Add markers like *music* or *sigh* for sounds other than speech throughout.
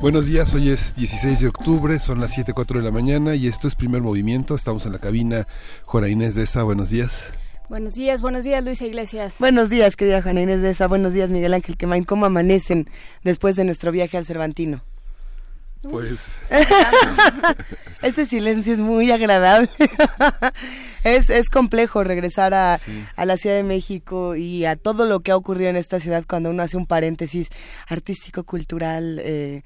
Buenos días, hoy es 16 de octubre, son las 7.04 de la mañana y esto es Primer Movimiento, estamos en la cabina Juana Inés de esa, buenos días. Buenos días, buenos días Luisa Iglesias. Buenos días, querida Juana Inés de esa, buenos días Miguel Ángel Quemain, ¿cómo amanecen después de nuestro viaje al Cervantino? Pues... *laughs* Ese silencio es muy agradable. *laughs* es, es complejo regresar a, a, la Ciudad de México y a todo lo que ha ocurrido en esta ciudad cuando uno hace un paréntesis artístico, cultural, eh,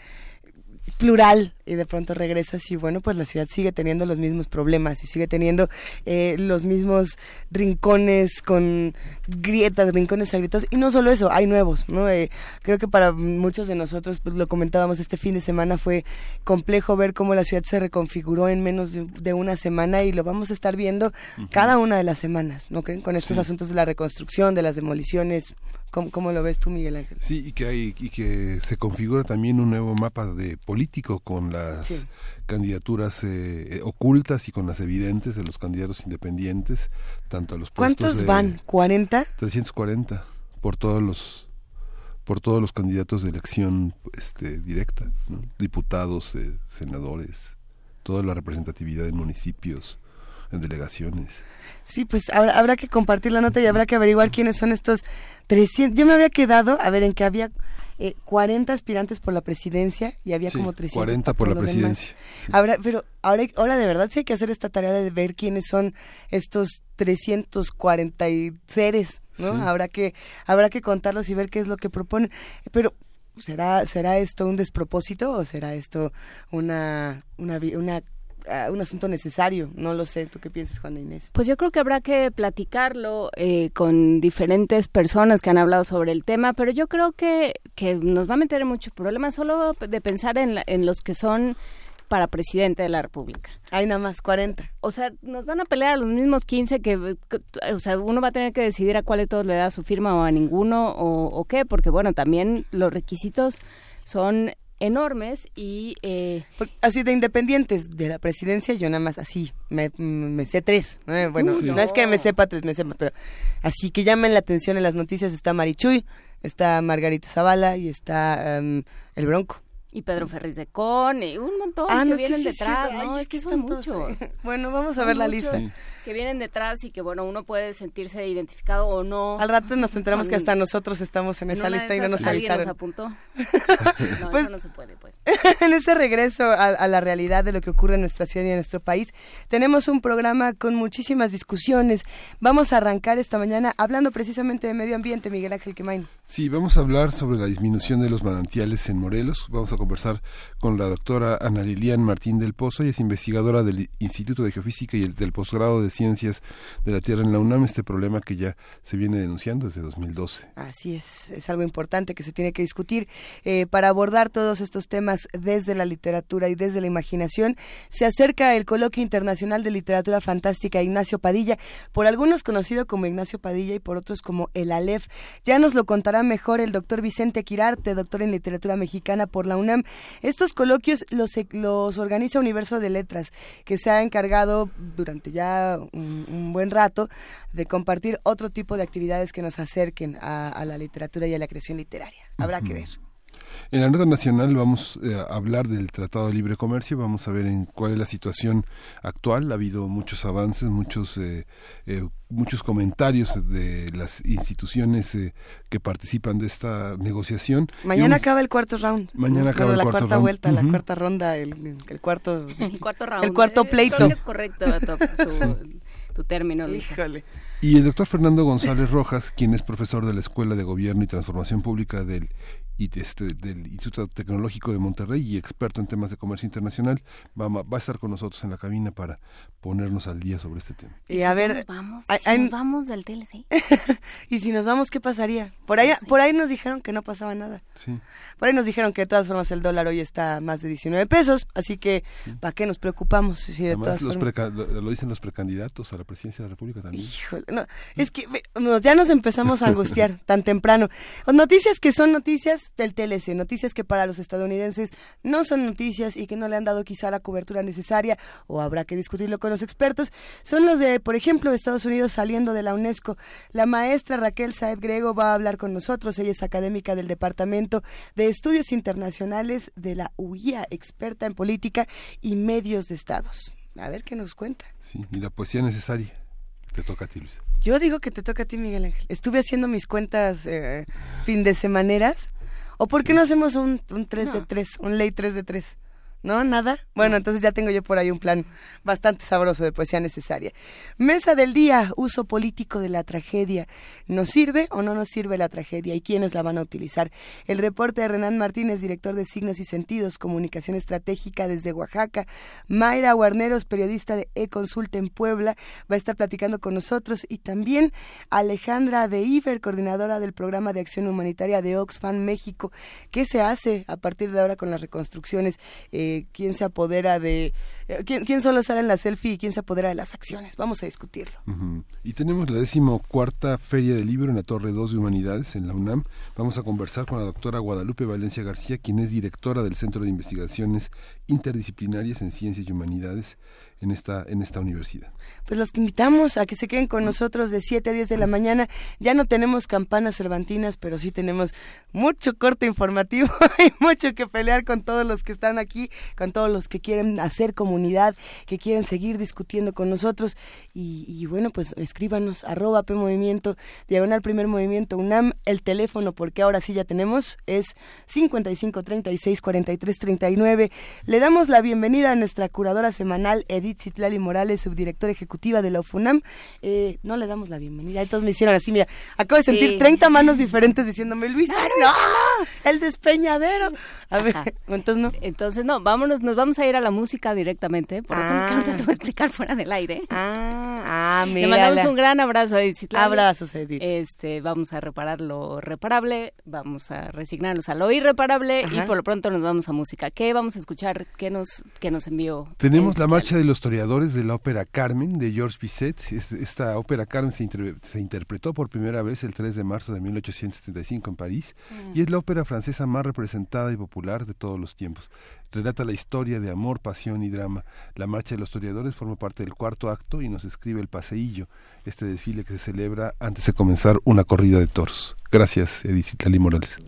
plural y de pronto regresas y bueno pues la ciudad sigue teniendo los mismos problemas y sigue teniendo eh, los mismos rincones con grietas rincones agrietos y no solo eso hay nuevos no eh, creo que para muchos de nosotros pues, lo comentábamos este fin de semana fue complejo ver cómo la ciudad se reconfiguró en menos de, una semana y lo vamos a estar viendo cada una de las semanas no creen con estos asuntos de la reconstrucción de las demoliciones ¿Cómo, lo ves tú, Miguel Ángel? Sí, y que, hay, y que se configura también un nuevo mapa de político con las candidaturas eh, ocultas y con las evidentes de los candidatos independientes, tanto a los puestos ¿Cuántos van? ¿40? 340 por todos los por todos los candidatos de elección este, directa, diputados, eh, senadores, toda la representatividad en municipios, en delegaciones. Sí, pues habrá, habrá que compartir la nota y habrá que averiguar quiénes son estos 300, yo me había quedado, a ver, en que había eh, 40 aspirantes por la presidencia y había como 300 40 por, la presidencia. pero ahora, ahora de verdad sí hay que hacer esta tarea de ver quiénes son estos 340 seres, ¿no? Habrá que habrá que contarlos y ver qué es lo que proponen. Pero ¿será será esto un despropósito o será esto una una, una un asunto necesario. No lo sé. ¿Tú qué piensas, Juana Inés? Pues yo creo que habrá que platicarlo eh, con diferentes personas que han hablado sobre el tema, pero yo creo que, que nos va a meter en muchos problemas solo de pensar en, en los que son para presidente de la República. Hay nada más 40. O sea, nos van a pelear a los mismos 15 que, o sea, uno va a tener que decidir a cuál de todos le da su firma o a ninguno o, o qué, porque bueno, también los requisitos son enormes y... Eh, así de independientes de la presidencia, yo nada más así, me, me sé tres. ¿eh? Bueno, no. es que me sepa tres, me sepa, pero así que llamen la atención en las noticias está Marichuy, está Margarita Zavala y está em, el Bronco y Pedro Ferriz de Con y un montón ah, que vienen detrás, no, es que son muchos. *laughs* bueno, vamos a ver la lista. Que vienen detrás y que bueno, uno puede sentirse identificado o no. Al rato nos enteramos que hasta nosotros estamos en, esa lista y no nos avisaron. nos apuntó? *laughs* no, pues, eso no se puede, pues. *laughs* en ese regreso a, a, la realidad de lo que ocurre en nuestra ciudad y en nuestro país, tenemos un programa con muchísimas discusiones. Vamos a arrancar esta mañana hablando precisamente de medio ambiente, Miguel Ángel Quemain. Sí, vamos a hablar sobre la disminución de los manantiales en Morelos. Vamos a conversar con la doctora Ana Lilian Martín del Pozo, y es investigadora del Instituto de Geofísica y el, del posgrado de Ciencias de la Tierra en la UNAM, este problema que ya se viene denunciando desde 2012. Así es, es algo importante que se tiene que discutir. Eh, para abordar todos estos temas desde la literatura y desde la imaginación, se acerca el Coloquio Internacional de Literatura Fantástica Ignacio Padilla, por algunos conocido como Ignacio Padilla y por otros como el Aleph. Ya nos lo contará mejor el doctor Vicente Quirarte, doctor en literatura mexicana por la UNAM. Estos coloquios los, los organiza Universo de Letras, que se ha encargado durante ya un, buen rato de compartir otro tipo de actividades que nos acerquen a, la literatura y a la creación literaria. Habrá que ver. En la nota nacional vamos eh, a hablar del Tratado de Libre Comercio, vamos a ver en cuál es la situación actual. Ha habido muchos avances, muchos eh, eh, muchos comentarios de las instituciones que participan de esta negociación. Mañana acaba el cuarto round. Mañana acaba el la cuarta vuelta, la cuarta ronda, el, el cuarto *laughs* el cuarto round. El cuarto pleito. Es correcto tu, *laughs* tu, término. Híjole. Y el doctor Fernando González Rojas, quien es profesor de la Escuela de Gobierno y Transformación Pública del y este, del Instituto Tecnológico de Monterrey y experto en temas de comercio internacional, va, va, a estar con nosotros en la cabina para ponernos al día sobre este tema. Y, a ver, nos vamos, si nos vamos del TLC. *laughs* y si nos vamos, ¿qué pasaría? Por ahí, por ahí nos dijeron que no pasaba nada. Sí. Por ahí nos dijeron que de todas formas el dólar hoy está más de 19 pesos, así que ¿para qué nos preocupamos? Si de todas los formas... lo, dicen los precandidatos a la presidencia de la República también. Híjole, no, es que ya nos empezamos a angustiar tan temprano. Noticias que son noticias del TLC, noticias que para los estadounidenses no son noticias y que no le han dado quizá la cobertura necesaria o habrá que discutirlo con los expertos, son los de, por ejemplo, Estados Unidos saliendo de la UNESCO. La maestra Raquel Saed Grego va a hablar con nosotros, ella es académica del Departamento de Estudios Internacionales de la UIA, experta en política y medios de estados. A ver qué nos cuenta. Sí, y la poesía necesaria. Te toca a ti, Luisa. Yo digo que te toca a ti, Miguel Ángel. Estuve haciendo mis cuentas eh, fin de semaneras ¿O por qué no hacemos un, un 3 de 3, un ley 3 de 3? ¿No? ¿Nada? Bueno, entonces ya tengo yo por ahí un plan bastante sabroso de poesía necesaria. Mesa del día, uso político de la tragedia. ¿Nos sirve o no nos sirve la tragedia? ¿Y quiénes la van a utilizar? El reporte de Renan Martínez, director de Signos y Sentidos, Comunicación Estratégica desde Oaxaca. Mayra Guarneros, periodista de E-Consulta en Puebla, va a estar platicando con nosotros. Y también Alejandra de Iber, coordinadora del programa de acción humanitaria de Oxfam México. ¿Qué se hace a partir de ahora con las reconstrucciones? Eh, quién se apodera de eh, ¿quién, solo sale en la selfie y quién se apodera de las acciones. Vamos a discutirlo. Y tenemos la decimocuarta Feria del Libro en la Torre 2 de Humanidades en la UNAM. Vamos a conversar con la doctora Guadalupe Valencia García, quien es directora del Centro de Investigaciones Interdisciplinarias en Ciencias y Humanidades en esta, en esta universidad. Pues los que invitamos a que se queden con nosotros de 7 a 10 de la mañana. Ya no tenemos campanas cervantinas, pero sí tenemos mucho corte informativo *laughs* y mucho que pelear con todos los que están aquí, con todos los que quieren hacer comunidad que quieren seguir discutiendo con nosotros. Y, bueno, pues escríbanos arroba P Movimiento, diagonal primer movimiento UNAM, el teléfono, porque ahora sí ya tenemos, es 55 36 43 39. Le damos la bienvenida a nuestra curadora semanal, Edith Citlali Morales, subdirectora ejecutiva de la UFUNAM. Eh, no le damos la bienvenida, entonces me hicieron así, mira, acabo de sentir 30 manos diferentes diciéndome, Luis, no, el despeñadero. A ver, entonces no. Entonces no, vámonos, nos vamos a ir a la música directa por eso es que ahorita te voy a explicar fuera del aire. Ah, ah mira. Le mandamos un gran abrazo a Edith. Abrazos, Edith. Este, vamos a reparar lo reparable, vamos a resignarnos a lo irreparable y por lo pronto nos vamos a música. ¿Qué vamos a escuchar? ¿Qué nos, qué nos envió? Tenemos la marcha de los toreadores de la ópera Carmen de Georges Bizet. Esta ópera Carmen se, se, interpretó por primera vez el 3 de marzo de 1875 en París y es la ópera francesa más representada y popular de todos los tiempos. Relata la historia de amor, pasión y drama. La Marcha de los Toreadores forma parte del cuarto acto y nos escribe el paseillo, este desfile que se celebra antes de comenzar una corrida de toros. Gracias, Edith Lali Morales.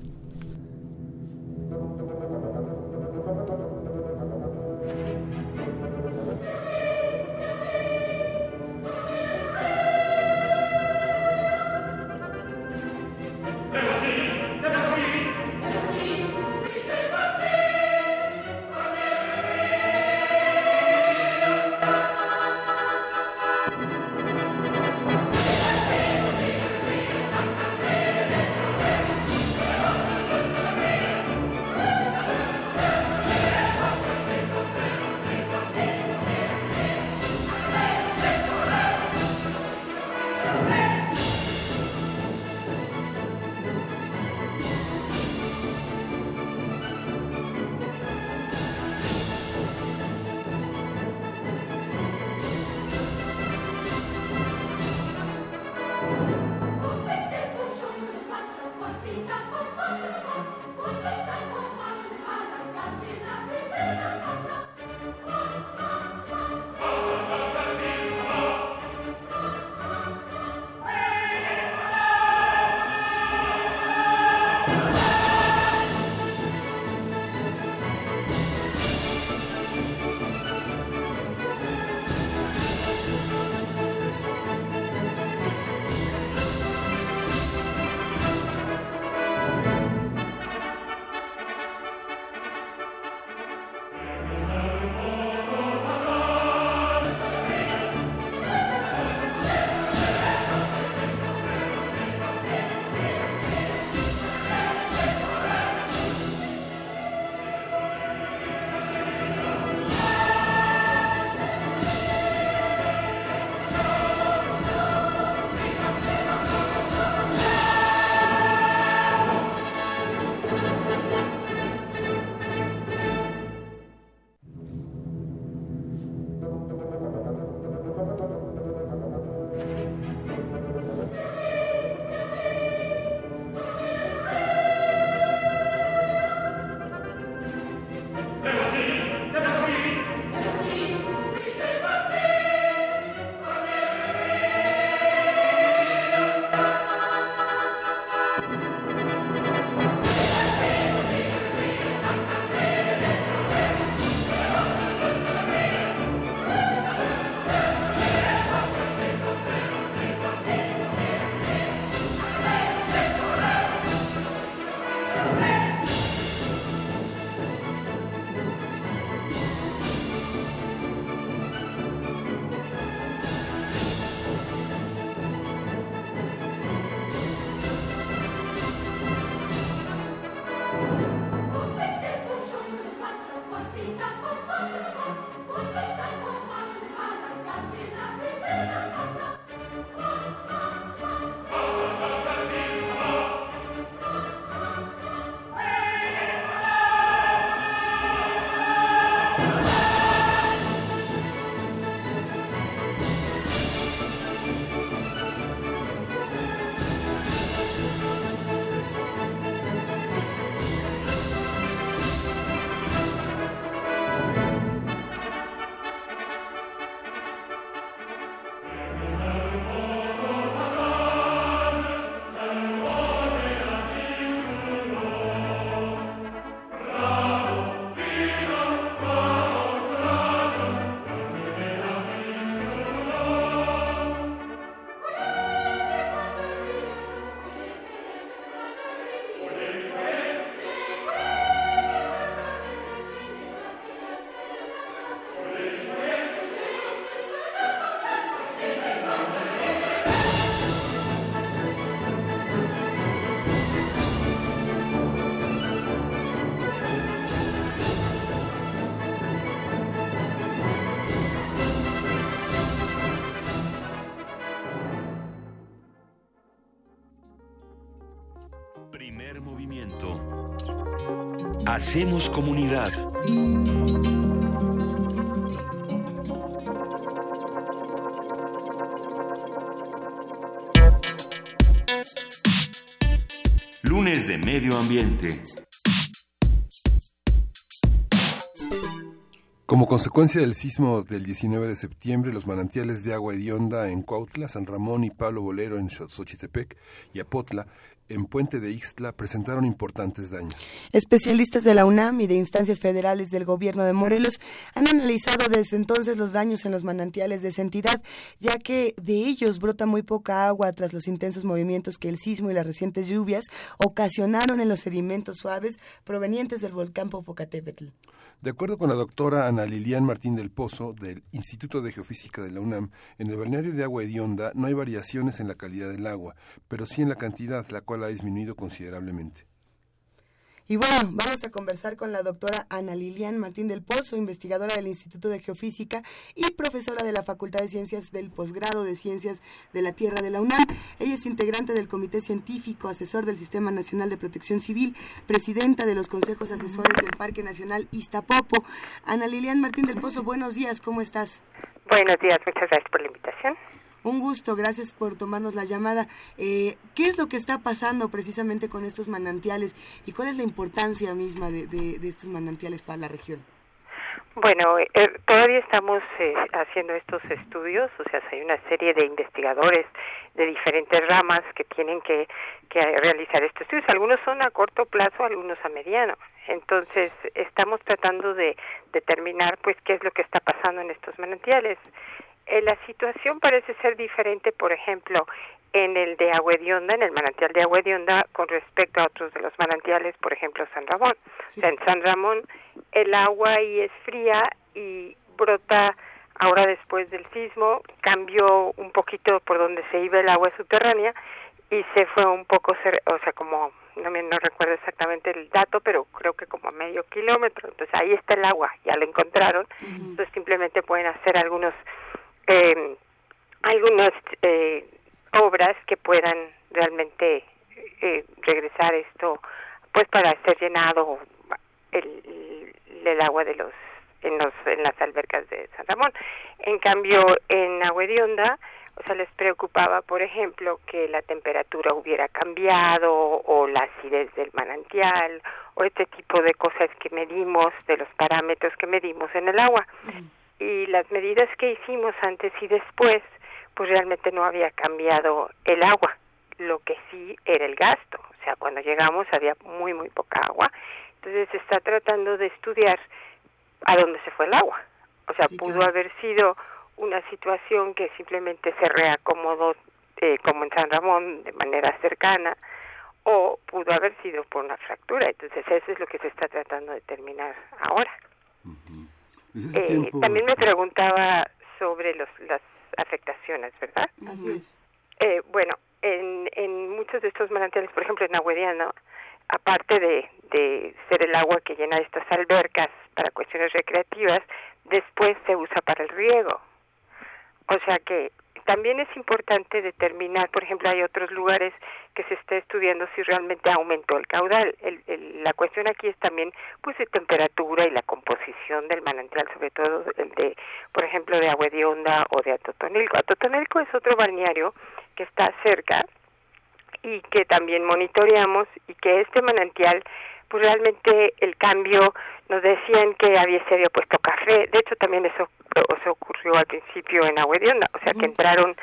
Hacemos comunidad. Lunes de Medio Ambiente. Como consecuencia del sismo del 19 de septiembre, los manantiales de agua hedionda en Cuautla, San Ramón y Pablo Bolero en Xochitepec y Apotla en Puente de Ixtla presentaron importantes daños. Especialistas de la UNAM y de instancias federales del gobierno de Morelos han analizado desde entonces los daños en los manantiales de esa entidad, ya que de ellos brota muy poca agua tras los intensos movimientos que el sismo y las recientes lluvias ocasionaron en los sedimentos suaves provenientes del volcán Popocatépetl. De acuerdo con la doctora Ana Lilian Martín del Pozo del Instituto de Geofísica de la UNAM, en el balneario de agua hedionda no hay variaciones en la calidad del agua, pero sí en la cantidad, la cual ha disminuido considerablemente. Y bueno, vamos a conversar con la doctora Ana Lilian Martín del Pozo, investigadora del Instituto de Geofísica y profesora de la Facultad de Ciencias del Posgrado de Ciencias de la Tierra de la UNAM. Ella es integrante del Comité Científico, asesor del Sistema Nacional de Protección Civil, presidenta de los consejos asesores del Parque Nacional Iztapopo. Ana Lilian Martín del Pozo, buenos días, ¿cómo estás? Buenos días, muchas gracias por la invitación. Un gusto, gracias por tomarnos la llamada. Eh, ¿Qué es lo que está pasando precisamente con estos manantiales y cuál es la importancia misma de, estos manantiales para la región? Bueno, eh, todavía estamos eh, haciendo estos estudios, o sea, hay una serie de investigadores de diferentes ramas que tienen que, que realizar estos estudios. Algunos son a corto plazo, algunos a mediano. Entonces, estamos tratando de determinar, pues, qué es lo que está pasando en estos manantiales. Eh, la situación parece ser diferente, por ejemplo, en el de Agua en el manantial de Agua con respecto a otros de los manantiales, por ejemplo, San Ramón. en San Ramón el agua ahí es fría y brota ahora después del sismo, cambió un poquito por donde se iba el agua subterránea y se fue un poco, o sea, como, no, no recuerdo exactamente el dato, pero creo que como a medio kilómetro. Entonces ahí está el agua, ya lo encontraron. Entonces simplemente pueden hacer algunos eh, algunas eh, obras que puedan realmente eh, regresar esto pues para ser llenado el, el, agua de los en los en las albercas de San Ramón. En cambio en Agua Onda o sea les preocupaba por ejemplo que la temperatura hubiera cambiado o la acidez del manantial o este tipo de cosas que medimos de los parámetros que medimos en el agua y las medidas que hicimos antes y después, pues realmente no había cambiado el agua, lo que sí era el gasto, o sea, cuando llegamos había muy, muy poca agua, entonces se está tratando de estudiar a dónde se fue el agua, o sea, pudo haber sido una situación que simplemente se reacomodó eh, como en San Ramón de manera cercana, o pudo haber sido por una fractura, entonces eso es lo que se está tratando de determinar ahora. Eh, también me preguntaba sobre los, las afectaciones, ¿verdad? Así es. Eh, bueno, en, en muchos de estos manantiales, por ejemplo en Agüediana, aparte de, de ser el agua que llena estas albercas para cuestiones recreativas, después se usa para el riego. O sea que también es importante determinar, por ejemplo, hay otros lugares que se está estudiando si realmente aumentó el caudal. la cuestión aquí es también, pues, de temperatura y la composición del manantial, sobre todo el de, por ejemplo, de Agua de Onda o de Atotonilco. Atotonilco es otro balneario que está cerca y que también monitoreamos y que este manantial pues realmente el cambio nos decían que había se había puesto café de hecho también eso, se ocurrió al principio en Agua de Onda o sea que entraron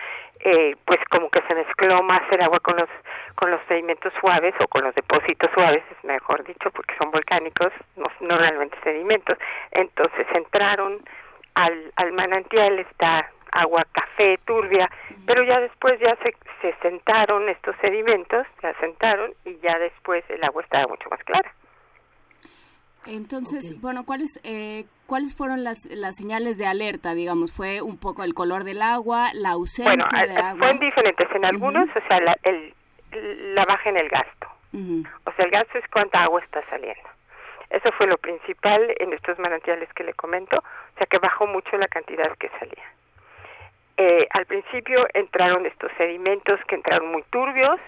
eh, pues como que se mezcló más el agua con los con los sedimentos suaves o con los depósitos suaves es mejor dicho porque son volcánicos no, no realmente sedimentos. Entonces entraron al, al manantial está agua café turbia, pero ya después ya se, se sentaron estos sedimentos, se asentaron y ya después el agua estaba mucho más clara. Entonces, bueno, ¿cuáles eh, cuáles fueron las, las señales de alerta, digamos? ¿Fue un poco el color del agua, la ausencia de agua? Fueron diferentes. En algunos, o sea, la, el, la baja en el gasto. O sea, el gasto es cuánta agua está saliendo. Eso fue lo principal en estos manantiales que le comento, o sea, que bajó mucho la cantidad que salía. Eh, al principio entraron estos sedimentos que entraron muy turbios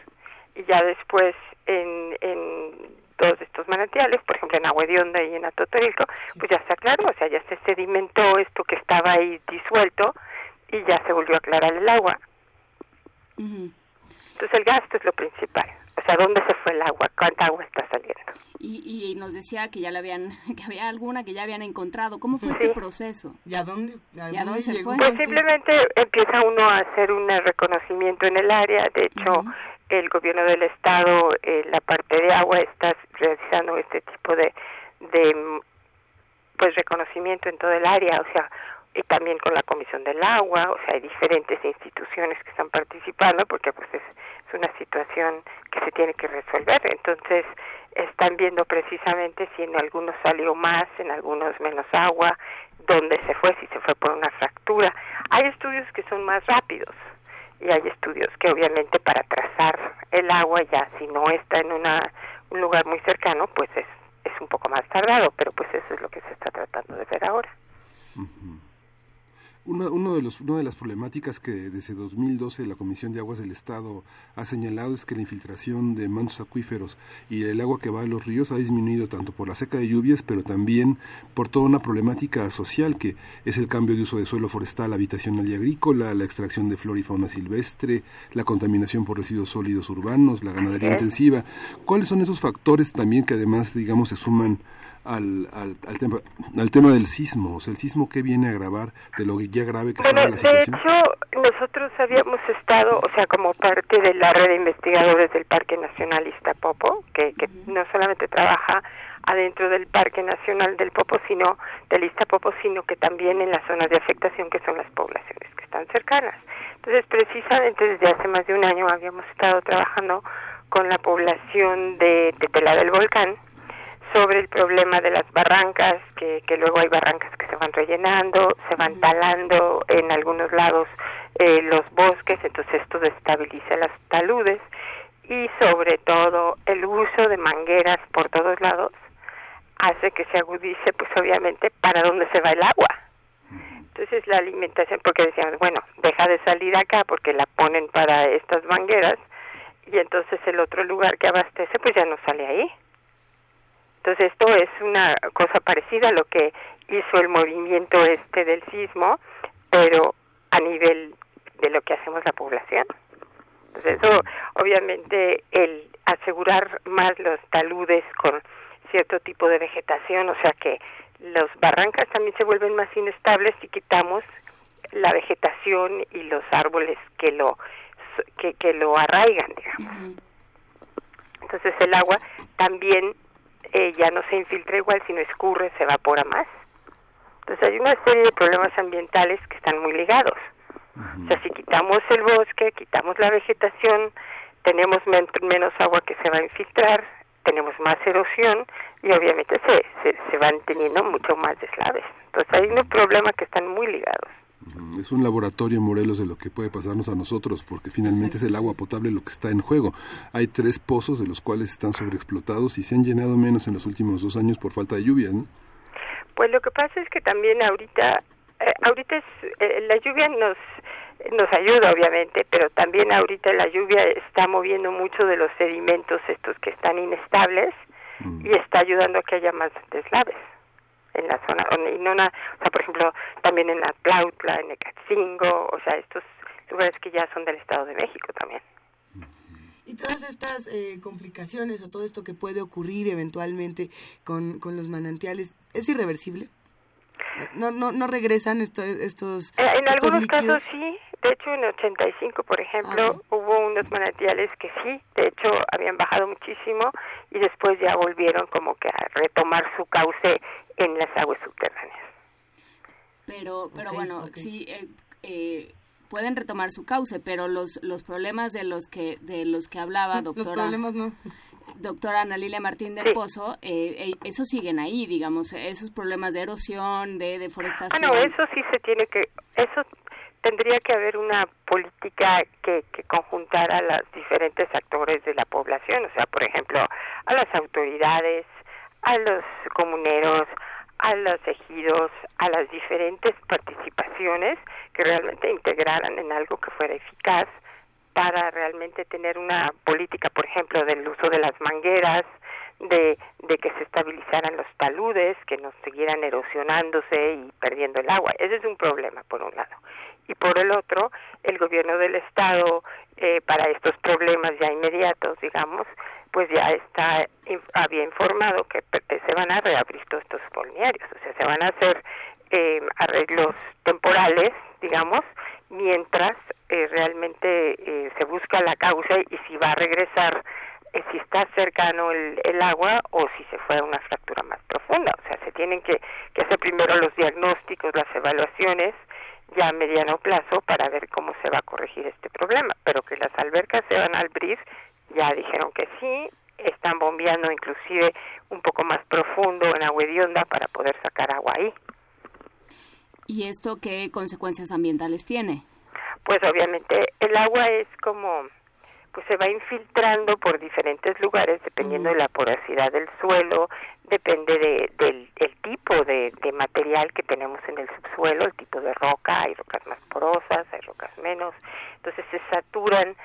y ya después en, en todos estos manantiales, por ejemplo en Agua de Onda y en Atotorilco, pues ya está claro, o sea, ya se sedimentó esto que estaba ahí disuelto y ya se volvió a aclarar el agua. Entonces el gasto es lo principal. Sea, ¿dónde se fue el agua? ¿Cuánta agua está saliendo? Y, y nos decía que ya la habían, *laughs* que había alguna que ya habían encontrado. ¿Cómo fue este proceso? ¿Y a dónde, se fue? Pues simplemente empieza uno a hacer un reconocimiento en el área. De hecho, el gobierno del estado, en la parte de agua, está realizando este tipo de, de pues reconocimiento en todo el área. O sea, y también con la Comisión del Agua, o sea, hay diferentes instituciones que están participando porque pues es, una situación que se tiene que resolver. Entonces, están viendo precisamente si en algunos salió más, en algunos menos agua, dónde se fue, si se fue por una fractura. Hay estudios que son más rápidos y hay estudios que obviamente para trazar el agua ya si no está en una, un lugar muy cercano, pues es, es un poco más tardado, pero pues eso es lo que se está tratando de ver ahora. Una, uno de los, una de las problemáticas que desde 2012 la Comisión de Aguas del Estado ha señalado es que la infiltración de mantos acuíferos y el agua que va a los ríos ha disminuido tanto por la seca de lluvias, pero también por toda una problemática social que es el cambio de uso de suelo forestal, habitacional y agrícola, la extracción de flora y fauna silvestre, la contaminación por residuos sólidos urbanos, la ganadería intensiva. ¿Cuáles son esos factores también que además, digamos, se suman al, al, al, tema, al tema del sismo? O sea, el sismo que viene a agravar de lo ya grave que bueno, estaba la situación. De hecho, nosotros habíamos estado, o sea, como parte de la red de investigadores del Parque Nacional Iztapopo, que, que no solamente trabaja adentro del Parque Nacional del Popo, sino del Iztapopo, sino que también en las zonas de afectación que son las poblaciones que están cercanas. Entonces, precisamente desde hace más de un año habíamos estado trabajando con la población de, de Tela del Volcán, sobre el problema de las barrancas, que, que luego hay barrancas que se van rellenando, se van talando en algunos lados eh, los bosques, entonces esto destabiliza las taludes y sobre todo el uso de mangueras por todos lados hace que se agudice pues obviamente para dónde se va el agua. Entonces la alimentación, porque decíamos, bueno, deja de salir acá porque la ponen para estas mangueras y entonces el otro lugar que abastece pues ya no sale ahí. Entonces esto es una cosa parecida a lo que hizo el movimiento este del sismo, pero a nivel de lo que hacemos la población. Entonces eso, obviamente, el asegurar más los taludes con cierto tipo de vegetación, o sea que los barrancas también se vuelven más inestables si quitamos la vegetación y los árboles que lo que, que lo arraigan, digamos. Entonces el agua también eh, ya no se infiltra igual, sino escurre, se evapora más. Entonces hay una serie de problemas ambientales que están muy ligados. O sea, si quitamos el bosque, quitamos la vegetación, tenemos menos agua que se va a infiltrar, tenemos más erosión y obviamente se, se, se van teniendo mucho más deslaves. Entonces hay unos problemas que están muy ligados. Es un laboratorio, Morelos, de lo que puede pasarnos a nosotros, porque finalmente es el agua potable lo que está en juego. Hay tres pozos de los cuales están sobreexplotados y se han llenado menos en los últimos dos años por falta de lluvia, ¿no? Pues lo que pasa es que también ahorita, eh, ahorita es, eh, la lluvia nos nos ayuda obviamente, pero también ahorita la lluvia está moviendo mucho de los sedimentos estos que están inestables y está ayudando a que haya más deslaves en la zona, y no o sea, por ejemplo, también en la Plautla, en Ecatzingo, o sea, estos lugares que ya son del Estado de México también. Y todas estas eh, complicaciones o todo esto que puede ocurrir eventualmente con, con los manantiales, ¿es irreversible? No, no, no regresan estos, estos En, en estos algunos líquidos? casos sí, de hecho en 85, por ejemplo, hubo unos manantiales que sí, de hecho habían bajado muchísimo y después ya volvieron como que a retomar su cauce en las aguas subterráneas. Pero, pero bueno, sí, eh, eh, pueden retomar su cauce, pero los, los problemas de los que de los que hablaba, Los doctora, problemas no. doctora Ana Lilia Martín del Sí. Pozo, eh, eh, esos siguen ahí, digamos, esos problemas de erosión, de Ah, deforestación. no, eso sí se tiene que, eso tendría que haber una política que, que conjuntara a los diferentes actores de la población, o sea, por ejemplo, a las autoridades, a los comuneros, a los ejidos, a las diferentes participaciones que realmente integraran en algo que fuera eficaz para realmente tener una política, por ejemplo, del uso de las mangueras, de, de que se estabilizaran los taludes, que no siguieran erosionándose y perdiendo el agua. Ese es un problema, por un lado. Y por el otro, el gobierno del Estado, eh, para estos problemas ya inmediatos, digamos, pues ya está había informado que se van a reabrir todos estos balnearios, o sea, se van a hacer eh, arreglos temporales, digamos, mientras eh, realmente eh, se busca la causa y si va a regresar, si está cercano el, el, agua o si se fue a una fractura más profunda. O sea, se tienen que, que hacer primero los diagnósticos, las evaluaciones ya a mediano plazo para ver cómo se va a corregir este problema. Pero que las albercas se van a abrir, ya dijeron que sí, están bombeando inclusive un poco más profundo en agua hedionda para poder sacar agua ahí. ¿Y esto qué consecuencias ambientales tiene? Pues obviamente el agua es como, pues se va infiltrando por diferentes lugares dependiendo de la porosidad del suelo, depende de, del, tipo de, de, material que tenemos en el subsuelo, el tipo de roca, hay rocas más porosas, hay rocas menos, entonces se saturan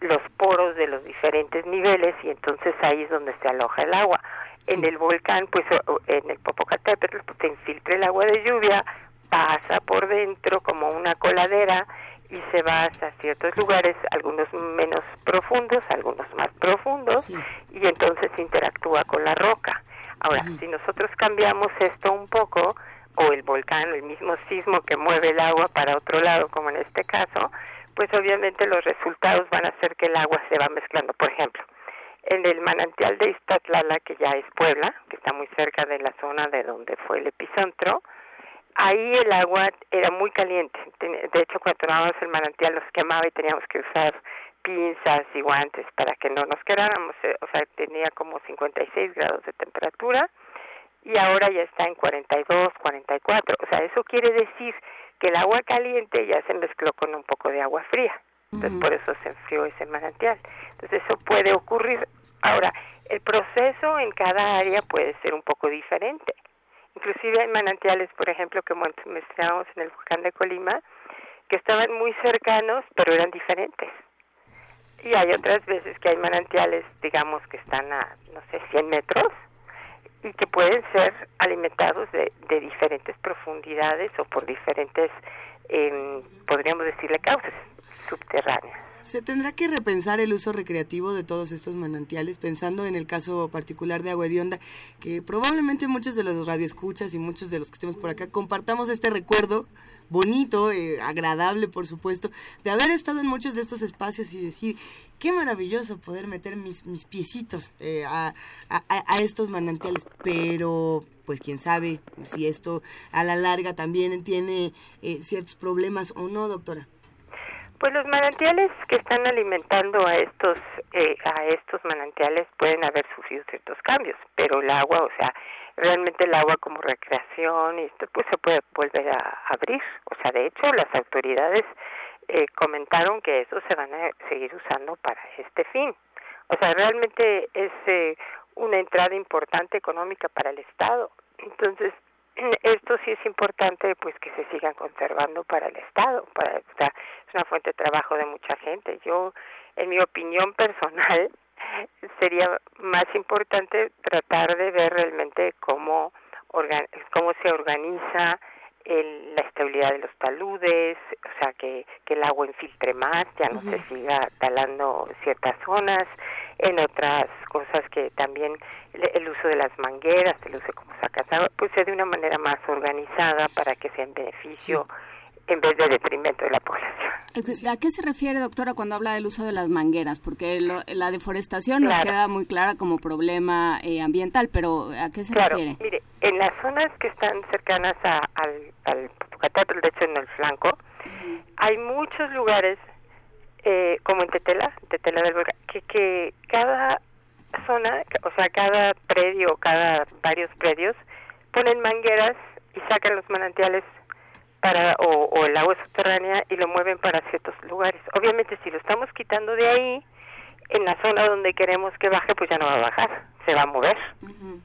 los poros de los diferentes niveles y entonces ahí es donde se aloja el agua. En el volcán, pues en el Popocatépetl, pues se infiltra el agua de lluvia, pasa por dentro como una coladera y se va hasta ciertos lugares, algunos menos profundos, algunos más profundos, y entonces interactúa con la roca. Ahora, si nosotros cambiamos esto un poco, o el volcán, el mismo sismo que mueve el agua para otro lado, como en este caso, pues obviamente los resultados van a ser que el agua se va mezclando. Por ejemplo, en el manantial de Iztatlala, que ya es Puebla, que está muy cerca de la zona de donde fue el epicentro, ahí el agua era muy caliente. De hecho, cuando tomábamos el manantial nos quemaba y teníamos que usar pinzas y guantes para que no nos quedáramos. Eh, o sea, tenía como 56 grados de temperatura y ahora ya está en 42, 44. O sea, eso quiere decir que el agua caliente ya se mezcló con un poco de agua fría. Entonces, por eso se enfrió ese manantial. Entonces, eso puede ocurrir. Ahora, el proceso en cada área puede ser un poco diferente. Inclusive hay manantiales, por ejemplo, que mencionábamos en el volcán de Colima, que estaban muy cercanos, pero eran diferentes. Y hay otras veces que hay manantiales, digamos, que están a, no sé, 100 metros y que pueden ser alimentados de, de diferentes profundidades o por diferentes, eh, podríamos decirle, causas subterráneas. Se tendrá que repensar el uso recreativo de todos estos manantiales, pensando en el caso particular de Agua que probablemente muchos de los radioescuchas y muchos de los que estemos por acá compartamos este recuerdo bonito, eh, agradable, por supuesto, de haber estado en muchos de estos espacios y decir, qué maravilloso poder meter mis, mis piecitos eh, a, estos manantiales, pero pues quién sabe si esto a la larga también tiene eh, ciertos problemas o no, doctora. Pues los manantiales que están alimentando a estos eh, a estos manantiales pueden haber sufrido ciertos cambios, pero el agua, o sea, realmente el agua como recreación y esto pues se puede volver a abrir, o sea, de hecho las autoridades eh, comentaron que eso se van a seguir usando para este fin. O sea, realmente es eh, una entrada importante económica para el Estado. Entonces, *clears throat* esto sí es importante pues que se sigan conservando para el Estado, para o sea, es una fuente de trabajo de mucha gente. Yo, en mi opinión personal, *laughs* sería más importante tratar de ver realmente cómo cómo se organiza el, la estabilidad de los taludes, o sea, que, que el agua infiltre más, ya no uh -huh. se siga talando ciertas zonas, en otras cosas que también el, el uso de las mangueras, el uso como sacas pues sea de una manera más organizada para que sea en beneficio. Sí en vez de detrimento de la población. ¿A qué se refiere, doctora, cuando habla del uso de las mangueras? Porque lo, la deforestación claro. nos queda muy clara como problema eh, ambiental, pero ¿a qué se claro, refiere? Mire, en las zonas que están cercanas a, al, al Popocatépetl, de hecho en el flanco, uh -huh. hay muchos lugares, eh, como en Tetela, Tetela del Volcán, que, que cada zona, o sea, cada predio, cada varios predios, ponen mangueras y sacan los manantiales para o, o, el agua subterránea y lo mueven para ciertos lugares. Obviamente si lo estamos quitando de ahí, en la zona donde queremos que baje, pues ya no va a bajar, se va a mover. Uh -huh.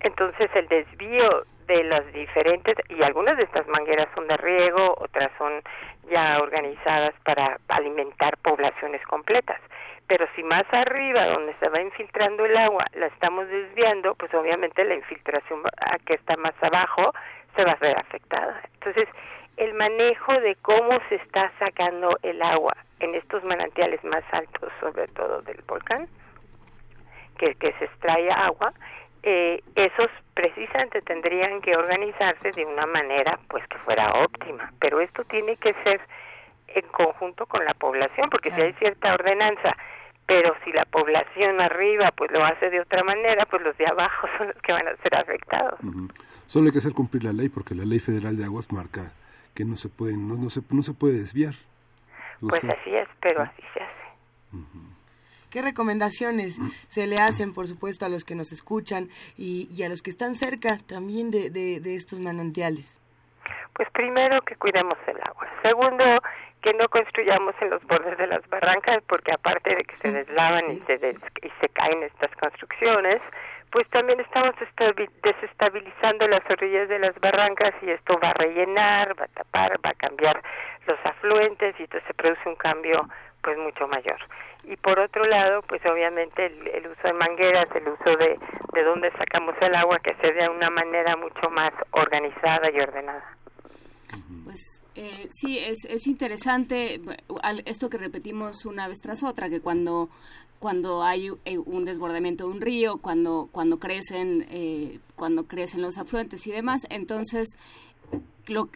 Entonces el desvío de las diferentes, y algunas de estas mangueras son de riego, otras son ya organizadas para alimentar poblaciones completas. pero si más arriba, donde se va infiltrando el agua, la estamos desviando, pues obviamente la infiltración que está más abajo se va a ver afectada. Entonces, el manejo de cómo se está sacando el agua en estos manantiales más altos, sobre todo del volcán, que, que se extrae agua, eh, esos precisamente tendrían que organizarse de una manera pues que fuera óptima, pero esto tiene que ser en conjunto con la población, porque si hay cierta ordenanza, pero si la población arriba pues lo hace de otra manera, pues los de abajo *laughs* son los que van a ser afectados. Solo hay que hacer cumplir la ley, porque la ley federal de aguas marca que no se puede, no, no se, no se puede desviar. Pues así es, pero así se hace. ¿Qué recomendaciones se le hacen, por supuesto, a los que nos escuchan y, a los que están cerca también de, de, estos manantiales? Pues primero que cuidemos el agua. Segundo, que no construyamos en los bordes de las barrancas, porque aparte de que se deslavan y, se y se caen estas construcciones, pues también estamos desestabilizando las orillas de las barrancas y esto va a rellenar, va a tapar, va a cambiar los afluentes y entonces se produce un cambio pues mucho mayor y por otro lado, pues obviamente el, uso de mangueras, el uso de, de dónde sacamos el agua, que se de una manera mucho más organizada y ordenada. Pues eh, sí, es, es interesante esto que repetimos una vez tras otra, que cuando cuando hay eh, un desbordamiento de un río, cuando cuando crecen eh, cuando crecen los afluentes y demás, entonces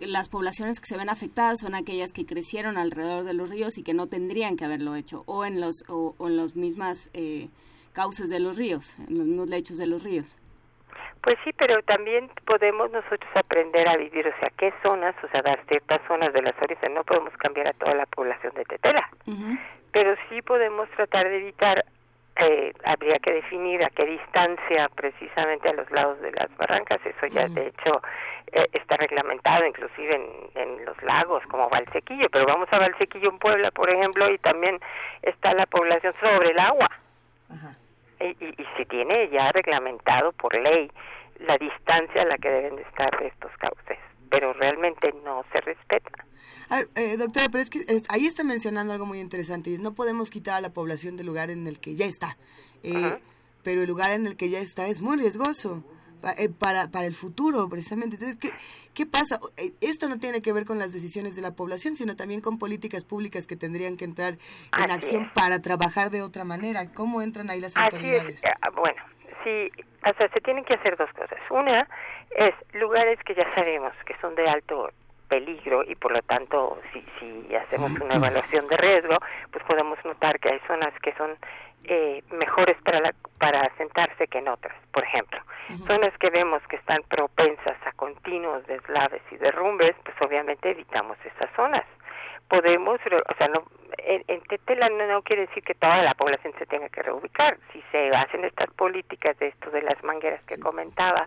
las poblaciones que se ven afectadas son aquellas que crecieron alrededor de los ríos y que no tendrían que haberlo hecho, o en los, o, en los mismas eh, cauces de los ríos, en los mismos lechos de los ríos. Pues sí, pero también podemos nosotros aprender a vivir, o sea, qué zonas, o sea, dar ciertas zonas de las orillas, no podemos cambiar a toda la población de Tetela, pero sí podemos tratar de evitar eh, habría que definir a qué distancia precisamente a los lados de las barrancas, eso ya de hecho eh, está reglamentado inclusive en, los lagos como Valsequillo, pero vamos a Valsequillo en Puebla, por ejemplo, y también está la población sobre el agua. Y, y se tiene ya reglamentado por ley la distancia a la que deben de estar estos cauces, pero realmente no se respeta. Eh, doctora, pero es que ahí está mencionando algo muy interesante y no podemos quitar a la población del lugar en el que ya está. Eh, pero el lugar en el que ya está es muy riesgoso para, para el futuro, precisamente. Entonces, ¿qué, ¿qué pasa? Esto no tiene que ver con las decisiones de la población, sino también con políticas públicas que tendrían que entrar en acción para trabajar de otra manera. ¿Cómo entran ahí las autoridades? Ah, bueno, sí, o sea, se tienen que hacer dos cosas. Una es lugares que ya sabemos que son de alto peligro y por lo tanto si, si hacemos una *clears throat* evaluación de riesgo pues podemos notar que hay zonas que son eh, mejores para la, para asentarse que en otras por ejemplo. Zonas que vemos que están propensas a continuos deslaves y derrumbes pues obviamente evitamos esas zonas. Podemos o sea no en, en Tetela no, no, quiere decir que toda la población se tenga que reubicar. Si se hacen estas políticas de esto de las mangueras que comentaba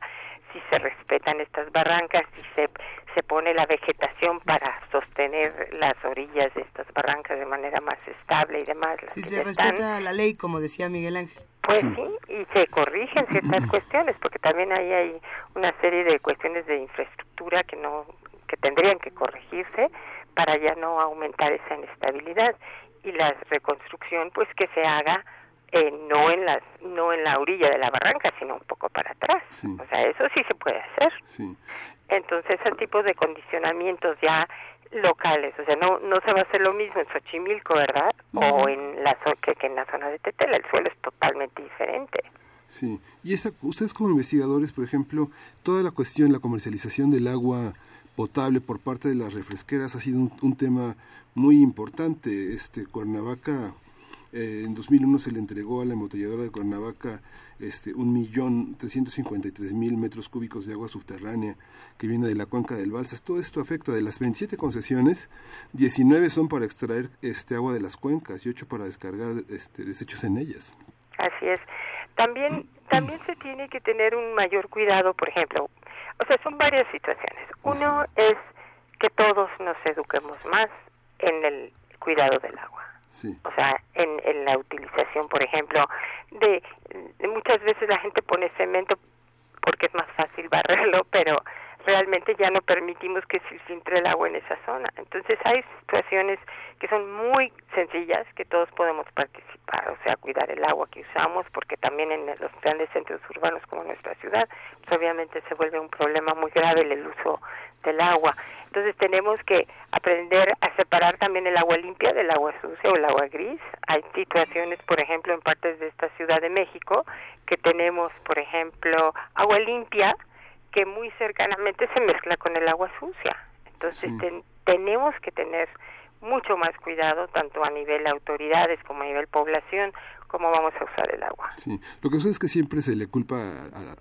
si se respetan estas barrancas, si se, se pone la vegetación para sostener las orillas de estas barrancas de manera más estable y demás. Si se respeta la ley, como decía Miguel Ángel. Pues sí, y se corrigen ciertas cuestiones, porque también ahí hay una serie de cuestiones de infraestructura que no que tendrían que corregirse para ya no aumentar esa inestabilidad y la reconstrucción pues que se haga eh, no en las no en la orilla de la barranca sino un poco para atrás. O sea eso sí se puede hacer. Entonces ese tipo de condicionamientos ya locales o sea no no se va a hacer lo mismo en Xochimilco verdad o en la que, que en la zona de Tetela el suelo es totalmente diferente. Sí. Y esa ustedes como investigadores por ejemplo toda la cuestión la comercialización del agua potable por parte de las refresqueras ha sido un, un tema muy importante. Este Cuernavaca eh, en 2001 se le entregó a la embotelladora de Cuernavaca este, un millón trescientos mil metros cúbicos de agua subterránea que viene de la cuenca del Balsas. Todo esto afecta de las 27 concesiones, 19 son para extraer este agua de las cuencas y 8 para descargar este, desechos en ellas. Así es. También, *clears throat* también se tiene que tener un mayor cuidado, por ejemplo, o sea, son varias situaciones. Uno es que todos nos eduquemos más en el cuidado del agua. O sea, en, en, la utilización, por ejemplo, de, muchas veces la gente pone cemento porque es más fácil *laughs* barrerlo, pero realmente ya no permitimos que se filtre el agua en esa zona. Entonces hay situaciones que son muy sencillas que todos podemos participar, o sea, cuidar el agua que usamos, porque también en los grandes centros urbanos como nuestra ciudad, pues obviamente se vuelve un problema muy grave el uso del agua. Entonces tenemos que aprender a separar también el agua limpia del agua sucia o el agua gris. Hay situaciones, por ejemplo, en partes de esta Ciudad de México que tenemos, por ejemplo, agua limpia que muy cercanamente se mezcla con el agua sucia. Entonces tenemos que tener mucho más cuidado, tanto a nivel autoridades como a nivel población, cómo vamos a usar el agua. Sí, lo que sucede es que siempre se le culpa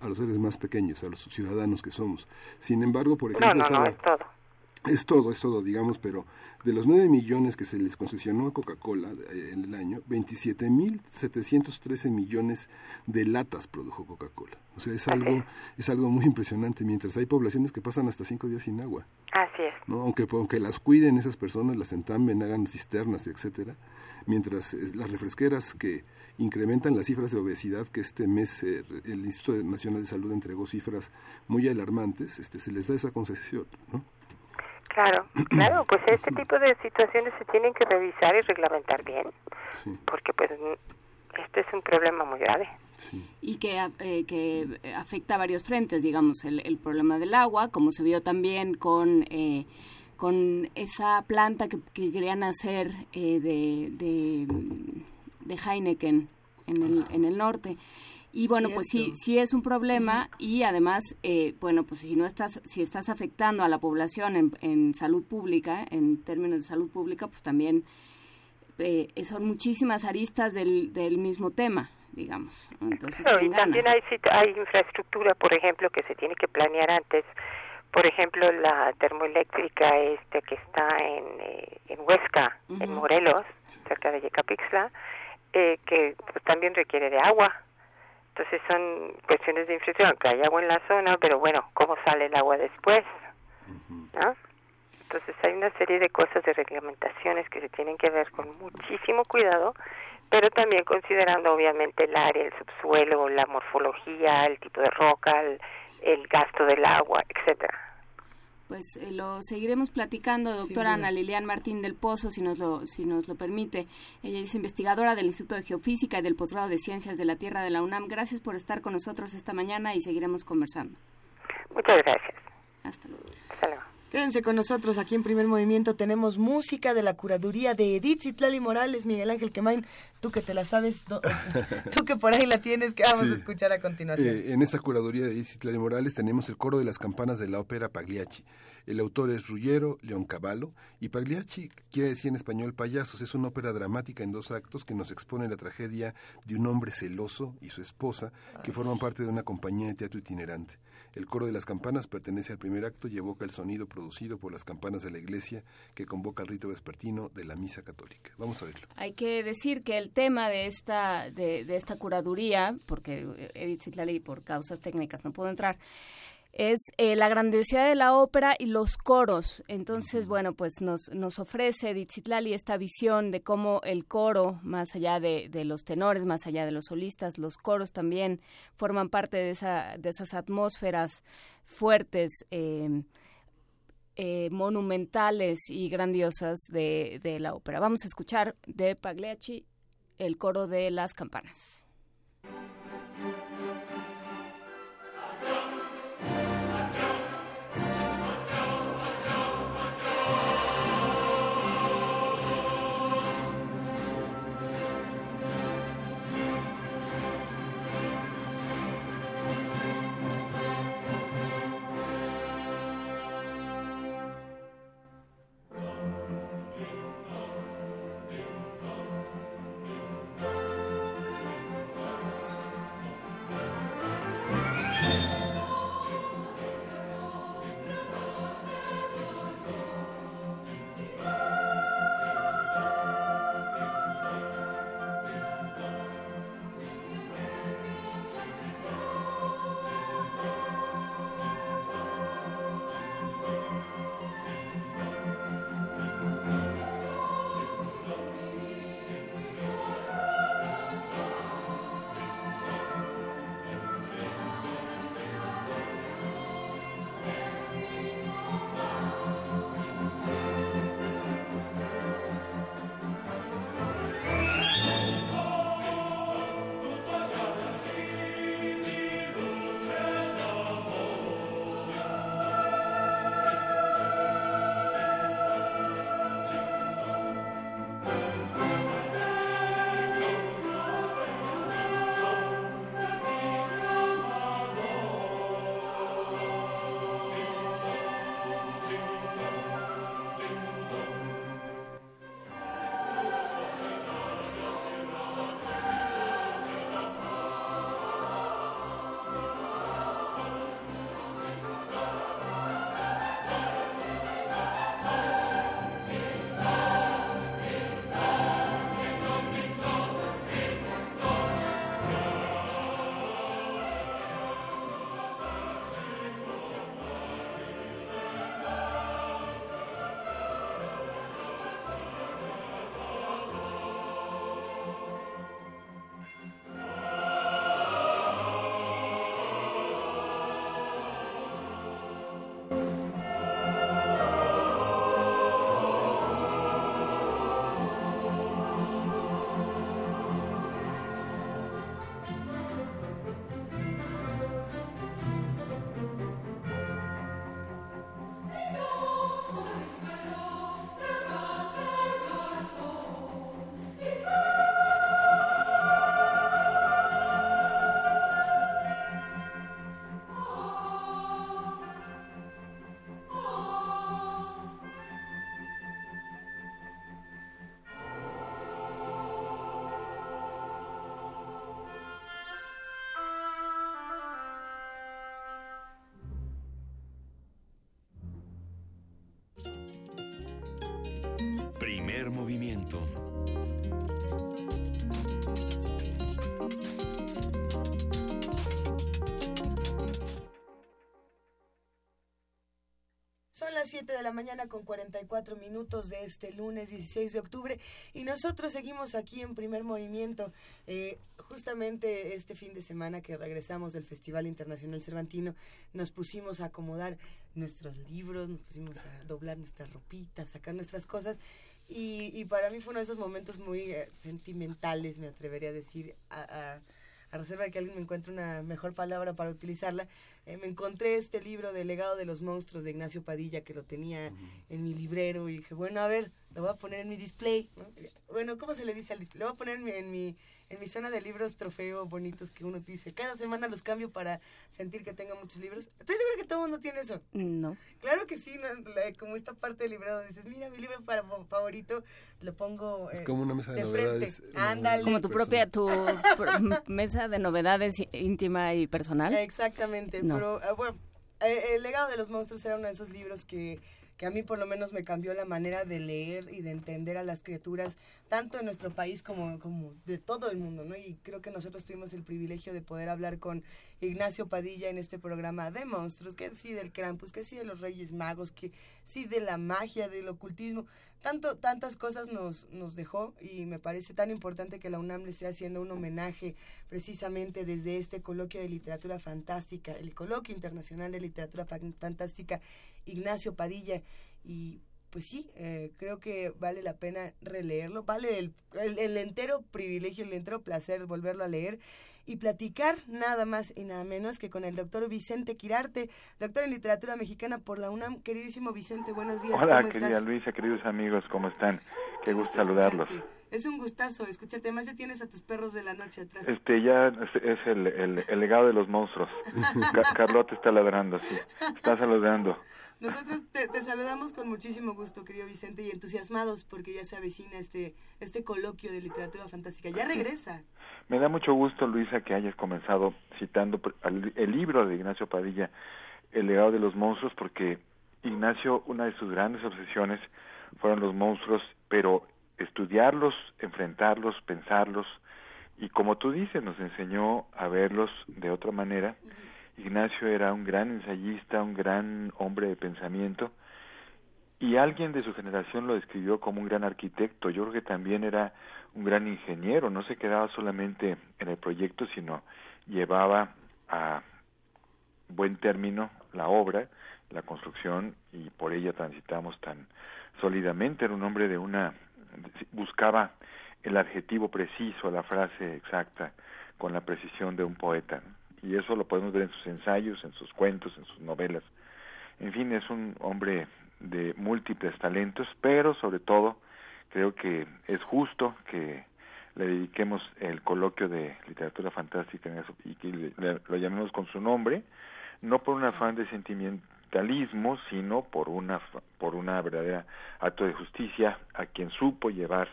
a, los seres más pequeños, a los ciudadanos que somos. Sin embargo, por ejemplo, no, no, no, es todo. Es todo, es todo, digamos, pero de los 9 millones que se les concesionó a Coca-Cola eh, en el año, 27.713 millones de latas produjo Coca-Cola. O sea, es algo, es algo muy impresionante, mientras hay poblaciones que pasan hasta 5 días sin agua. Así es. ¿no? Aunque, aunque las cuiden esas personas, las entamben, hagan cisternas, etcétera, mientras las refresqueras que incrementan las cifras de obesidad que este mes eh, el Instituto Nacional de Salud entregó cifras muy alarmantes, este se les da esa concesión, ¿no? Claro, *clears throat* claro, pues este tipo de situaciones se tienen que revisar y reglamentar bien, porque pues este es un problema muy grave. Y que, eh, que afecta a varios frentes, digamos, el, el, problema del agua, como se vio también con, eh, con esa planta que, querían hacer eh, de, de, de, Heineken en el, en el norte. Y bueno, pues sí, sí es un problema y además, eh, bueno, pues si no estás, si estás afectando a la población en, en salud pública, en términos de salud pública, pues también eh, son muchísimas aristas del, del mismo tema, digamos. Entonces, y también hay, hay infraestructura, por ejemplo, que se tiene que planear antes. Por ejemplo, la termoeléctrica este que está en, eh, en Huesca, en Morelos, cerca de Yecapixtla, eh, que pues, también requiere de agua entonces son cuestiones de infraestructura, que hay agua en la zona, pero bueno, ¿cómo sale el agua después? ¿no? Entonces hay una serie de cosas de reglamentaciones que se tienen que ver con muchísimo cuidado, pero también considerando obviamente el área, el subsuelo, la morfología, el tipo de roca, el, el gasto del agua, etcétera pues eh, lo seguiremos platicando, doctora Ana Lilian Martín del Pozo, si nos, lo, si nos lo permite. Ella es investigadora del Instituto de Geofísica y del Posgrado de Ciencias de la Tierra de la UNAM. Gracias por estar con nosotros esta mañana y seguiremos conversando. Muchas gracias. Hasta luego. Hasta luego. Quédense con nosotros aquí en Primer Movimiento. Tenemos música de la curaduría de Edith Zitlali Morales, Miguel Ángel Quemain. Tú que te la sabes, *laughs* tú que por ahí la tienes, que vamos a escuchar a continuación. Eh, en esta curaduría de Edith Zitlali Morales tenemos el coro de las campanas de la ópera Pagliacci. El autor es Ruggiero Leoncavallo y Pagliacci quiere decir en español payasos. Es una ópera dramática en dos actos que nos expone la tragedia de un hombre celoso y su esposa que forman parte de una compañía de teatro itinerante. El coro de las campanas pertenece al primer acto y evoca el sonido producido por las campanas de la iglesia que convoca el rito vespertino de la misa católica. Vamos a verlo. Hay que decir que el tema de esta, de, esta curaduría, porque Edith Zitlali por causas técnicas no pudo entrar, es eh, la grandiosidad de la ópera y los coros. Entonces, bueno, pues nos, nos ofrece Ditzitlali esta visión de cómo el coro, más allá de, de, los tenores, más allá de los solistas, los coros también forman parte de, esa, de esas atmósferas fuertes. Eh, eh, monumentales y grandiosas de, de la ópera. Vamos a escuchar de Pagliacci el coro de las campanas. Movimiento. Son las 7 de la mañana con 44 minutos de este lunes 16 de octubre y nosotros seguimos aquí en primer movimiento. Eh, justamente este fin de semana que regresamos del Festival Internacional Cervantino nos pusimos a acomodar nuestros libros, nos pusimos a doblar nuestras ropitas, sacar nuestras cosas y, para mí fue uno de esos momentos muy eh, sentimentales, me atrevería a decir, a a reserva de que alguien me encuentre una mejor palabra para utilizarla, eh, me encontré este libro de Legado de los Monstruos de Ignacio Padilla que lo tenía en mi librero y dije, bueno, a ver, lo voy a poner en mi display. Bueno, ¿cómo se le dice al display? Lo voy a poner en mi, en mi, en mi zona de libros trofeo bonitos que uno dice. Cada semana los cambio para sentir que tenga muchos libros. ¿Estoy segura que todo el mundo tiene eso? No. Claro que sí, como esta parte del librado dices, mira, mi libro para, favorito lo pongo Es como una mesa de, novedades. Ándale. Como tu propia, tu *laughs* mesa de novedades íntima y personal. Exactamente, pero ah, bueno, eh, El legado de los monstruos era uno de esos libros que que a mí por lo menos me cambió la manera de leer y de entender a las criaturas, tanto en nuestro país como, como de todo el mundo, ¿no? Y creo que nosotros tuvimos el privilegio de poder hablar con Ignacio Padilla en este programa de monstruos, que sí del Krampus, que sí de los Reyes Magos, que sí de la magia, del ocultismo, tanto, tantas cosas nos, nos dejó y me parece tan importante que la UNAM le esté haciendo un homenaje precisamente desde este coloquio de literatura fantástica, el coloquio internacional de literatura fantástica, Ignacio Padilla, y pues sí, eh, creo que vale la pena releerlo, vale el, el, entero privilegio, el entero placer volverlo a leer y platicar nada más y nada menos que con el doctor Vicente Quirarte, doctor en literatura mexicana por la UNAM. Queridísimo Vicente, buenos días. Hola, querida Luisa, queridos amigos, ¿cómo están? Qué, gusto saludarlos. Es un gustazo escúchate, además ya tienes a tus perros de la noche atrás. Este, ya es, el, el, legado de los monstruos. *laughs* Carlota está ladrando, sí, está saludando. Nosotros te, saludamos con muchísimo gusto, querido Vicente, y entusiasmados porque ya se avecina este, este coloquio de literatura fantástica. Ya *laughs* regresa. Me da mucho gusto, Luisa, que hayas comenzado citando el libro de Ignacio Padilla, El legado de los monstruos, porque Ignacio, una de sus grandes obsesiones fueron los monstruos, pero estudiarlos, enfrentarlos, pensarlos, y como tú dices, nos enseñó a verlos de otra manera. Ignacio era un gran ensayista, un gran hombre de pensamiento, y alguien de su generación lo describió como un gran arquitecto. Yo creo que también era un gran ingeniero, no se quedaba solamente en el proyecto, sino llevaba a buen término la obra, la construcción, y por ella transitamos tan sólidamente. Era un hombre de una... buscaba el adjetivo preciso, la frase exacta, con la precisión de un poeta y eso lo podemos ver en sus ensayos, en sus cuentos, en sus novelas. En fin, es un hombre de múltiples talentos, pero sobre todo creo que es justo que le dediquemos el coloquio de literatura fantástica y que lo llamemos con su nombre, no por un afán de sentimentalismo, sino por una por una verdadera acto de justicia a quien supo llevar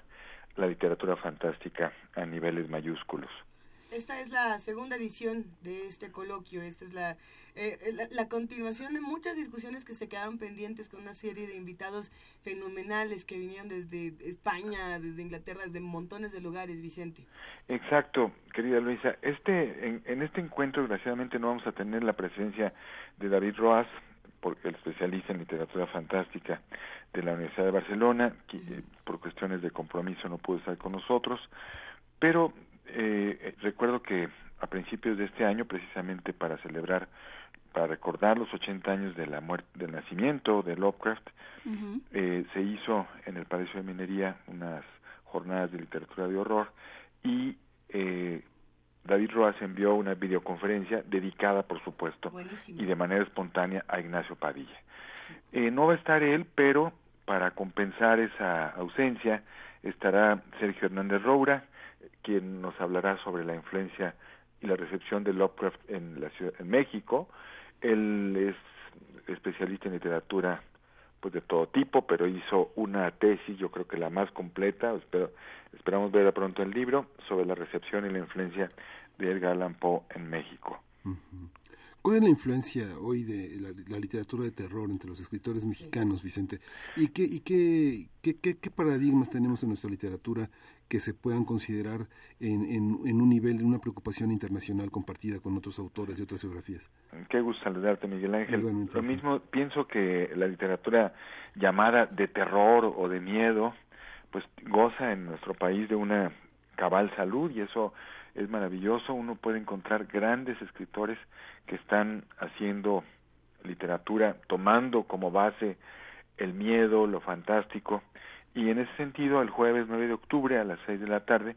la literatura fantástica a niveles mayúsculos. Esta es la segunda edición de este coloquio. Esta es la, eh, la, continuación de muchas discusiones que se quedaron pendientes con una serie de invitados fenomenales que vinieron desde España, desde Inglaterra, desde montones de lugares, Vicente. Exacto, querida Luisa. Este, en, en este encuentro, desgraciadamente, no vamos a tener la presencia de David Roas, porque el especialista en literatura fantástica de la Universidad de Barcelona, que, eh, por cuestiones de compromiso no pudo estar con nosotros, pero eh, recuerdo que a principios de este año, precisamente para celebrar, para recordar los 80 años de la muerte, del nacimiento de Lovecraft, eh, se hizo en el Palacio de Minería unas jornadas de literatura de horror y eh, David Roas envió una videoconferencia dedicada, por supuesto, y de manera espontánea a Ignacio Padilla. Eh, no va a estar él, pero para compensar esa ausencia estará Sergio Hernández Roura, quien nos hablará sobre la influencia y la recepción de Lovecraft en la ciudad, en México. Él es especialista en literatura pues de todo tipo, pero hizo una tesis, yo creo que la más completa, espero, esperamos ver pronto el libro, sobre la recepción y la influencia de Edgar Allan Poe en México. ¿Cuál es la influencia hoy de la, literatura de terror entre los escritores mexicanos, Vicente? ¿Y, qué, y qué, qué, qué, paradigmas tenemos en nuestra literatura que se puedan considerar en, en, un nivel de una preocupación internacional compartida con otros autores de otras geografías? Qué gusto saludarte, Miguel Ángel. Lo mismo, pienso que la literatura llamada de terror o de miedo, pues goza en nuestro país de una cabal salud y eso es maravilloso. Uno puede encontrar grandes escritores que están haciendo literatura tomando como base el miedo, lo fantástico. Y en ese sentido, el jueves 9 de octubre a las 6 de la tarde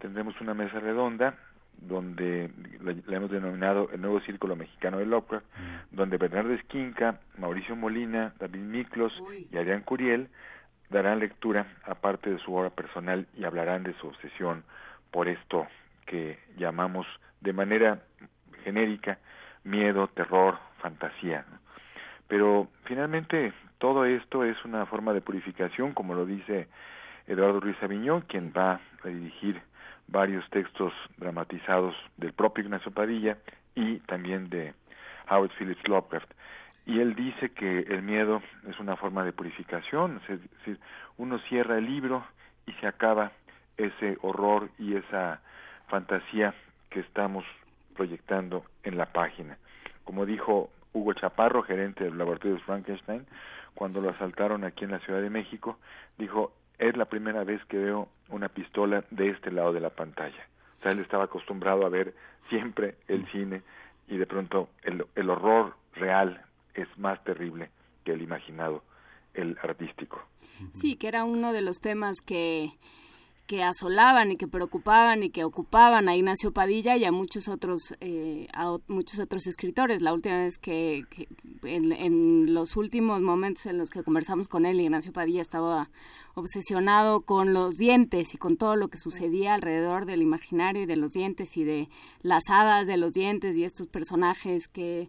tendremos una mesa redonda donde le, hemos denominado el nuevo Círculo Mexicano de Lovecraft, mm. donde Bernardo Esquinca, Mauricio Molina, David Miklos y Adrián Curiel darán lectura aparte de su obra personal y hablarán de su obsesión por esto que llamamos de manera genérica miedo, terror, fantasía. Pero finalmente todo esto es una forma de purificación, como lo dice Eduardo Ruiz Aviñón, quien va a dirigir varios textos dramatizados del propio Ignacio Padilla y también de Howard Phillips Lovecraft. Y él dice que el miedo es una forma de purificación, es decir, uno cierra el libro y se acaba ese horror y esa fantasía que estamos proyectando en la página. Como dijo Hugo Chaparro, gerente del laboratorio Frankenstein, cuando lo asaltaron aquí en la Ciudad de México, dijo, es la primera vez que veo una pistola de este lado de la pantalla. O sea, él estaba acostumbrado a ver siempre el cine y de pronto el, el horror real es más terrible que el imaginado, el artístico. Sí, que era uno de los temas que que asolaban y que preocupaban y que ocupaban a Ignacio Padilla y a muchos otros eh, a muchos otros escritores. La última vez que, en, en, los últimos momentos en los que conversamos con él Ignacio Padilla estaba obsesionado con los dientes y con todo lo que sucedía alrededor del imaginario y de los dientes y de las hadas de los dientes y estos personajes que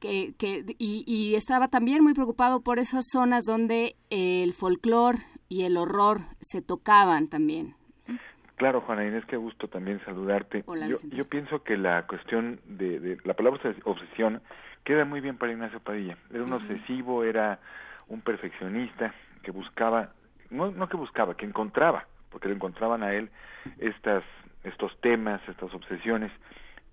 que, que y, y, estaba también muy preocupado por esas zonas donde el folclore y el horror se tocaban también. Claro, Juana Inés, qué gusto también saludarte. yo, yo, pienso que la cuestión de, de, la palabra obsesión queda muy bien para Ignacio Padilla. Era un obsesivo, era un perfeccionista que buscaba, no, no que buscaba, que encontraba, porque le encontraban a él estas, estos temas, estas obsesiones,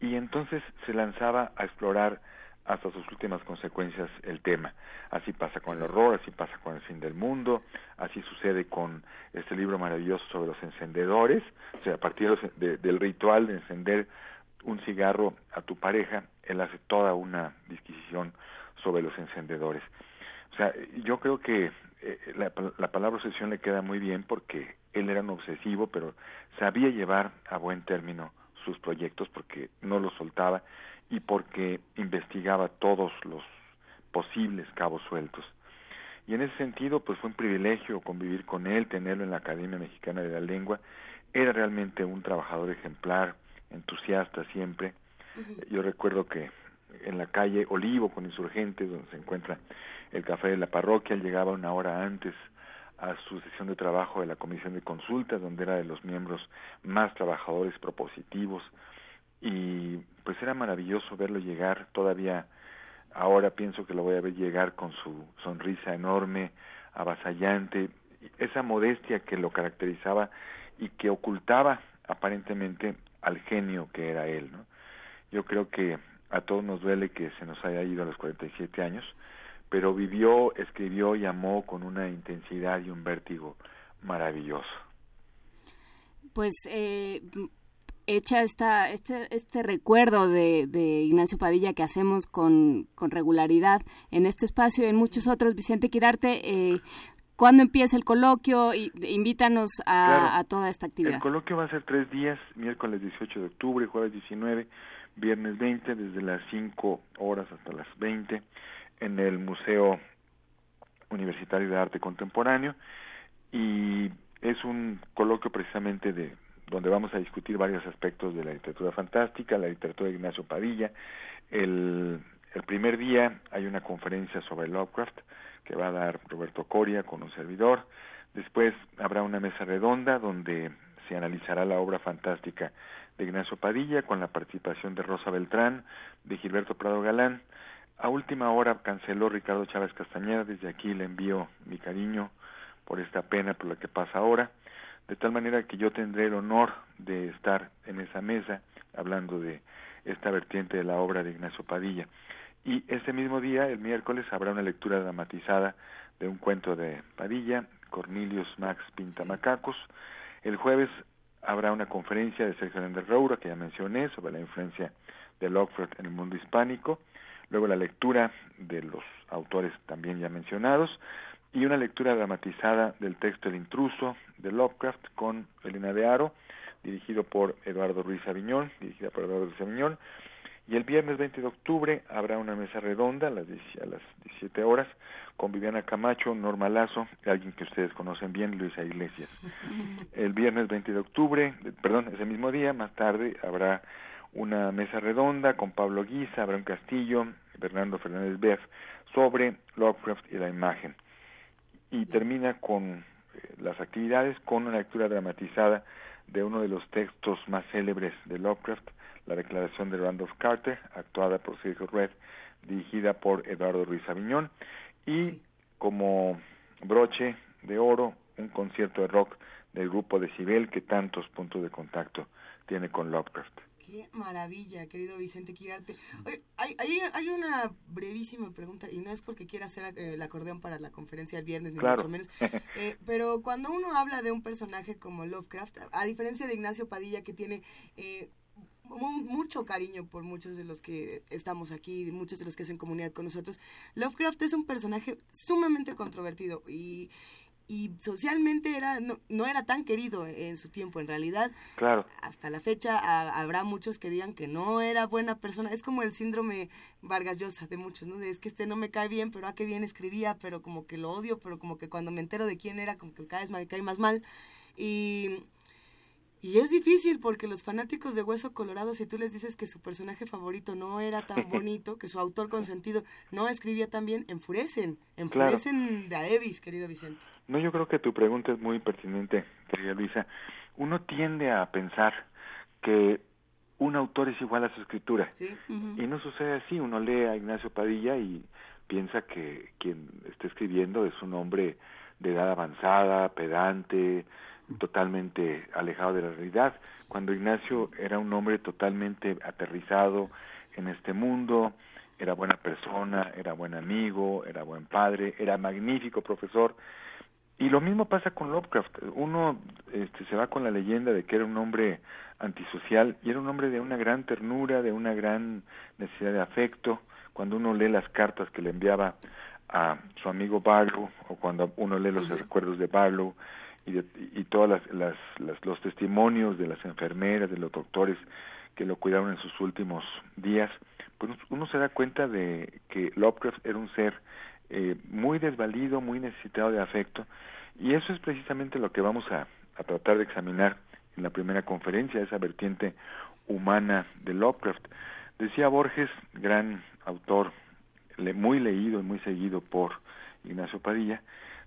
y entonces se lanzaba a explorar hasta sus últimas consecuencias el tema. Así pasa con el horror, así pasa con el fin del mundo, así sucede con este libro maravilloso sobre los encendedores, o sea, a partir del ritual de encender un cigarro a tu pareja, él hace toda una disquisición sobre los encendedores. O sea, yo creo que eh, la, la palabra obsesión le queda muy bien porque él era un obsesivo, pero sabía llevar a buen término sus proyectos porque no los soltaba y porque investigaba todos los posibles cabos sueltos. Y en ese sentido, pues fue un privilegio convivir con él, tenerlo en la Academia Mexicana de la Lengua. Era realmente un trabajador ejemplar, entusiasta siempre. Yo recuerdo que en la calle Olivo con Insurgentes, donde se encuentra el café de la parroquia, llegaba una hora antes a su sesión de trabajo de la comisión de consultas, donde era de los miembros más trabajadores propositivos, y pues era maravilloso verlo llegar todavía ahora pienso que lo voy a ver llegar con su sonrisa enorme avasallante esa modestia que lo caracterizaba y que ocultaba aparentemente al genio que era él ¿no? yo creo que a todos nos duele que se nos haya ido a los 47 años pero vivió escribió y amó con una intensidad y un vértigo maravilloso pues eh, hecha esta, este, este recuerdo de, Ignacio Padilla que hacemos con, regularidad en este espacio y en muchos otros. Vicente Quirarte, eh, ¿cuándo empieza el coloquio? Y, invítanos a, toda esta actividad. El coloquio va a ser tres días, miércoles 18 de octubre, jueves 19, viernes 20, desde las 5 horas hasta las 20, en el Museo Universitario de Arte Contemporáneo. Y es un coloquio precisamente de donde vamos a discutir varios aspectos de la literatura fantástica, la literatura de Ignacio Padilla. El, el primer día hay una conferencia sobre Lovecraft que va a dar Roberto Coria con un servidor. Después habrá una mesa redonda donde se analizará la obra fantástica de Ignacio Padilla con la participación de Rosa Beltrán, de Gilberto Prado Galán. A última hora canceló Ricardo Chávez Castañeda, desde aquí le envío mi cariño por esta pena por la que pasa ahora, de tal manera que yo tendré el honor de estar en esa mesa hablando de esta vertiente de la obra de Ignacio Padilla. Y ese mismo día, el miércoles, habrá una lectura dramatizada de un cuento de Padilla, Cornelius Max Pintamacacos. El jueves habrá una conferencia de Sergio Hernández Roura, que ya mencioné, sobre la influencia de Lovecraft en el mundo hispánico. Luego la lectura de los autores también ya mencionados y una lectura dramatizada del texto El intruso de Lovecraft con Elena de Aro, dirigido por Eduardo Ruiz Aviñón, dirigida por Eduardo Ruiz Aviñón. Y el viernes 20 de octubre habrá una mesa redonda a las, a las 17 horas con Viviana Camacho, Norma Lazo, alguien que ustedes conocen bien, Luisa Iglesias. *laughs* El viernes 20 de octubre, perdón, ese mismo día, más tarde, habrá una mesa redonda con Pablo Guisa, Abraham Castillo, Fernando Fernández Beff sobre Lovecraft y la imagen. Y termina con eh, las actividades con una lectura dramatizada de uno de los textos más célebres de Lovecraft, la declaración de Randolph Carter, actuada por Sergio Red, dirigida por Eduardo Ruiz Aviñón, y como broche de oro, un concierto de rock del grupo de Cibel que tantos puntos de contacto tiene con Lovecraft. Qué maravilla, querido Vicente Quirarte. hay, hay, una brevísima pregunta, y no es porque quiera hacer eh, el acordeón para la conferencia del viernes, ni mucho menos, *laughs* eh, pero cuando uno habla de un personaje como Lovecraft, a diferencia de Ignacio Padilla, que tiene eh, mucho cariño por muchos de los que estamos aquí, muchos de los que hacen comunidad con nosotros, Lovecraft es un personaje sumamente controvertido y y socialmente era no, no, era tan querido en su tiempo. En realidad claro. hasta la fecha habrá muchos que digan que no era buena persona. Es como el síndrome Vargas Llosa de muchos no es que este no me cae bien pero a ah, qué bien escribía pero como que lo odio pero como que cuando me entero de quién era como que cada vez me cae más mal y y es difícil porque los fanáticos de Hueso Colorado, si tú les dices que su personaje favorito no era tan *laughs* bonito, que su autor consentido no escribía tan bien, enfurecen, enfurecen de a Evis, querido Vicente. No, yo creo que tu pregunta es muy pertinente, querida Luisa. Uno tiende a pensar que un autor es igual a su escritura. Y no sucede así. Uno lee a Ignacio Padilla y piensa que quien está escribiendo es un hombre de edad avanzada, pedante, totalmente alejado de la realidad, cuando Ignacio era un hombre totalmente aterrizado en este mundo, era buena persona, era buen amigo, era buen padre, era magnífico profesor, y lo mismo pasa con Lovecraft. Uno este, se va con la leyenda de que era un hombre antisocial y era un hombre de una gran ternura, de una gran necesidad de afecto. Cuando uno lee las cartas que le enviaba a su amigo Barlow o cuando uno lee los recuerdos de Barlow y, de, y todos las, las, los testimonios de las enfermeras, de los doctores que lo cuidaron en sus últimos días, pues uno se da cuenta de que Lovecraft era un ser eh, muy desvalido, muy necesitado de afecto, y eso es precisamente lo que vamos a, tratar de examinar en la primera conferencia, esa vertiente humana de Lovecraft. Decía Borges, gran autor, muy leído y muy seguido por Ignacio Padilla,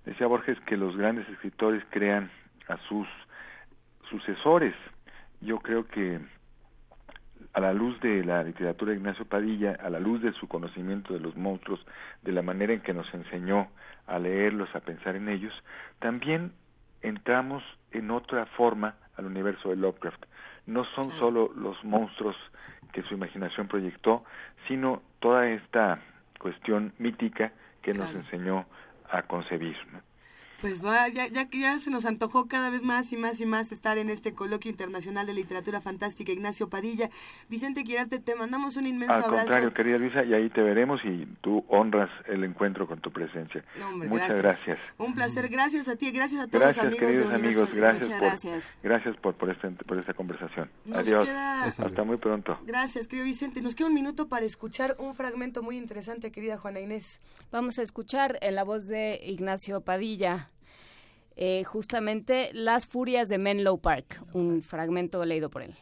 decía Borges que los grandes escritores crean a sus sucesores. Yo creo que a la luz de la literatura de Ignacio Padilla, a la luz de su conocimiento de los monstruos, de la manera en que nos enseñó a leerlos, a pensar en ellos, también entramos en otra forma al universo de Lovecraft. No son solo los monstruos que su imaginación proyectó, sino toda esta cuestión mítica que nos enseñó a concebir. Pues va, ya, ya que ya se nos antojó cada vez más y más y más estar en este coloquio internacional de literatura fantástica Ignacio Padilla. Vicente Quirarte, te mandamos un inmenso abrazo. Al contrario, querida Luisa, y ahí te veremos y tú honras el encuentro con tu presencia. Muchas gracias. Un placer, gracias a ti, gracias a todos los amigos. Queridos amigos, gracias por, gracias. gracias por, por, este, por esta conversación. Adiós. Hasta muy pronto. Gracias, querido Vicente. Nos queda un minuto para escuchar un fragmento muy interesante, querida Juana Inés. Vamos a escuchar en la voz de Ignacio Padilla eh, justamente Las Furias de Menlo Park, un fragmento leído por él.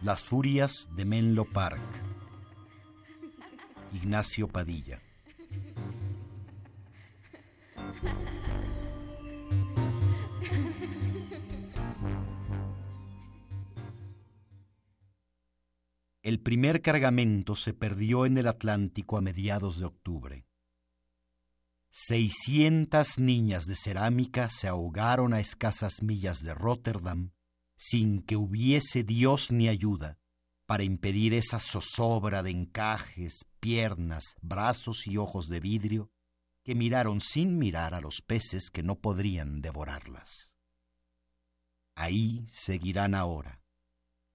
Las Furias de Menlo Park. Ignacio Padilla. El primer cargamento se perdió en el Atlántico a mediados de octubre. 600 niñas de cerámica se ahogaron a escasas millas de Rotterdam sin que hubiese Dios ni ayuda para impedir esa zozobra de encajes, piernas, brazos y ojos de vidrio que miraron sin mirar a los peces que no podrían devorarlas. Ahí seguirán ahora,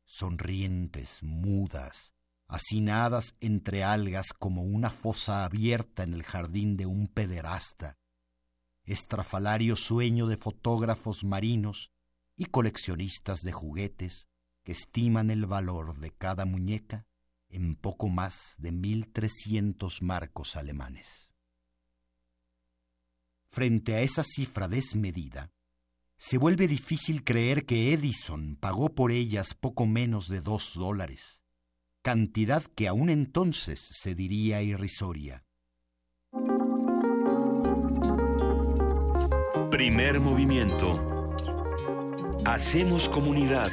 sonrientes, mudas, hacinadas entre algas como una fosa abierta en el jardín de un pederasta, estrafalario sueño de fotógrafos marinos y coleccionistas de juguetes que estiman el valor de cada muñeca en poco más de mil trescientos marcos alemanes. Frente a esa cifra desmedida, se vuelve difícil creer que Edison pagó por ellas poco menos de dos dólares cantidad que aún entonces se diría irrisoria. Primer movimiento. Hacemos comunidad.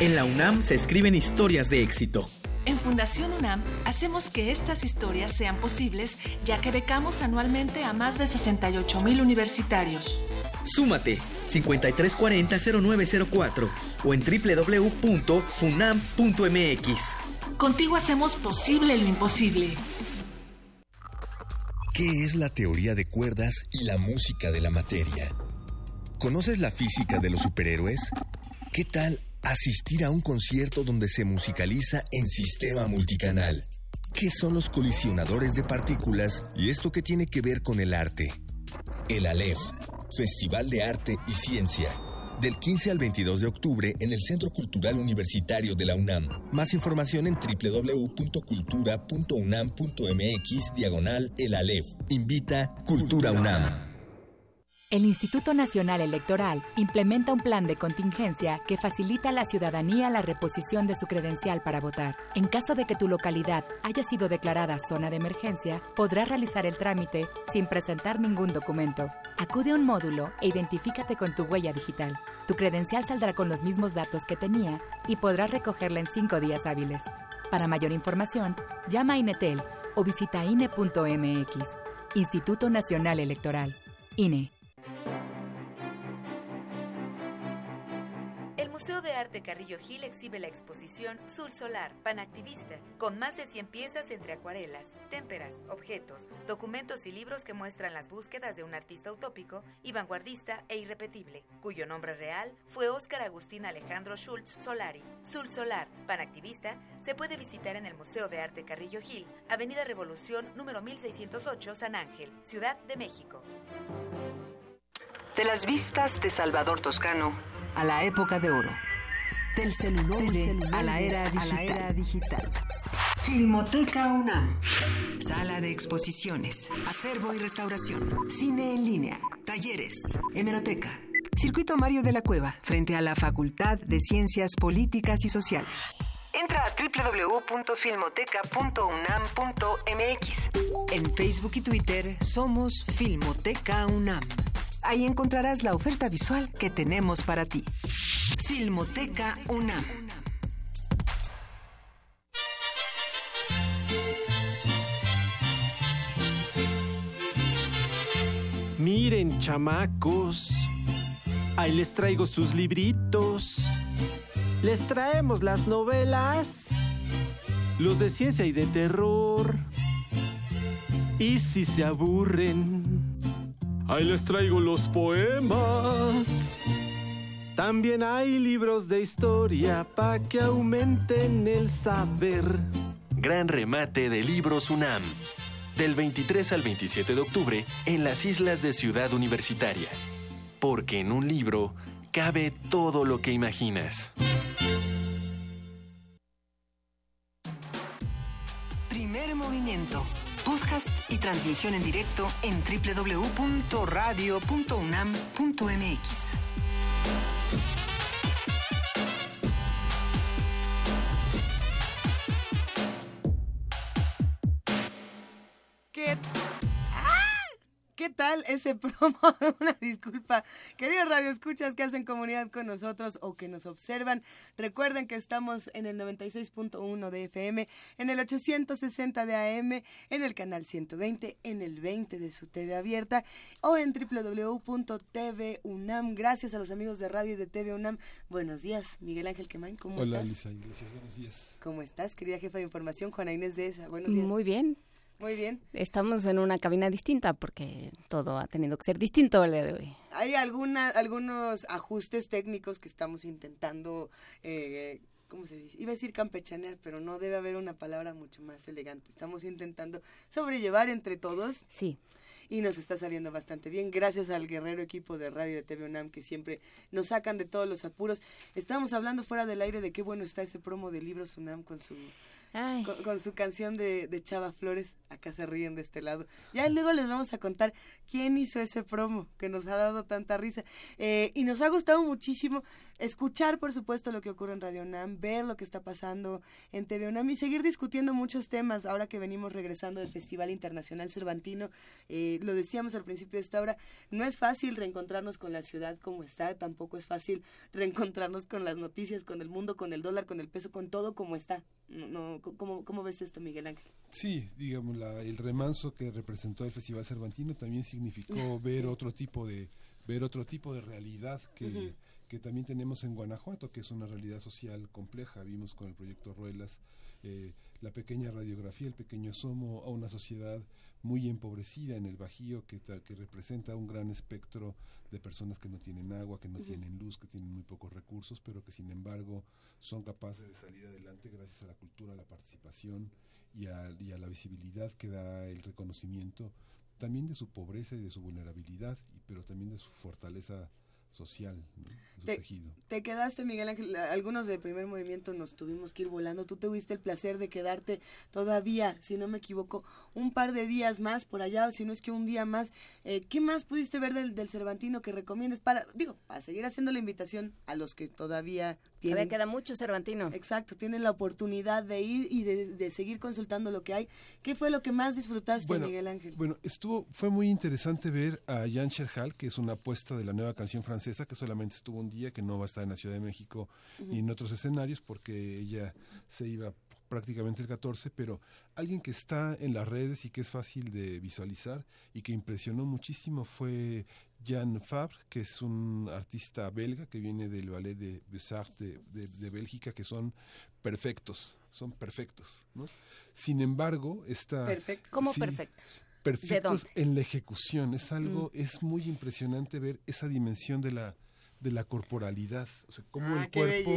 En la UNAM se escriben historias de éxito Fundación UNAM hacemos que estas historias sean posibles ya que becamos anualmente a más de 68 mil universitarios. Súmate 5340-0904 o en www.funam.mx. Contigo hacemos posible lo imposible. ¿Qué es la teoría de cuerdas y la música de la materia? ¿Conoces la física de los superhéroes? ¿Qué tal asistir a un concierto donde se musicaliza en sistema multicanal. ¿Qué son los colisionadores de partículas y esto qué tiene que ver con el arte? El ALEF, Festival de Arte y Ciencia, del 15 al 22 de octubre en el Centro Cultural Universitario de la UNAM. Más información en www.cultura.unam.mx diagonal el ALEF. Invita Cultura UNAM. El Instituto Nacional Electoral implementa un plan de contingencia que facilita a la ciudadanía la reposición de su credencial para votar. En caso de que tu localidad haya sido declarada zona de emergencia, podrás realizar el trámite sin presentar ningún documento. Acude a un módulo e identifícate con tu huella digital. Tu credencial saldrá con los mismos datos que tenía y podrás recogerla en cinco días hábiles. Para mayor información, llama a Inetel o visita INE.mx. Instituto Nacional Electoral. INE. Museo de Arte Carrillo Gil exhibe la exposición Sul Solar, Panactivista, con más de 100 piezas entre acuarelas, témperas, objetos, documentos y libros que muestran las búsquedas de un artista utópico y vanguardista e irrepetible, cuyo nombre real fue Óscar Agustín Alejandro Schultz Solari. Sul Solar, Panactivista, se puede visitar en el Museo de Arte Carrillo Gil, Avenida Revolución número 1608, San Ángel, Ciudad de México. De las vistas de Salvador Toscano a la época de oro. Del celular a, la era digital. Filmoteca UNAM. Sala de exposiciones, acervo y restauración, cine en línea, talleres, hemeroteca. Circuito Mario de la Cueva, frente a la Facultad de Ciencias Políticas y Sociales. Entra a www.filmoteca.unam.mx. En Facebook y Twitter somos Filmoteca UNAM. Ahí encontrarás la oferta visual que tenemos para ti. Filmoteca UNAM. Miren, chamacos, ahí les traigo sus libritos. Les traemos las novelas, los de ciencia y de terror. Y si se aburren, Ahí les traigo los poemas. También hay libros de historia para que aumenten el saber. Gran remate de Libros UNAM. Del 23 al 27 de octubre en las islas de Ciudad Universitaria. Porque en un libro cabe todo lo que imaginas. Primer movimiento podcast y transmisión en directo en www.radio.unam.mx. tal ese *laughs* promo? Una disculpa. Queridos Radio Escuchas que hacen comunidad con nosotros o que nos observan, recuerden que estamos en el 96.1 de FM, en el 860 de AM, en el canal 120, en el 20 de su TV abierta o en www.tvunam. Gracias a los amigos de radio y de TV UNAM. Buenos días, Miguel Ángel Quemain, ¿cómo Hola, estás? Hola, Lisa Iglesias, buenos días. ¿Cómo estás, querida jefa de información, Juana Inés de esa? Buenos días. Muy bien. Muy bien. Estamos en una cabina distinta porque todo ha tenido que ser distinto el día de hoy. Hay alguna, algunos ajustes técnicos que estamos intentando, eh, ¿cómo se dice? Iba a decir campechanear, pero no debe haber una palabra mucho más elegante. Estamos intentando sobrellevar entre todos. Sí. Y nos está saliendo bastante bien, gracias al guerrero equipo de Radio de TV UNAM que siempre nos sacan de todos los apuros. Estábamos hablando fuera del aire de qué bueno está ese promo de Libros UNAM con su con, su canción de, Chava Flores. Acá se ríen de este lado. Ya luego les vamos a contar quién hizo ese promo que nos ha dado tanta risa. Eh, y nos ha gustado muchísimo escuchar, por supuesto, lo que ocurre en Radio UNAM, ver lo que está pasando en TV UNAM y seguir discutiendo muchos temas ahora que venimos regresando del Festival Internacional Cervantino. Eh, lo decíamos al principio de esta hora, no es fácil reencontrarnos con la ciudad como está, tampoco es fácil reencontrarnos con las noticias, con el mundo, con el dólar, con el peso, con todo como está. No, ¿cómo, ¿Cómo ves esto, Miguel Ángel? Sí, digamos, la, el remanso que representó el Festival Cervantino también significó ver sí. otro tipo de ver otro tipo de realidad que, uh -huh. que también tenemos en Guanajuato, que es una realidad social compleja. Vimos con el proyecto Ruelas eh, la pequeña radiografía, el pequeño asomo a una sociedad muy empobrecida en el Bajío, que, que representa un gran espectro de personas que no tienen agua, que no uh -huh. tienen luz, que tienen muy pocos recursos, pero que sin embargo son capaces de salir adelante gracias a la cultura, a la participación y a, y a la visibilidad que da el reconocimiento también de su pobreza y de su vulnerabilidad, pero también de su fortaleza social, te, tejido. Te quedaste, Miguel Ángel, algunos de primer movimiento nos tuvimos que ir volando. Tú tuviste el placer de quedarte todavía, si no me equivoco, un par de días más por allá, o si no es que un día más. Eh, ¿Qué más pudiste ver del, del Cervantino que recomiendes para, digo, para seguir haciendo la invitación a los que todavía tienen... Todavía queda mucho Cervantino. Exacto, tienen la oportunidad de ir y de, de, seguir consultando lo que hay. ¿Qué fue lo que más disfrutaste, bueno, Miguel Ángel? Bueno, estuvo, fue muy interesante ver a Jan Scherhal, que es una apuesta de la nueva canción francesa, que solamente estuvo un día, que no va a estar en la Ciudad de México uh -huh. ni en otros escenarios, porque ella se iba prácticamente el 14, pero alguien que está en las redes y que es fácil de visualizar y que impresionó muchísimo fue Jan Fabre, que es un artista belga que viene del ballet de Beaux-Arts de, de, de, Bélgica, que son perfectos, son perfectos. ¿no? Sin embargo, está... Perfecto. ¿Cómo sí, perfectos? Perfectos en la ejecución. Es algo, mm. es muy impresionante ver esa dimensión de la de la corporalidad, o sea, cómo ah, el cuerpo,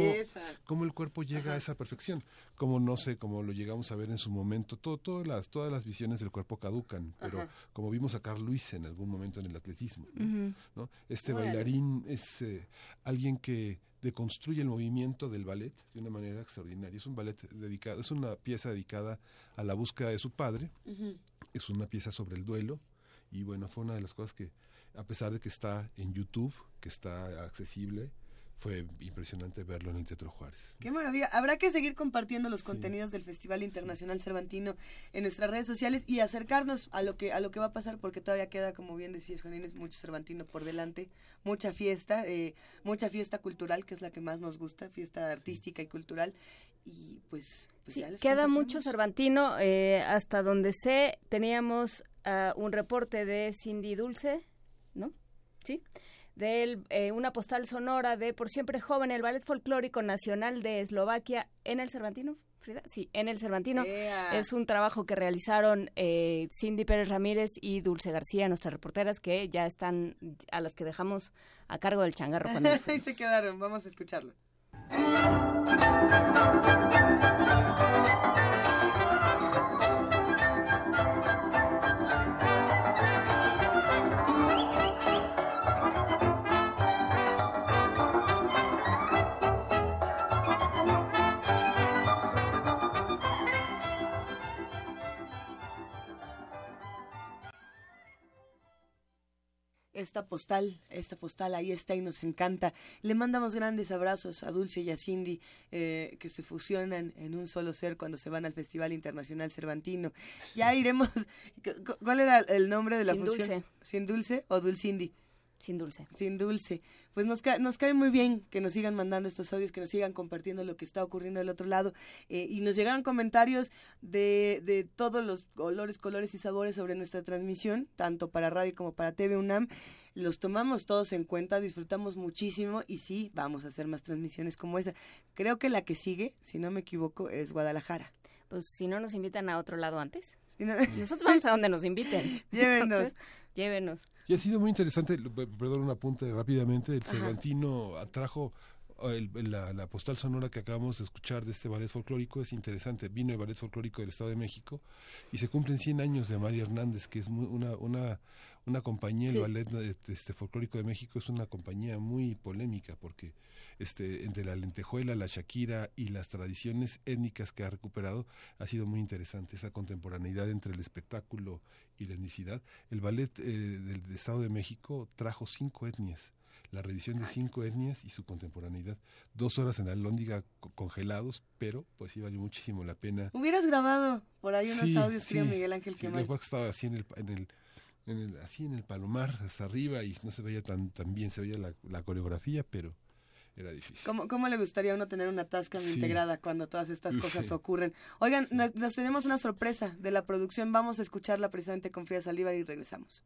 cómo el cuerpo llega Ajá. a esa perfección, como no sé, como lo llegamos a ver en su momento, todo, todas las, todas las visiones del cuerpo caducan, pero Ajá. como vimos a Carl Luis en algún momento en el atletismo, ¿no? Uh -huh. ¿no? Este bueno. bailarín es eh, alguien que deconstruye el movimiento del ballet de una manera extraordinaria. Es un ballet dedicado, es una pieza dedicada a la búsqueda de su padre, uh -huh. es una pieza sobre el duelo, y bueno, fue una de las cosas que, a pesar de que está en YouTube, que está accesible, fue impresionante verlo en el Teatro Juárez. Qué maravilla. Habrá que seguir compartiendo los sí. contenidos del Festival Internacional sí. Cervantino en nuestras redes sociales y acercarnos a lo que a lo que va a pasar porque todavía queda, como bien decías, Juan Inés, mucho Cervantino por delante, mucha fiesta, eh, mucha fiesta cultural, que es la que más nos gusta, fiesta artística y cultural. Y pues, pues sí, queda mucho Cervantino. Eh, hasta donde sé, teníamos uh, un reporte de Cindy Dulce. Sí de eh, una postal sonora de Por Siempre Joven, el Ballet Folclórico Nacional de Eslovaquia en el Cervantino. Frida? Sí, en el Cervantino. Yeah. Es un trabajo que realizaron eh, Cindy Pérez Ramírez y Dulce García, nuestras reporteras, que ya están, a las que dejamos a cargo del changarro. Cuando *laughs* Ahí se quedaron, vamos a escucharlo. esta postal, esta postal ahí está y nos encanta. Le mandamos grandes abrazos a Dulce y a Cindy eh, que se fusionan en un solo ser cuando se van al Festival Internacional Cervantino. Ya iremos. *laughs* ¿Cuál era el nombre de la Sin fusión? Dulce. Sin Dulce o Dulcindy. Sin dulce. Sin dulce. Pues nos, ca- nos cae muy bien que nos sigan mandando estos audios, que nos sigan compartiendo lo que está ocurriendo del otro lado. Eh, y nos llegaron comentarios de, de todos los olores, colores y sabores sobre nuestra transmisión, tanto para radio como para TV UNAM. Los tomamos todos en cuenta, disfrutamos muchísimo y sí, vamos a hacer más transmisiones como esa. Creo que la que sigue, si no me equivoco, es Guadalajara. Pues si no nos invitan a otro lado antes. Nosotros vamos a donde nos inviten. *laughs* Llévenos. Entonces, llévenos. Y ha sido muy interesante, perdón, un apunte rápidamente, el Ajá. Cervantino atrajo el- la, la postal sonora que acabamos de escuchar de este ballet folclórico, es interesante, vino el ballet folclórico del Estado de México y se cumplen 100 años de María Hernández, que es muy- una, una, una compañía, Sí. el ballet de este folclórico de México es una compañía muy polémica porque este entre la lentejuela, la shakira y las tradiciones étnicas que ha recuperado ha sido muy interesante esa contemporaneidad entre el espectáculo y la etnicidad. El ballet eh, del, del Estado de México trajo cinco etnias, la revisión de cinco etnias y su contemporaneidad. Dos horas en la lóndiga co- congelados, pero pues sí valió muchísimo la pena. Hubieras grabado por ahí unos Sí, audios, sí, Miguel Ángel sí, que estaba así en el, en el, en el- así en el palomar hasta arriba y no se veía tan, tan bien, se veía la, la coreografía, pero era difícil. ¿Cómo, ¿Cómo le gustaría a uno tener una tasca Sí. integrada cuando todas estas cosas Sí. ocurren? Oigan, nos, nos tenemos una sorpresa de la producción. Vamos a escucharla precisamente con Frida Saldívar y regresamos.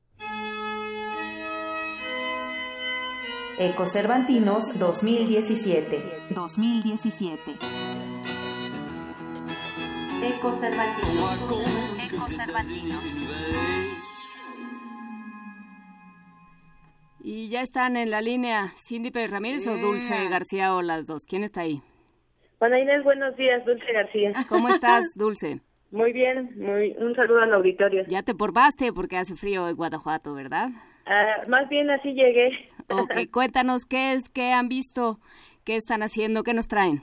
Eco Cervantinos 2017. 2017. Eco Cervantinos. Y ya están en la línea Cindy Pérez Ramírez o Dulce García o las dos. ¿Quién está ahí? Juana Inés, buenos días, Dulce García. ¿Cómo estás, *laughs* Dulce? Muy bien, muy, un saludo al auditorio. Ya te porbaste porque hace frío en Guanajuato, ¿verdad? Ah, más bien así llegué. *laughs* Ok, cuéntanos qué es, qué han visto, qué están haciendo, qué nos traen.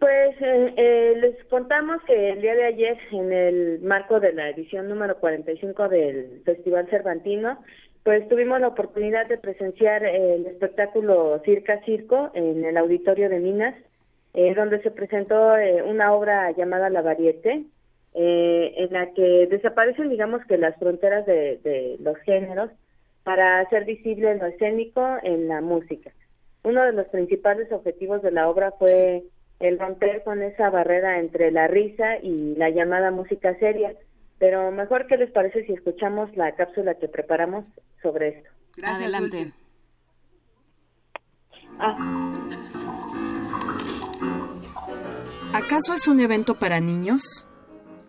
Pues eh, eh, les contamos que el día de ayer, en el marco de la edición número 45 del Festival Cervantino, pues tuvimos la oportunidad de presenciar el espectáculo Circa Circo en el Auditorio de Minas, donde se presentó eh, una obra llamada La Variete, eh, en la que desaparecen, digamos que las fronteras de, de los géneros para hacer visible lo escénico en la música. Uno de los principales objetivos de la obra fue el romper con esa barrera entre la risa y la llamada música seria. Pero mejor, ¿qué les parece si escuchamos la cápsula que preparamos sobre esto? Gracias, Adelante. Dulce. ¿Acaso es un evento para niños?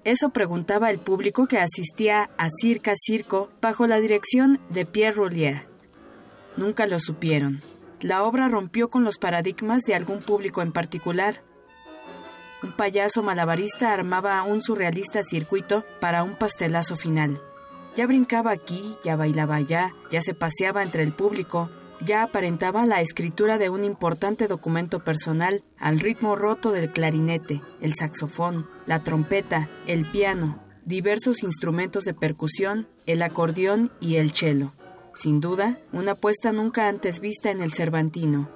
Eso preguntaba el público que asistía a Circa Circo bajo la dirección de Pierre Rollier. Nunca lo supieron. La obra rompió con los paradigmas de algún público en particular. Un payaso malabarista armaba un surrealista circuito para un pastelazo final. Ya brincaba aquí, ya bailaba allá, ya se paseaba entre el público, ya aparentaba la escritura de un importante documento personal al ritmo roto del clarinete, el saxofón, la trompeta, el piano, diversos instrumentos de percusión, el acordeón y el cello. Sin duda, una apuesta nunca antes vista en el Cervantino.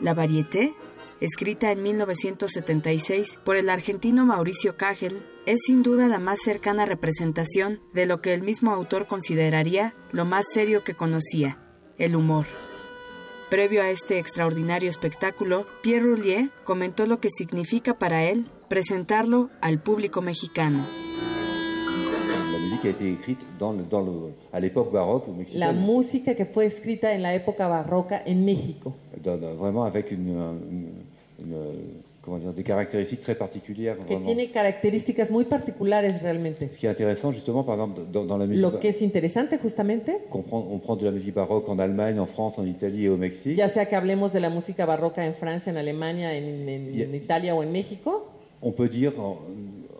La Varieté, escrita en 1976 por el argentino Mauricio Cagel, es sin duda la más cercana representación de lo que el mismo autor consideraría lo más serio que conocía, el humor. Previo a este extraordinario espectáculo, Pierre Roulier comentó lo que significa para él presentarlo al público mexicano. La música que fue escrita en la época barroca en México, une, une- comment dire, des caractéristiques très particulières. que vraiment. tiene características muy particulares realmente. Ce qui est intéressant justement, par exemple, dans, dans la musique, Lo que es interesante justamente, qu'on prend, on prend de la musique baroque en Allemagne, en France, en Italie et au Mexique. ya sea que hablemos de la música barroca en Francia, en Alemania, en, en- en Italia o en México, On peut dire en-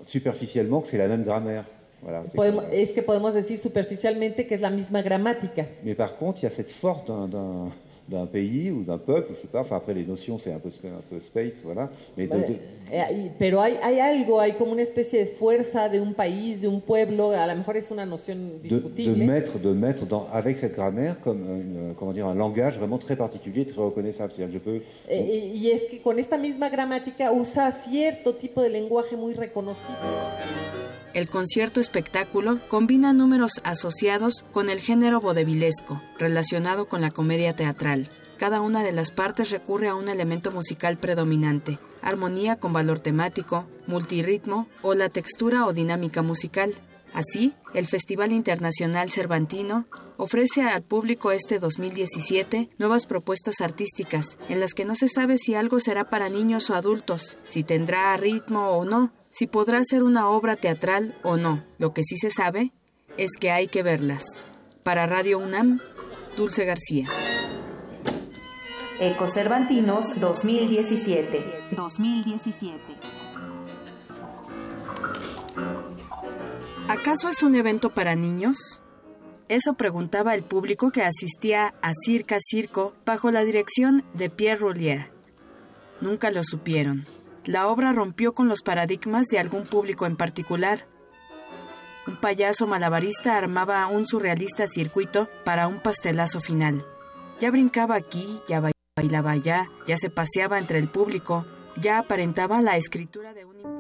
superficiellement que c'est la même grammaire. Voilà, podemos- que- es que podemos decir superficialmente que es la misma gramática. Mais par contre, il y a cette force d'un- d'un pays ou d'un peuple, je sais pas, enfin après les notions c'est un peu, un peu space, voilà. Mais de, Vale. de- Eh, pero hay, hay algo, hay como una especie de fuerza de un país, de un pueblo, a lo mejor es una noción de, de discutible. mettre, de mettre dans, avec cette grammaire comme une- comment dire, un langage vraiment très particulier, très reconnaissable. Je peux Eh, y y es que con esta misma gramática usa cierto tipo de lenguaje muy reconocido. El concierto espectáculo combina números asociados con el género vodevilesco, relacionado con la comedia teatral. Cada una de las partes recurre a un elemento musical predominante, armonía con valor temático, multirritmo o la textura o dinámica musical. Así, el Festival Internacional Cervantino ofrece al público este 2017 nuevas propuestas artísticas en las que no se sabe si algo será para niños o adultos, si tendrá ritmo o no, si podrá ser una obra teatral o no. Lo que sí se sabe es que hay que verlas. Para Radio UNAM, Dulce García. Ecocervantinos 2017. 2017. ¿Acaso es un evento para niños? Eso preguntaba el público que asistía a Circa Circo bajo la dirección de Pierre Rollier. Nunca lo supieron. La obra rompió con los paradigmas de algún público en particular. Un payaso malabarista armaba un surrealista circuito para un pastelazo final. Ya brincaba aquí, ya bailaba allá, ya se paseaba entre el público, ya aparentaba la escritura de un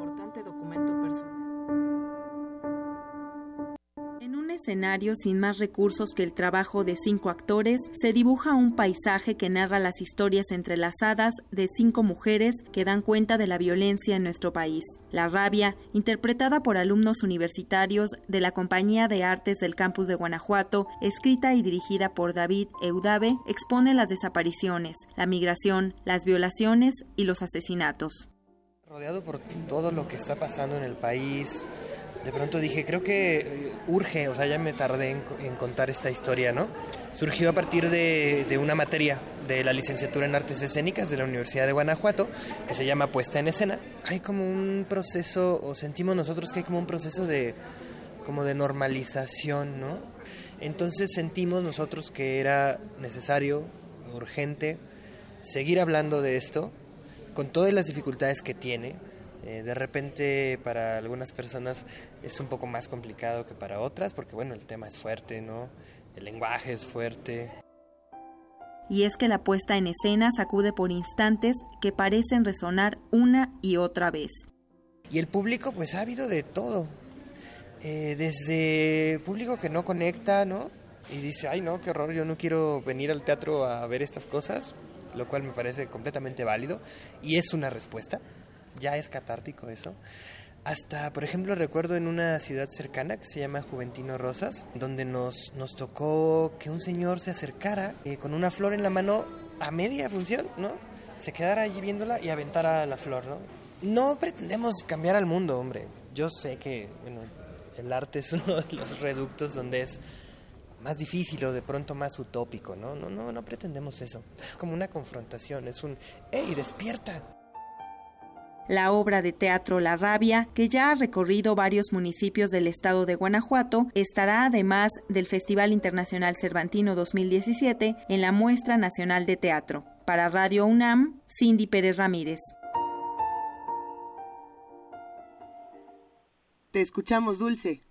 escenario sin más recursos que el trabajo de cinco actores, se dibuja un paisaje que narra las historias entrelazadas de cinco mujeres que dan cuenta de la violencia en nuestro país. La rabia, interpretada por alumnos universitarios de la Compañía de Artes del Campus de Guanajuato, escrita y dirigida por David Eudave, expone las desapariciones, la migración, las violaciones y los asesinatos. Rodeado por todo lo que está pasando en el país, de pronto dije, creo que eh, urge, o sea, ya me tardé en, co- en contar esta historia, ¿no? Surgió a partir de, de una materia de la licenciatura en Artes Escénicas de la Universidad de Guanajuato, que se llama Puesta en Escena. Hay como un proceso, o sentimos nosotros que hay como un proceso de, como de normalización, ¿no? Entonces sentimos nosotros que era necesario, urgente, seguir hablando de esto, con todas las dificultades que tiene. Eh, de repente para algunas personas es un poco más complicado que para otras, porque bueno, el tema es fuerte, ¿no? El lenguaje es fuerte. Y es que la puesta en escena sacude por instantes que parecen resonar una y otra vez. Y el público, pues ha habido de todo. Eh, desde público que no conecta, ¿no? Y dice, ay, no, qué horror, yo no quiero venir al teatro a ver estas cosas, lo cual me parece completamente válido. Y es una respuesta. Ya es catártico eso. Hasta, por ejemplo, recuerdo en una ciudad cercana que se llama Juventino Rosas, donde nos, nos tocó que un señor se acercara eh, con una flor en la mano a media función, ¿no? Se quedara allí viéndola y aventara la flor, ¿no? No pretendemos cambiar al mundo, hombre. Yo sé que bueno, el arte es *laughs* uno de los reductos donde es más difícil o de pronto más utópico, ¿no? No, no, no pretendemos eso. Como una confrontación, es un, ¡Ey, despierta! La obra de teatro La Rabia, que ya ha recorrido varios municipios del estado de Guanajuato, estará además del Festival Internacional Cervantino 2017 en la Muestra Nacional de Teatro. Para Radio UNAM, Cindy Pérez Ramírez. Te escuchamos, Dulce.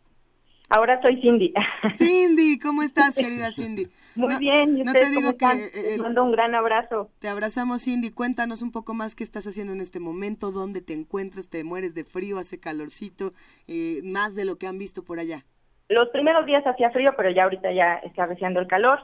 Ahora soy Cindy. Cindy, ¿cómo estás, *laughs* querida Cindy? Muy No- bien, ¿y no te digo que, están? eh, mando un gran abrazo. Te abrazamos, Cindy. Cuéntanos un poco más qué estás haciendo en este momento, dónde te encuentras, te mueres de frío, hace calorcito, eh, más de lo que han visto por allá. Los primeros días hacía frío, pero ya ahorita ya está arreciando el calor.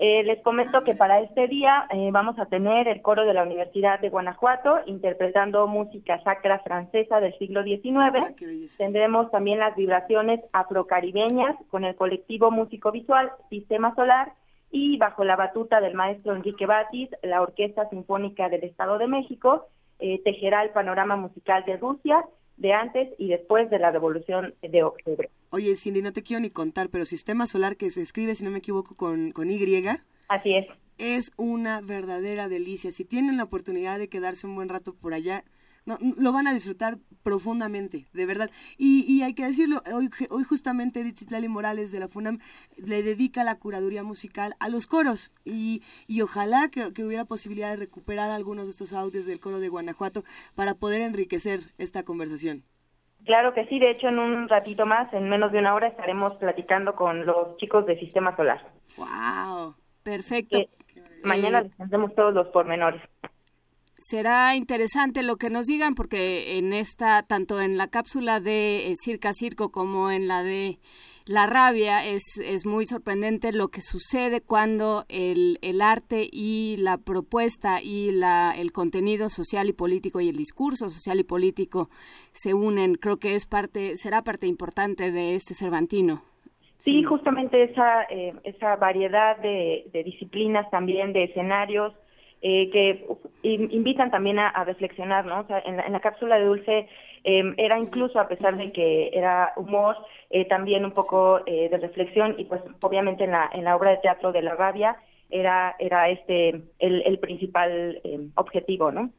Eh, les comento que para este día eh, vamos a tener el coro de la Universidad de Guanajuato interpretando música sacra francesa del siglo XIX. Tendremos también las vibraciones afrocaribeñas con el colectivo músico visual Sistema Solar y bajo la batuta del maestro Enrique Batis, la Orquesta Sinfónica del Estado de México eh, tejerá el panorama musical de Rusia de antes y después de la Revolución de Octubre. Oye, Cindy, no te quiero ni contar, pero Sistema Solar, que se escribe, si no me equivoco, con, con Y. Así es. Es una verdadera delicia. Si tienen la oportunidad de quedarse un buen rato por allá, no, lo van a disfrutar profundamente, de verdad. Y, y hay que decirlo, hoy, hoy justamente Edith Citlali Morales de la FUNAM le dedica la curaduría musical a los coros y, y ojalá que, que, hubiera posibilidad de recuperar algunos de estos audios del coro de Guanajuato para poder enriquecer esta conversación. Claro que sí, de hecho en un ratito más, en menos de una hora, estaremos platicando con los chicos de Sistema Solar. ¡Wow! Perfecto. Eh, mañana les tendremos todos los pormenores será interesante lo que nos digan porque en esta tanto en la cápsula de eh, Circa Circo como en la de La Rabia es, es muy sorprendente lo que sucede cuando el, el arte y la propuesta y la, el contenido social y político y el discurso social y político se unen. Creo que es parte será parte importante de este Cervantino. Sí, justamente esa, eh, esa variedad de, de disciplinas también, de escenarios, eh, que invitan también a, reflexionar, ¿no? O sea, en la, cápsula de Dulce em, era incluso, a pesar de que era humor, eh, también un poco eh, de reflexión y pues obviamente en la, en la obra de teatro de La Rabia era, era este el, el principal em, objetivo, ¿no?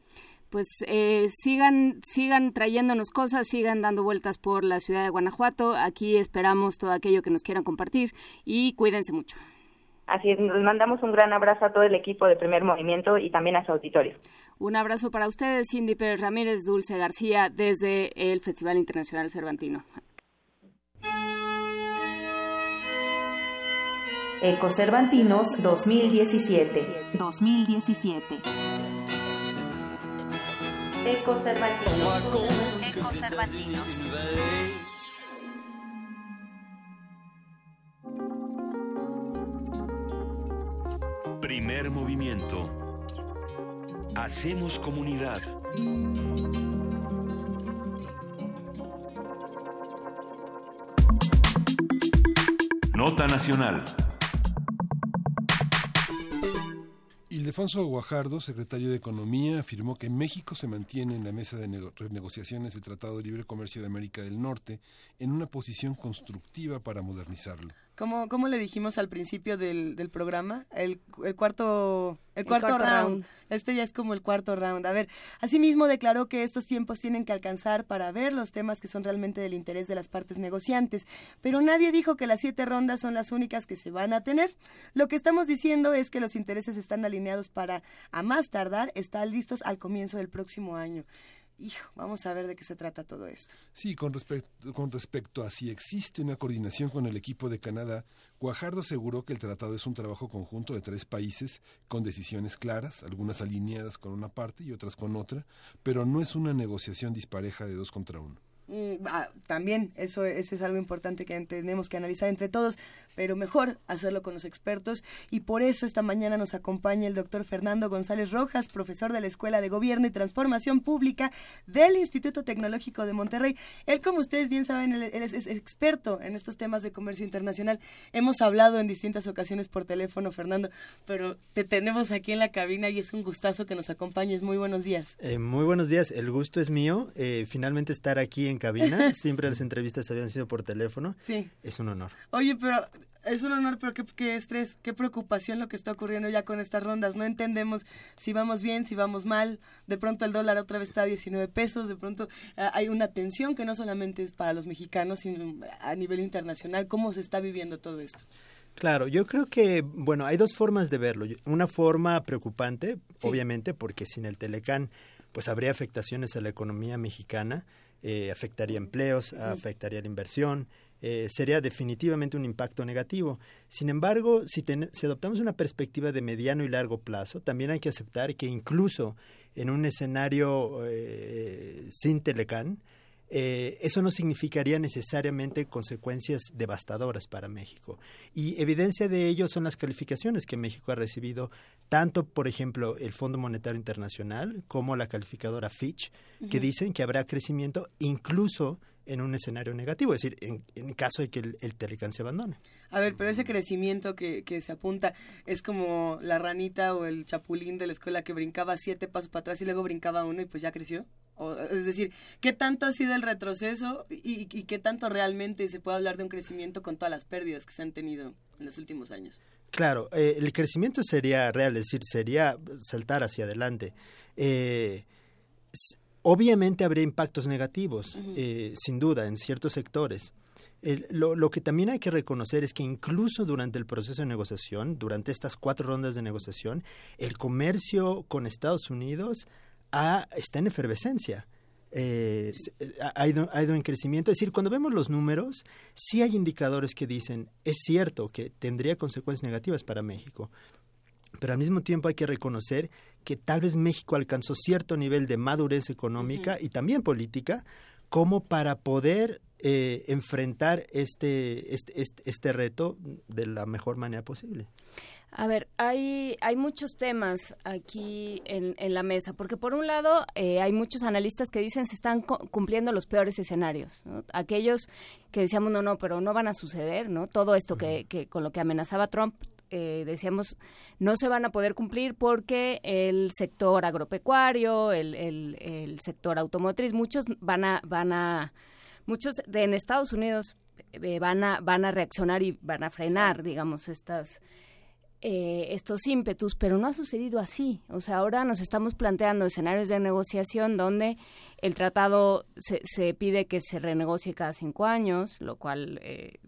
pues eh, sigan sigan trayéndonos cosas, sigan dando vueltas por la ciudad de Guanajuato. Aquí esperamos todo aquello que nos quieran compartir y cuídense mucho. Así es, les mandamos un gran abrazo a todo el equipo de Primer Movimiento y también a su auditorio. Un abrazo para ustedes, Cindy Pérez Ramírez, Dulce García, desde el Festival Internacional Cervantino. Eco Cervantinos 2017. 2017. Eco Cervantinos. Movimiento. Hacemos comunidad. Nota Nacional. Ildefonso Guajardo, secretario de Economía, afirmó que México se mantiene en la mesa de renegociaciones del Tratado de Libre Comercio de América del Norte en una posición constructiva para modernizarlo. ¿Cómo, cómo le dijimos al principio del, del programa? El, el, cuarto, el, cuarto, round. Este ya es como el cuarto round. A ver, asimismo declaró que estos tiempos tienen que alcanzar para ver los temas que son realmente del interés de las partes negociantes. Pero nadie dijo que las siete rondas son las únicas que se van a tener. Lo que estamos diciendo es que los intereses están alineados para, a más tardar, estar listos al comienzo del próximo año. Hijo, vamos a ver de qué se trata todo esto. Sí, con, respecto, con respecto a si existe una coordinación con el equipo de Canadá, Guajardo aseguró que el tratado es un trabajo conjunto de tres países con decisiones claras, algunas alineadas con una parte y otras con otra, pero no es una negociación dispareja de dos contra uno. Mm, ah, también eso, eso es algo importante que tenemos que analizar entre todos, pero mejor hacerlo con los expertos y por eso esta mañana nos acompaña el doctor Fernando González Rojas, profesor de la Escuela de Gobierno y Transformación Pública del Instituto Tecnológico de Monterrey. Él, como ustedes bien saben, él, es, experto en estos temas de comercio internacional. Hemos hablado en distintas ocasiones por teléfono, Fernando, pero te tenemos aquí en la cabina y es un gustazo que nos acompañes. Muy buenos días. Eh, muy buenos días, el gusto es mío. Eh, finalmente estar aquí en cabina. *laughs* Siempre las entrevistas habían sido por teléfono. Sí. Es un honor. Oye, pero es un honor, pero qué, estrés, qué preocupación lo que está ocurriendo ya con estas rondas. No entendemos si vamos bien, si vamos mal. De pronto el dólar otra vez está a 19 pesos. De pronto ah, hay una tensión que no solamente es para los mexicanos, sino a nivel internacional. ¿Cómo se está viviendo todo esto? Claro, yo creo que, bueno, hay dos formas de verlo. Una forma preocupante, obviamente, porque sin el Telecán, pues habría afectaciones a la economía mexicana eh, afectaría empleos, afectaría la inversión, eh, sería definitivamente un impacto negativo. Sin embargo, si, si, adoptamos una perspectiva de mediano y largo plazo, también hay que aceptar que incluso en un escenario eh, sin Telecán, eh, eso no significaría necesariamente consecuencias devastadoras para México. Y evidencia de ello son las calificaciones que México ha recibido, tanto, por ejemplo, el Fondo Monetario Internacional como la calificadora Fitch, que dicen que habrá crecimiento incluso en un escenario negativo, es decir, en, caso de que el, el, se abandone. A ver, pero ese crecimiento que, que se apunta es como la ranita o el chapulín de la escuela que brincaba siete pasos para atrás y luego brincaba uno y pues ya creció es decir, ¿qué tanto ha sido el retroceso y, qué tanto realmente se puede hablar de un crecimiento con todas las pérdidas que se han tenido en los últimos años? Claro, eh, el crecimiento sería real, es decir, sería saltar hacia adelante. Eh, obviamente habría impactos negativos, eh, sin duda, en ciertos sectores. lo, lo, que también hay que reconocer es que incluso durante el proceso de negociación, durante estas cuatro rondas de negociación, el comercio con Estados Unidos ha, está en efervescencia. Eh, ha, ido, ha, ido, en crecimiento. Es decir, cuando vemos los números, sí hay indicadores que dicen, es cierto que tendría consecuencias negativas para México, pero al mismo tiempo hay que reconocer que tal vez México alcanzó cierto nivel de madurez económica y también política como para poder eh, enfrentar este, este, este, este reto de la mejor manera posible. A ver, hay, hay muchos temas aquí en, en la mesa, porque por un lado eh, hay muchos analistas que dicen se están cumpliendo los peores escenarios, aquellos que decíamos no, no, pero no van a suceder, ¿no? Todo esto que, que con lo que amenazaba Trump, eh, decíamos, no se van a poder cumplir porque el sector agropecuario, el, el, el sector automotriz, muchos van a, van a, muchos de, en Estados Unidos eh, van a, van a reaccionar y van a frenar, digamos, estas eh, estos ímpetus, pero no ha sucedido así. O sea, ahora nos estamos planteando escenarios de negociación donde el tratado se, se pide que se renegocie cada cinco años, lo cual eh,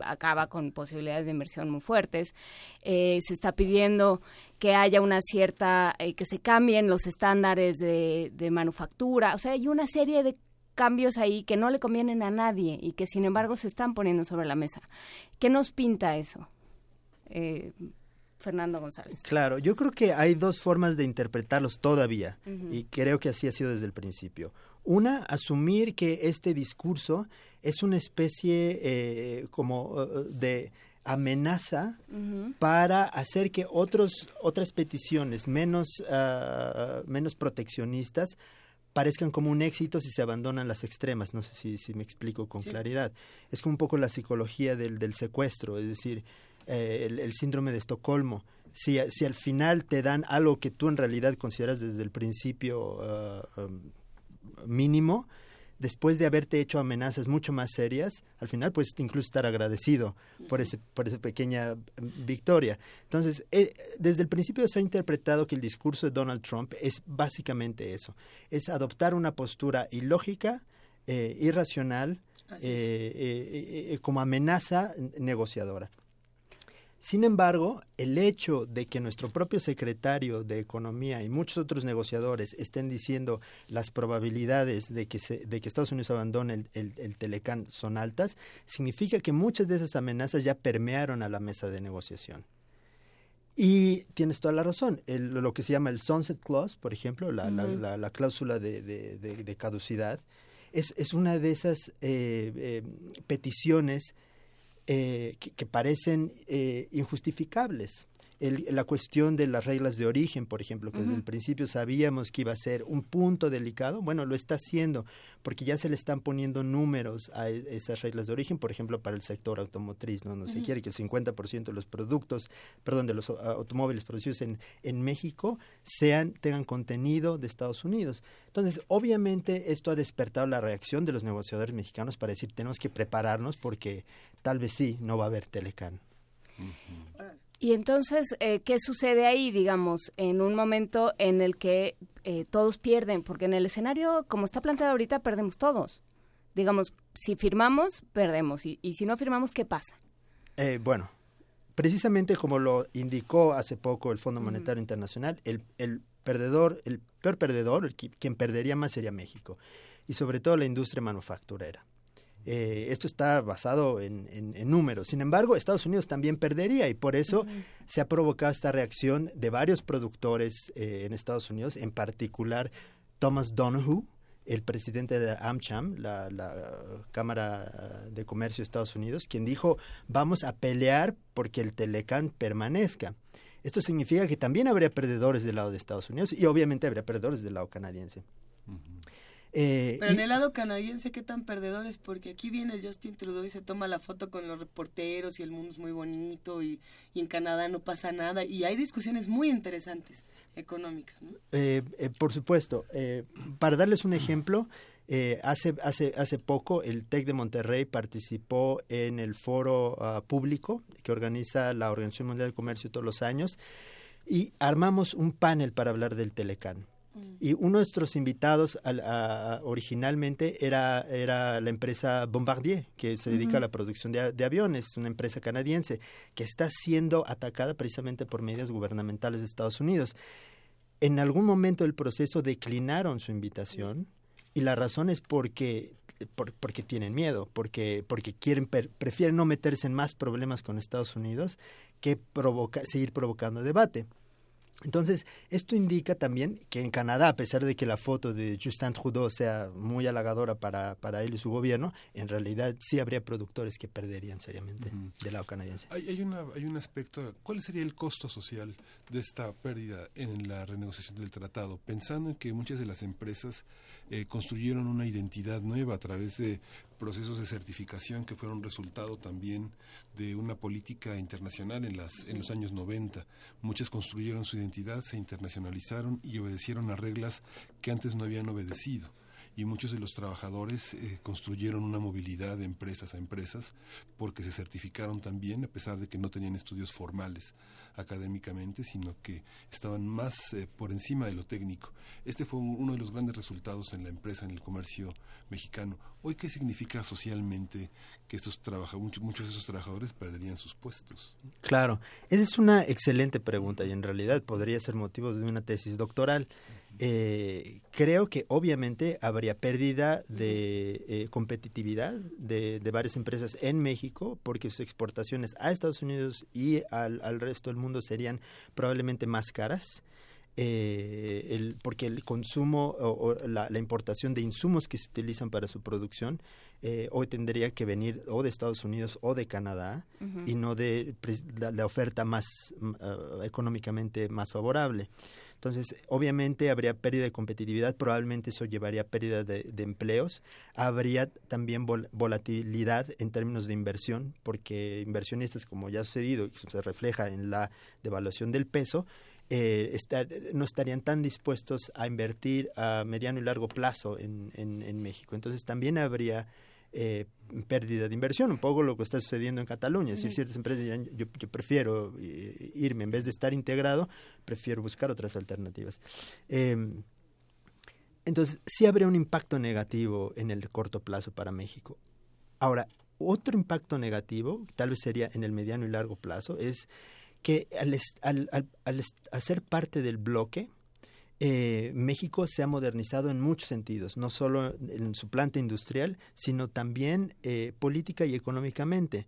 acaba con posibilidades de inversión muy fuertes. Eh, se está pidiendo que haya una cierta, que se cambien los estándares de, de manufactura. O sea, hay una serie de cambios ahí que no le convienen a nadie y que sin embargo se están poniendo sobre la mesa. ¿Qué nos pinta eso? Eh, Fernando González. Claro, yo creo que hay dos formas de interpretarlos todavía y creo que así ha sido desde el principio. Una, asumir que este discurso es una especie eh, como uh, de amenaza para hacer que otros otras peticiones menos uh, menos proteccionistas parezcan como un éxito si se abandonan las extremas. No sé si, si me explico con claridad. Es como un poco la psicología del, del secuestro, es decir, eh, el, síndrome de Estocolmo. Si, si, al final te dan algo que tú en realidad consideras desde el principio uh, um, mínimo, después de haberte hecho amenazas mucho más serias, al final puedes incluso estar agradecido por, ese, por esa pequeña um, victoria. Entonces, eh, desde el principio se ha interpretado que el discurso de Donald Trump es básicamente eso, es adoptar una postura ilógica, eh, irracional, como amenaza negociadora. Sin embargo, el hecho de que nuestro propio secretario de Economía y muchos otros negociadores estén diciendo las probabilidades de que, de que Estados Unidos abandone el, el, Telecán son altas, significa que muchas de esas amenazas ya permearon a la mesa de negociación. Y tienes toda la razón. lo que se llama el Sunset Clause, por ejemplo, la, la, cláusula de, de, caducidad, es, es, una de esas eh, eh, peticiones eh, que, parecen eh, injustificables la cuestión de las reglas de origen, por ejemplo, que desde el principio sabíamos que iba a ser un punto delicado, bueno, lo está haciendo, porque ya se le están poniendo números a e, esas reglas de origen, por ejemplo, para el sector automotriz, ¿no? No se quiere que el 50% de los productos, perdón, de los automóviles producidos en, en México sean, tengan contenido de Estados Unidos. Entonces, obviamente, esto ha despertado la reacción de los negociadores mexicanos para decir, tenemos que prepararnos porque tal vez sí, no va a haber Telecán. Y entonces, eh, ¿qué sucede ahí, digamos, en un momento en el que eh, todos pierden? Porque en el escenario, como está planteado ahorita, perdemos todos. Digamos, si firmamos, perdemos. Y, si no firmamos, ¿qué pasa? Eh, bueno, precisamente como lo indicó hace poco el Fondo Monetario Internacional, el, el, perdedor, el peor perdedor, el, quien perdería más sería México. Y sobre todo la industria manufacturera. Eh, esto está basado en, números. Sin embargo, Estados Unidos también perdería y por eso se ha provocado esta reacción de varios productores eh, en Estados Unidos, en particular Thomas Donohue, el presidente de AmCham, la, Cámara de Comercio de Estados Unidos, quien dijo, vamos a pelear porque el Telecán permanezca. Esto significa que también habría perdedores del lado de Estados Unidos y obviamente habría perdedores del lado canadiense. Eh, Pero en el lado canadiense, ¿qué tan perdedores? Porque aquí viene Justin Trudeau y se toma la foto con los reporteros y el mundo es muy bonito y, en Canadá no pasa nada y hay discusiones muy interesantes económicas. ¿no? Eh, eh, por supuesto. para darles un ejemplo, hace, hace, hace poco el TEC de Monterrey participó en el foro ah, público que organiza la Organización Mundial del Comercio todos los años y armamos un panel para hablar del Telecán. Y uno de nuestros invitados originalmente era, era la empresa Bombardier, que se dedica a la producción de, de, aviones, una empresa canadiense que está siendo atacada precisamente por medidas gubernamentales de Estados Unidos. En algún momento del proceso declinaron su invitación y la razón es porque porque tienen miedo, porque, porque quieren, prefieren no meterse en más problemas con Estados Unidos que provoca, seguir provocando debate. Entonces, esto indica también que en Canadá, a pesar de que la foto de Justin Trudeau sea muy halagadora para, para él y su gobierno, en realidad sí habría productores que perderían seriamente del lado canadiense. Hay, hay, una, hay un aspecto, ¿cuál sería el costo social de esta pérdida en la renegociación del tratado? Pensando en que muchas de las empresas eh, construyeron una identidad nueva a través de procesos de certificación que fueron resultado también de una política internacional en, las, en los años 90. Muchas construyeron su identidad, se internacionalizaron y obedecieron a reglas que antes no habían obedecido y muchos de los trabajadores eh, construyeron una movilidad de empresas a empresas porque se certificaron también a pesar de que no tenían estudios formales académicamente, sino que estaban más eh, por encima de lo técnico. Este fue uno de los grandes resultados en la empresa, en el comercio mexicano. Hoy, ¿qué significa socialmente que estos muchos, muchos de esos trabajadores perderían sus puestos? Claro, esa es una excelente pregunta y en realidad podría ser motivo de una tesis doctoral. Eh, creo que obviamente habría pérdida de eh, competitividad de, varias empresas en México porque sus exportaciones a Estados Unidos y al, resto del mundo serían probablemente más caras. Eh, el, porque el consumo o, la, importación de insumos que se utilizan para su producción hoy tendría que venir o de Estados Unidos o de Canadá y no de la, oferta más económicamente más favorable. Entonces, obviamente habría pérdida de competitividad, probablemente eso llevaría a pérdida de, empleos. Habría también volatilidad en términos de inversión, porque inversionistas, como ya ha sucedido se refleja en la devaluación del peso, eh, no estarían tan dispuestos a invertir a mediano y largo plazo en, en México. Entonces, también habría eh, pérdida de inversión, un poco lo que está sucediendo en Cataluña. Es decir, ciertas empresas dirán, yo, prefiero eh, irme, en vez de estar integrado, prefiero buscar otras alternativas. Em, entonces, sí habría un impacto negativo en el corto plazo para México. Ahora, otro impacto negativo, tal vez sería en el mediano y largo plazo, es que al, al, al, al hacer parte del bloque, eh, México se ha modernizado en muchos sentidos, no solo en su planta industrial, sino también eh, política y económicamente.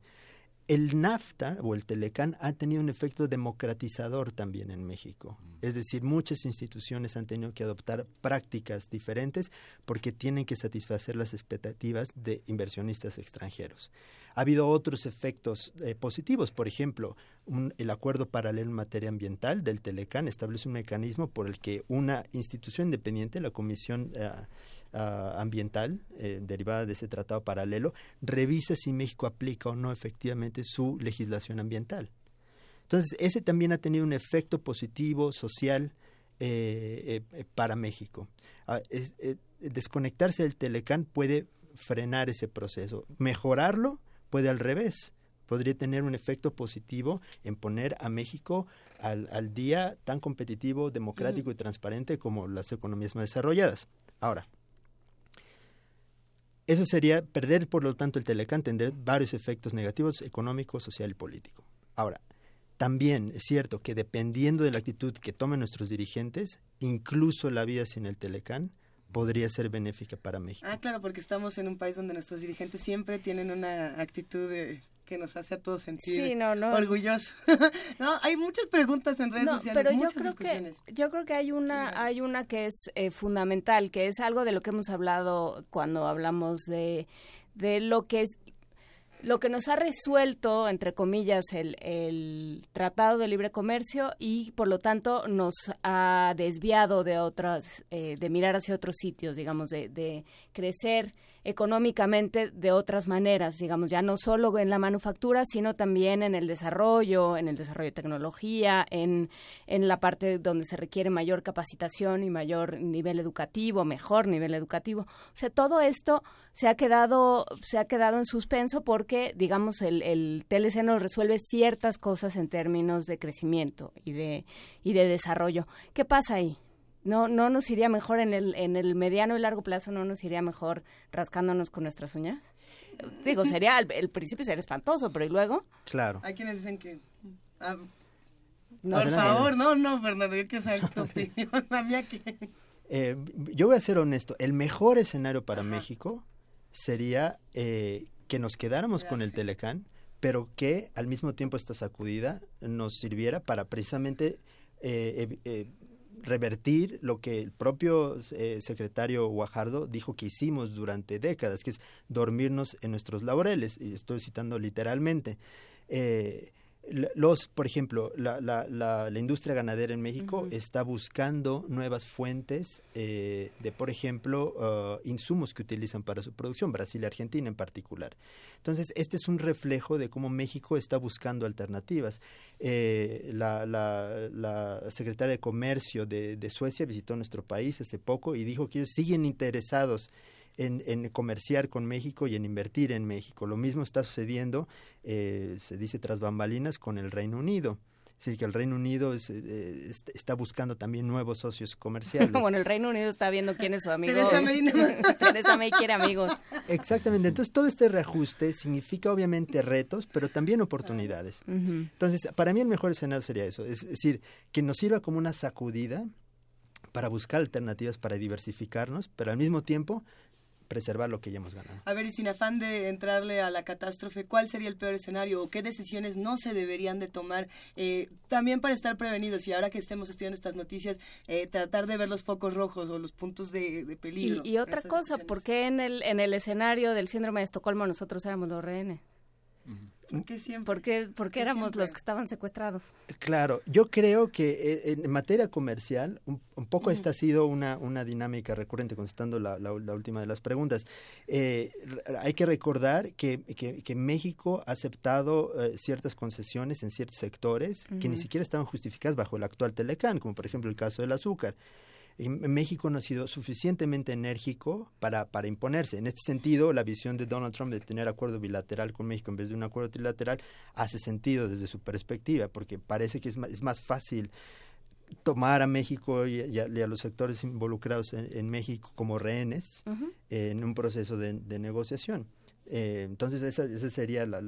El NAFTA o el Telecán ha tenido un efecto democratizador también en México. Mm. Es decir, muchas instituciones han tenido que adoptar prácticas diferentes porque tienen que satisfacer las expectativas de inversionistas extranjeros. Ha habido otros efectos eh, positivos. Por ejemplo, el acuerdo paralelo en materia ambiental del Telecán establece un mecanismo por el que una institución independiente, la Comisión eh, Ambiental, eh, derivada de ese tratado paralelo, revisa si México aplica o no efectivamente su legislación ambiental. Entonces, ese también ha tenido un efecto positivo, social, para México. Ah, desconectarse del Telecán puede frenar ese proceso, mejorarlo puede al revés. Podría tener un efecto positivo en poner a México al, al día tan competitivo, democrático y transparente como las economías más desarrolladas. Ahora, eso sería perder, por lo tanto, el Telecán, tendría varios efectos negativos económico, social y político. Ahora, también es cierto que dependiendo de la actitud que tomen nuestros dirigentes, incluso la vida sin el Telecán podría ser benéfica para México. Ah, claro, porque estamos en un país donde nuestros dirigentes siempre tienen una actitud que nos hace a todos sentir sí, no, no. orgullosos. *laughs* no, hay muchas preguntas en redes sociales, pero yo creo que yo creo que hay una hay una que es eh, fundamental, que es algo de lo que hemos hablado cuando hablamos de de lo que es lo que nos ha resuelto, entre comillas, el, el, Tratado de Libre Comercio y, por lo tanto, nos ha desviado de otras, eh, de mirar hacia otros sitios, digamos, de, de crecer económicamente de otras maneras, digamos, ya no solo en la manufactura, sino también en el desarrollo, en el desarrollo de tecnología, en, en la parte donde se requiere mayor capacitación y mayor nivel educativo, mejor nivel educativo. O sea, todo esto se ha quedado, se ha quedado en suspenso porque, digamos, el, el TLC nos resuelve ciertas cosas en términos de crecimiento y de, y de desarrollo. ¿Qué pasa ahí? No no nos iría mejor en el en el mediano y largo plazo no nos iría mejor rascándonos con nuestras uñas. Digo sería el, principio sería espantoso pero y luego claro. Hay quienes dicen que ah, por favor no no Fernando yo quiero saber tu opinión *laughs* que eh, yo voy a ser honesto el mejor escenario para México sería eh, que nos quedáramos con el Telecán pero que al mismo tiempo esta sacudida nos sirviera para precisamente eh, eh, revertir lo que el propio eh, secretario Guajardo dijo que hicimos durante décadas, que es dormirnos en nuestros laureles, y estoy citando literalmente. Eh, los, por ejemplo, la, la, la, industria ganadera en México está buscando nuevas fuentes eh, de, por ejemplo, uh, insumos que utilizan para su producción, Brasil y Argentina en particular. Entonces, este es un reflejo de cómo México está buscando alternativas. Eh, la, la, secretaria de Comercio de, de Suecia visitó nuestro país hace poco y dijo que ellos siguen interesados en, comerciar con México y en invertir en México. Lo mismo está sucediendo, eh, se dice tras bambalinas, con el Reino Unido. Es decir, que el Reino Unido eh, está buscando también nuevos socios comerciales. *laughs* bueno, el Reino Unido está viendo quién es su amigo. Teresa May. *laughs* Teresa May quiere amigos. Exactamente. Entonces, todo este reajuste significa obviamente retos, pero también oportunidades. Entonces, para mí el mejor escenario sería eso. Es decir, que nos sirva como una sacudida para buscar alternativas para diversificarnos, pero al mismo tiempo preservar lo que ya hemos ganado. A ver, y sin afán de entrarle a la catástrofe, ¿cuál sería el peor escenario o qué decisiones no se deberían de tomar eh, también para estar prevenidos y ahora que estemos estudiando estas noticias, eh, tratar de ver los focos rojos o los puntos de, peligro? Y, otra cosa, ¿por qué en el, en el escenario del síndrome de Estocolmo nosotros éramos los rehenes? ¿Por qué siempre? porque, éramos los que estaban secuestrados. Claro, yo creo que eh, en materia comercial, un, poco esta ha sido una, una dinámica recurrente, contestando la, la, última de las preguntas. Eh, hay que recordar que, que, México ha aceptado eh, ciertas concesiones en ciertos sectores que ni siquiera estaban justificadas bajo el actual Telecán, como por ejemplo el caso del azúcar. México no ha sido suficientemente enérgico para, para imponerse. En este sentido, la visión de Donald Trump de tener acuerdo bilateral con México en vez de un acuerdo trilateral hace sentido desde su perspectiva, porque parece que es más, es más fácil tomar a México y, a, los sectores involucrados en, México como rehenes en un proceso de, negociación. Eh, entonces esa, esa sería la,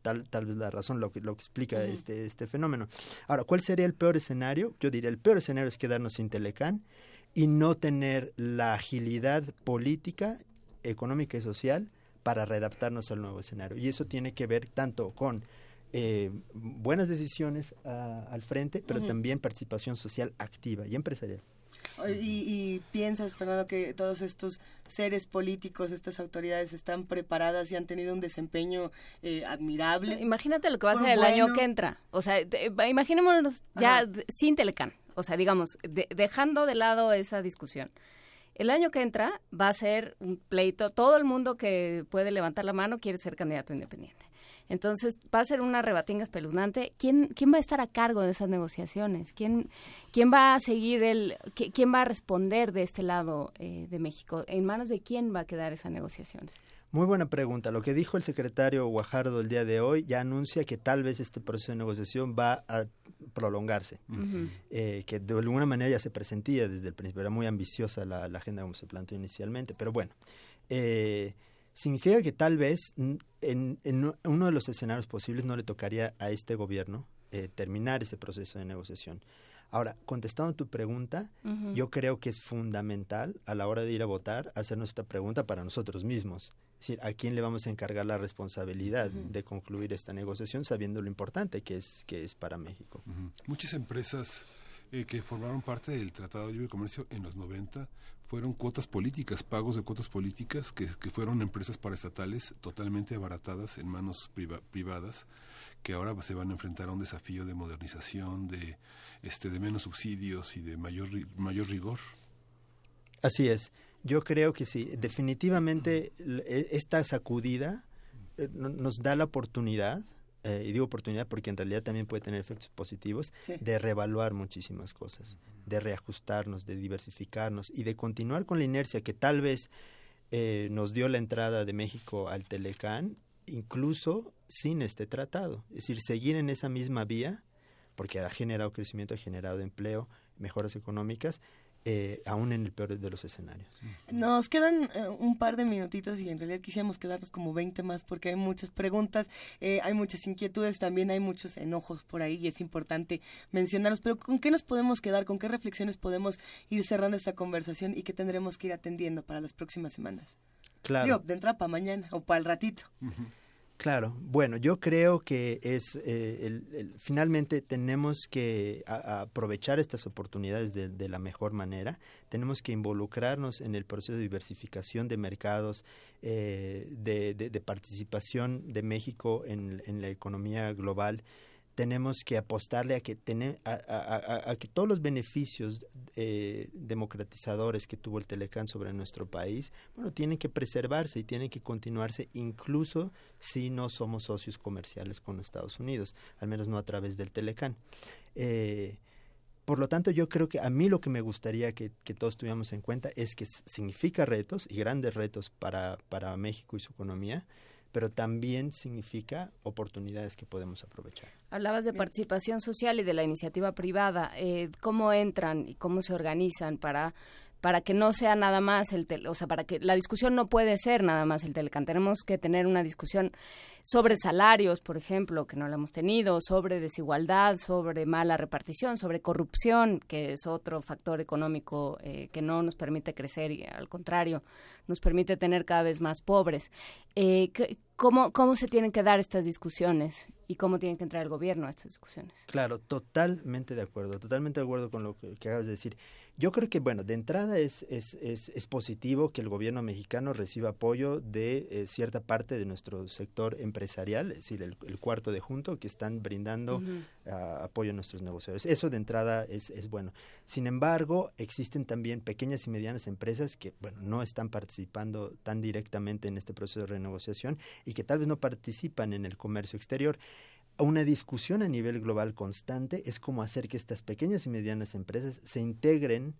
tal, tal vez la razón, lo que, lo que explica este, este fenómeno. Ahora, ¿cuál sería el peor escenario? Yo diría, el peor escenario es quedarnos sin Telecán y no tener la agilidad política, económica y social para readaptarnos al nuevo escenario. Y eso tiene que ver tanto con eh, buenas decisiones ah, al frente, pero también participación social activa y empresarial. Y, piensas, Fernando, que todos estos seres políticos, estas autoridades están preparadas y han tenido un desempeño eh, admirable. Imagínate lo que va a ser el año que entra. O sea, imaginémonos ya sin Telecán. O sea, digamos, dejando de lado esa discusión. El año que entra va a ser un pleito. Todo el mundo que puede levantar la mano quiere ser candidato independiente. Entonces va a ser una rebatinga espeluznante. ¿Quién, quién va a estar a cargo de esas negociaciones? ¿Quién, quién va a seguir el, quién va a responder de este lado eh, de México? ¿En manos de quién va a quedar esa negociación? Muy buena pregunta. Lo que dijo el secretario Guajardo el día de hoy ya anuncia que tal vez este proceso de negociación va a prolongarse, eh, que de alguna manera ya se presentía desde el principio, era muy ambiciosa la, agenda como se planteó inicialmente, pero bueno, eh, significa que tal vez en, uno de los escenarios posibles no le tocaría a este gobierno eh, terminar ese proceso de negociación. Ahora, contestando tu pregunta, yo creo que es fundamental a la hora de ir a votar hacernos esta pregunta para nosotros mismos. Es decir, ¿a quién le vamos a encargar la responsabilidad de concluir esta negociación sabiendo lo importante que es, que es para México? Muchas empresas eh, que formaron parte del Tratado de Libre Comercio en los 90 fueron cuotas políticas, pagos de cuotas políticas que, fueron empresas paraestatales totalmente abaratadas en manos privadas que ahora se van a enfrentar a un desafío de modernización, de, este, de menos subsidios y de mayor, mayor rigor. Así es. Yo creo que sí, definitivamente e, esta sacudida eh, nos da la oportunidad, eh, y digo oportunidad porque en realidad también puede tener efectos positivos, de reevaluar muchísimas cosas, de reajustarnos, de diversificarnos y de continuar con la inercia que tal vez eh, nos dio la entrada de México al Telecán, incluso sin este tratado. Es decir, seguir en esa misma vía, porque ha generado crecimiento, ha generado empleo, mejoras económicas, eh, aún en el peor de los escenarios. Nos quedan eh, un par de minutitos y en realidad quisiéramos quedarnos como 20 más porque hay muchas preguntas, eh, hay muchas inquietudes, también hay muchos enojos por ahí y es importante mencionarlos. Pero ¿con qué nos podemos quedar? ¿Con qué reflexiones podemos ir cerrando esta conversación y qué tendremos que ir atendiendo para las próximas semanas? Claro. Digo, de entrada para mañana o para el ratito. Claro, bueno, yo creo que es eh, el, finalmente tenemos que aprovechar estas oportunidades de, la mejor manera. Tenemos que involucrarnos en el proceso de diversificación de mercados, eh, de, de, participación de México en, en la economía global tenemos que apostarle a que, a, que todos los beneficios eh, democratizadores que tuvo el Telecán sobre nuestro país, bueno, tienen que preservarse y tienen que continuarse incluso si no somos socios comerciales con Estados Unidos, al menos no a través del Telecán. Eh, por lo tanto, yo creo que a mí lo que me gustaría que, que, todos tuviéramos en cuenta es que significa retos y grandes retos para, para México y su economía, pero también significa oportunidades que podemos aprovechar. Hablabas de participación social y de la iniciativa privada. Eh, ¿Cómo entran y cómo se organizan para para que no sea nada más el o sea, para que la discusión no puede ser nada más el Telecán. Tenemos que tener una discusión sobre salarios, por ejemplo, que no la hemos tenido, sobre desigualdad, sobre mala repartición, sobre corrupción, que es otro factor económico eh, que no nos permite crecer y al contrario, nos permite tener cada vez más pobres. Eh, ¿cómo, ¿Cómo se tienen que dar estas discusiones y cómo tiene que entrar el gobierno a estas discusiones? Claro, totalmente de acuerdo, totalmente de acuerdo con lo que, que acabas de decir. Yo creo que, bueno, de entrada es, es, es, positivo que el gobierno mexicano reciba apoyo de eh, cierta parte de nuestro sector empresarial, es decir, el, cuarto de junto, que están brindando ah, apoyo a nuestros negociadores. Eso de entrada es, es bueno. Sin embargo, existen también pequeñas y medianas empresas que, bueno, no están participando tan directamente en este proceso de renegociación y que tal vez no participan en el comercio exterior una discusión a nivel global constante es cómo hacer que estas pequeñas y medianas empresas se integren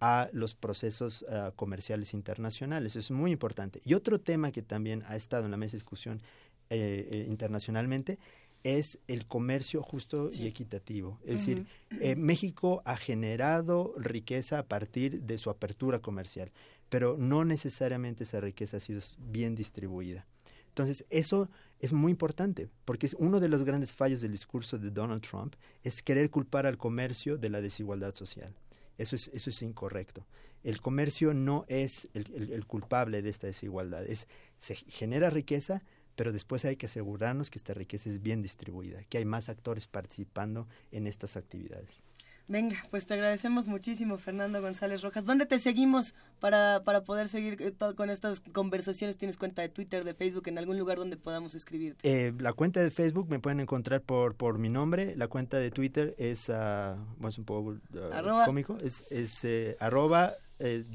a los procesos ah, comerciales internacionales. es muy importante. Y otro tema que también ha estado en la mesa de discusión eh, eh, internacionalmente es el comercio justo y equitativo. Es decir, eh, México ha generado riqueza a partir de su apertura comercial, pero no necesariamente esa riqueza ha sido bien distribuida. Entonces, eso es muy importante, porque es uno de los grandes fallos del discurso de Donald Trump, es querer culpar al comercio de la desigualdad social. Eso es, eso es incorrecto. El comercio no es el, culpable de esta desigualdad. Es, se genera riqueza, pero después hay que asegurarnos que esta riqueza es bien distribuida, que hay más actores participando en estas actividades. Venga, pues te agradecemos muchísimo, Fernando González Rojas. ¿Dónde te seguimos para, para poder seguir eh, con estas conversaciones? ¿Tienes cuenta de Twitter, de Facebook, en algún lugar donde podamos escribirte? Eh, la cuenta de Facebook me pueden encontrar por, por mi nombre. La cuenta de Twitter es, uh, es un poco uh, cómico, es, es eh, arroba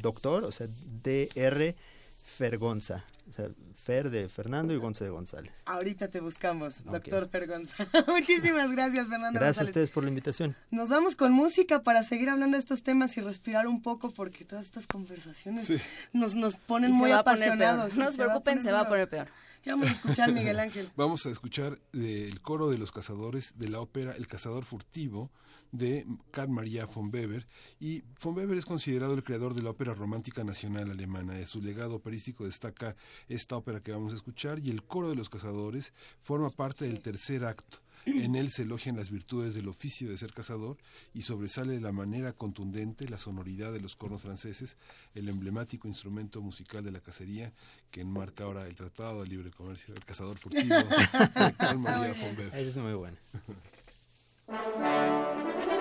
doctor, o sea, DR Fergonza. O sea, Fer de Fernando y González de González. Ahorita te buscamos, doctor Fer González. *laughs* Muchísimas gracias, Fernando. Gracias a ustedes por la invitación. Nos vamos con música para seguir hablando de estos temas y respirar un poco porque todas estas conversaciones nos, nos ponen muy apasionados. No se, preocupen, se va a poner peor. Vamos a escuchar, Miguel Ángel? *laughs* vamos a escuchar el coro de los cazadores de la ópera El cazador furtivo de Carl Maria von Weber. Y von Weber es considerado el creador de la ópera romántica nacional alemana. De su legado operístico destaca esta ópera que vamos a escuchar y el coro de los cazadores forma parte del tercer acto. En él se elogian las virtudes del oficio de ser cazador y sobresale de la manera contundente la sonoridad de los cornos franceses, el emblemático instrumento musical de la cacería que enmarca ahora el Tratado de Libre Comercio del Cazador Furtivo *laughs* de von Weber. es muy bueno. *laughs*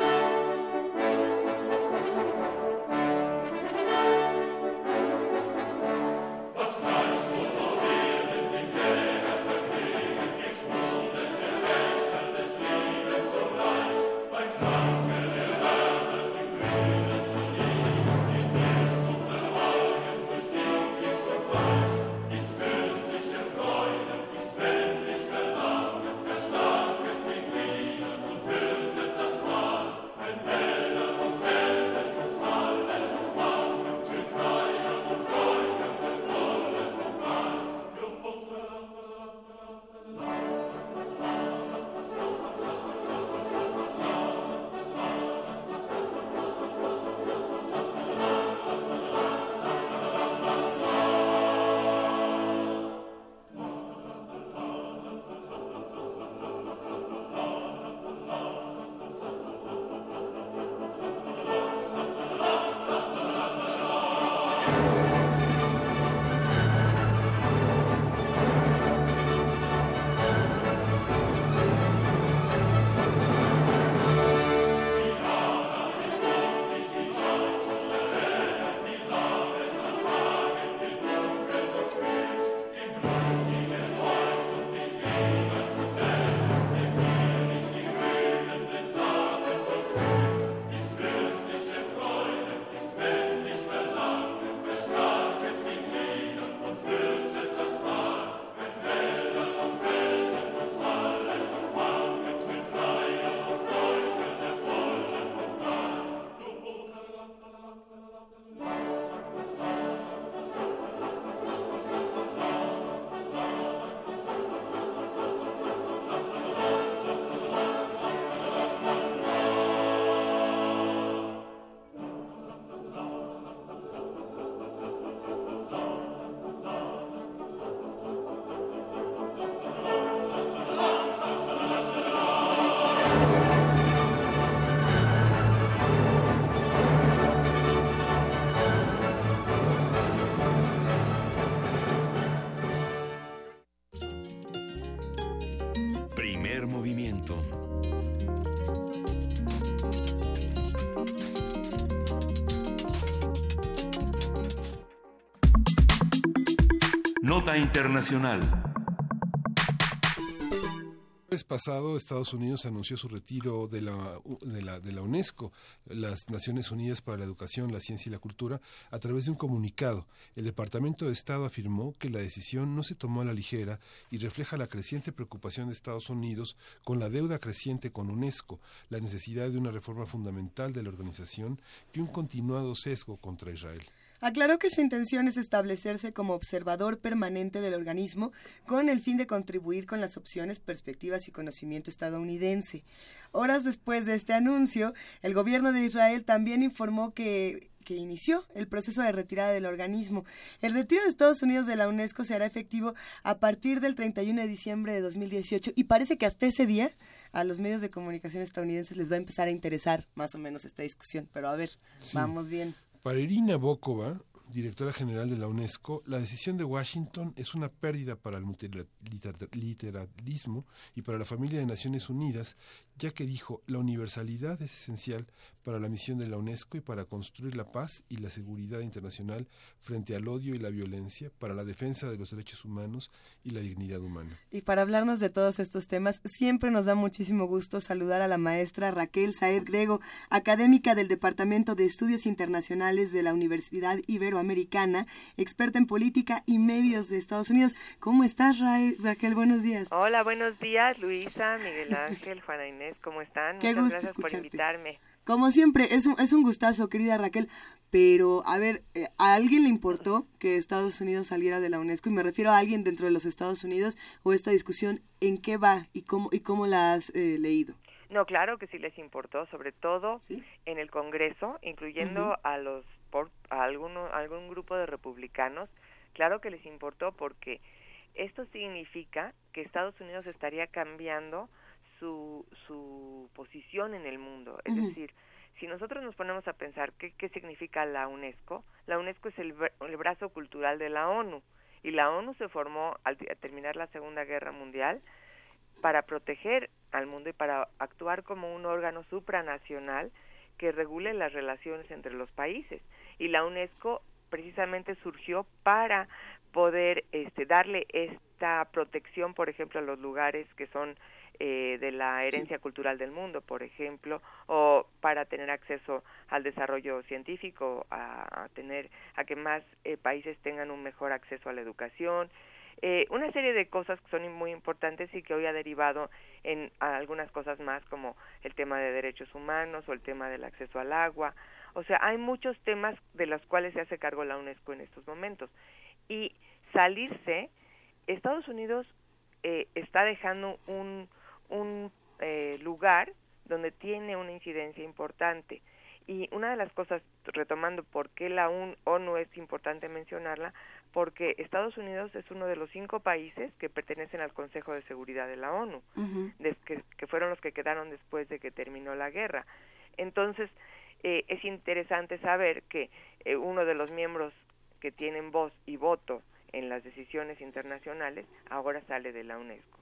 Internacional. El mes pasado, Estados Unidos anunció su retiro de la, de, la, de la UNESCO, las Naciones Unidas para la Educación, la Ciencia y la Cultura, a través de un comunicado. El Departamento de Estado afirmó que la decisión no se tomó a la ligera y refleja la creciente preocupación de Estados Unidos con la deuda creciente con UNESCO, la necesidad de una reforma fundamental de la organización y un continuado sesgo contra Israel. Aclaró que su intención es establecerse como observador permanente del organismo con el fin de contribuir con las opciones, perspectivas y conocimiento estadounidense. Horas después de este anuncio, el gobierno de Israel también informó que que inició el proceso de retirada del organismo. El retiro de Estados Unidos de la UNESCO se hará efectivo a partir del 31 de diciembre de 2018 y parece que hasta ese día a los medios de comunicación estadounidenses les va a empezar a interesar más o menos esta discusión. Pero a ver, Sí. vamos bien. Para Irina Bokova, directora general de la UNESCO, la decisión de Washington es una pérdida para el multilateralismo y para la familia de Naciones Unidas, ya que dijo, la universalidad es esencial para la misión de la UNESCO y para construir la paz y la seguridad internacional frente al odio y la violencia, para la defensa de los derechos humanos y la dignidad humana. Y para hablarnos de todos estos temas, siempre nos da muchísimo gusto saludar a la maestra Raquel Saed Grego, académica del Departamento de Estudios Internacionales de la Universidad Iberoamericana, experta en política y medios de Estados Unidos. ¿Cómo estás, Ra- Raquel? Buenos días. Hola, buenos días, Luisa, Miguel Ángel, Juana Inés, ¿cómo están? Qué Muchas gusto gracias por escucharte. invitarme. Como siempre, es un, es un gustazo, querida Raquel. Pero, a ver, eh, ¿a alguien le importó que Estados Unidos saliera de la UNESCO? Y me refiero a alguien dentro de los Estados Unidos o esta discusión, ¿en qué va y cómo, y cómo la has eh, leído? No, claro que sí les importó, sobre todo en el Congreso, incluyendo a los por, a alguno, algún grupo de republicanos. Claro que les importó porque esto significa que Estados Unidos estaría cambiando su, su posición en el mundo. Es decir, si nosotros nos ponemos a pensar qué, qué significa la UNESCO, la UNESCO es el, el brazo cultural de la ONU. Y la ONU se formó al al terminar la Segunda Guerra Mundial para proteger al mundo y para actuar como un órgano supranacional que regule las relaciones entre los países. Y la UNESCO precisamente surgió para poder este, darle esta protección, por ejemplo, a los lugares que son eh, de la herencia cultural del mundo, por ejemplo, o para tener acceso al desarrollo científico, a, a tener a que más eh, países tengan un mejor acceso a la educación, eh, una serie de cosas que son muy importantes y que hoy ha derivado en algunas cosas más como el tema de derechos humanos o el tema del acceso al agua. O sea, hay muchos temas de los cuales se hace cargo la UNESCO en estos momentos. Y salirse, Estados Unidos eh, está dejando un, un eh, lugar donde tiene una incidencia importante. Y una de las cosas, retomando por qué la UN ONU es importante mencionarla, porque Estados Unidos es uno de los cinco países que pertenecen al Consejo de Seguridad de la ONU, des- que, que fueron los que quedaron después de que terminó la guerra. Entonces, eh, es interesante saber que eh, uno de los miembros que tienen voz y voto en las decisiones internacionales, ahora sale de la UNESCO.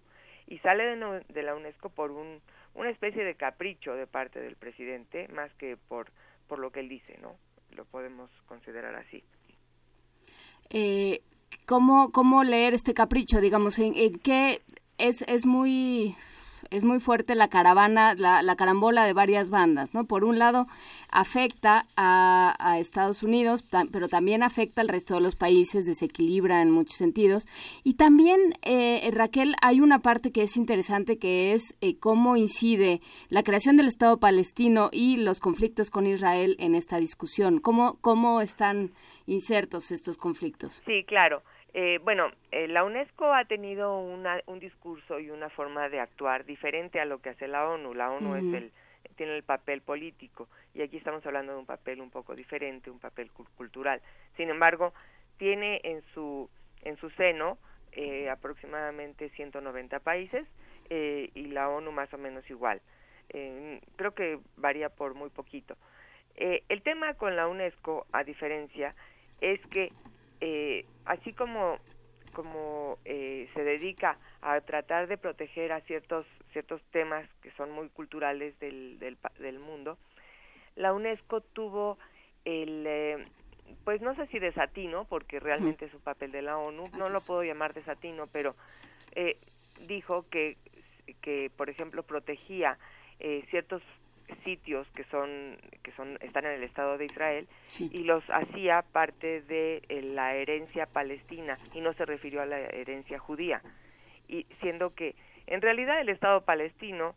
Y sale de, la UNESCO por un, una especie de capricho de parte del presidente, más que por, por lo que él dice, ¿no? Lo podemos considerar así. Eh, ¿cómo, ¿Cómo leer este capricho? Digamos, ¿en, en qué es, es muy es muy fuerte la caravana, la, carambola de varias bandas, ¿no? Por un lado, afecta a, Estados Unidos, pero también afecta al resto de los países, desequilibra en muchos sentidos. Y también, eh, Raquel, hay una parte que es interesante, que es eh, cómo incide la creación del Estado palestino y los conflictos con Israel en esta discusión. ¿Cómo, cómo están insertos estos conflictos? Sí, claro. Eh, bueno, eh, la UNESCO ha tenido un discurso y una forma de actuar diferente a lo que hace la ONU. La ONU es el, tiene el papel político y aquí estamos hablando de un papel un poco diferente, un papel cultural. Sin embargo, tiene en su, en su seno eh, aproximadamente 190 países y la ONU más o menos igual. creo que varía por muy poquito. el tema con la UNESCO, a diferencia, es que eh, así como como eh, se dedica a tratar de proteger a ciertos ciertos temas que son muy culturales del, del, del mundo, la UNESCO tuvo el eh, pues no sé si desatino, porque realmente es un papel de la ONU, no lo puedo llamar desatino, pero eh, dijo que, que, por ejemplo, protegía eh, ciertos sitios que son que son están en el Estado de Israel y los hacía parte de eh, la herencia palestina y no se refirió a la herencia judía y siendo que en realidad el Estado palestino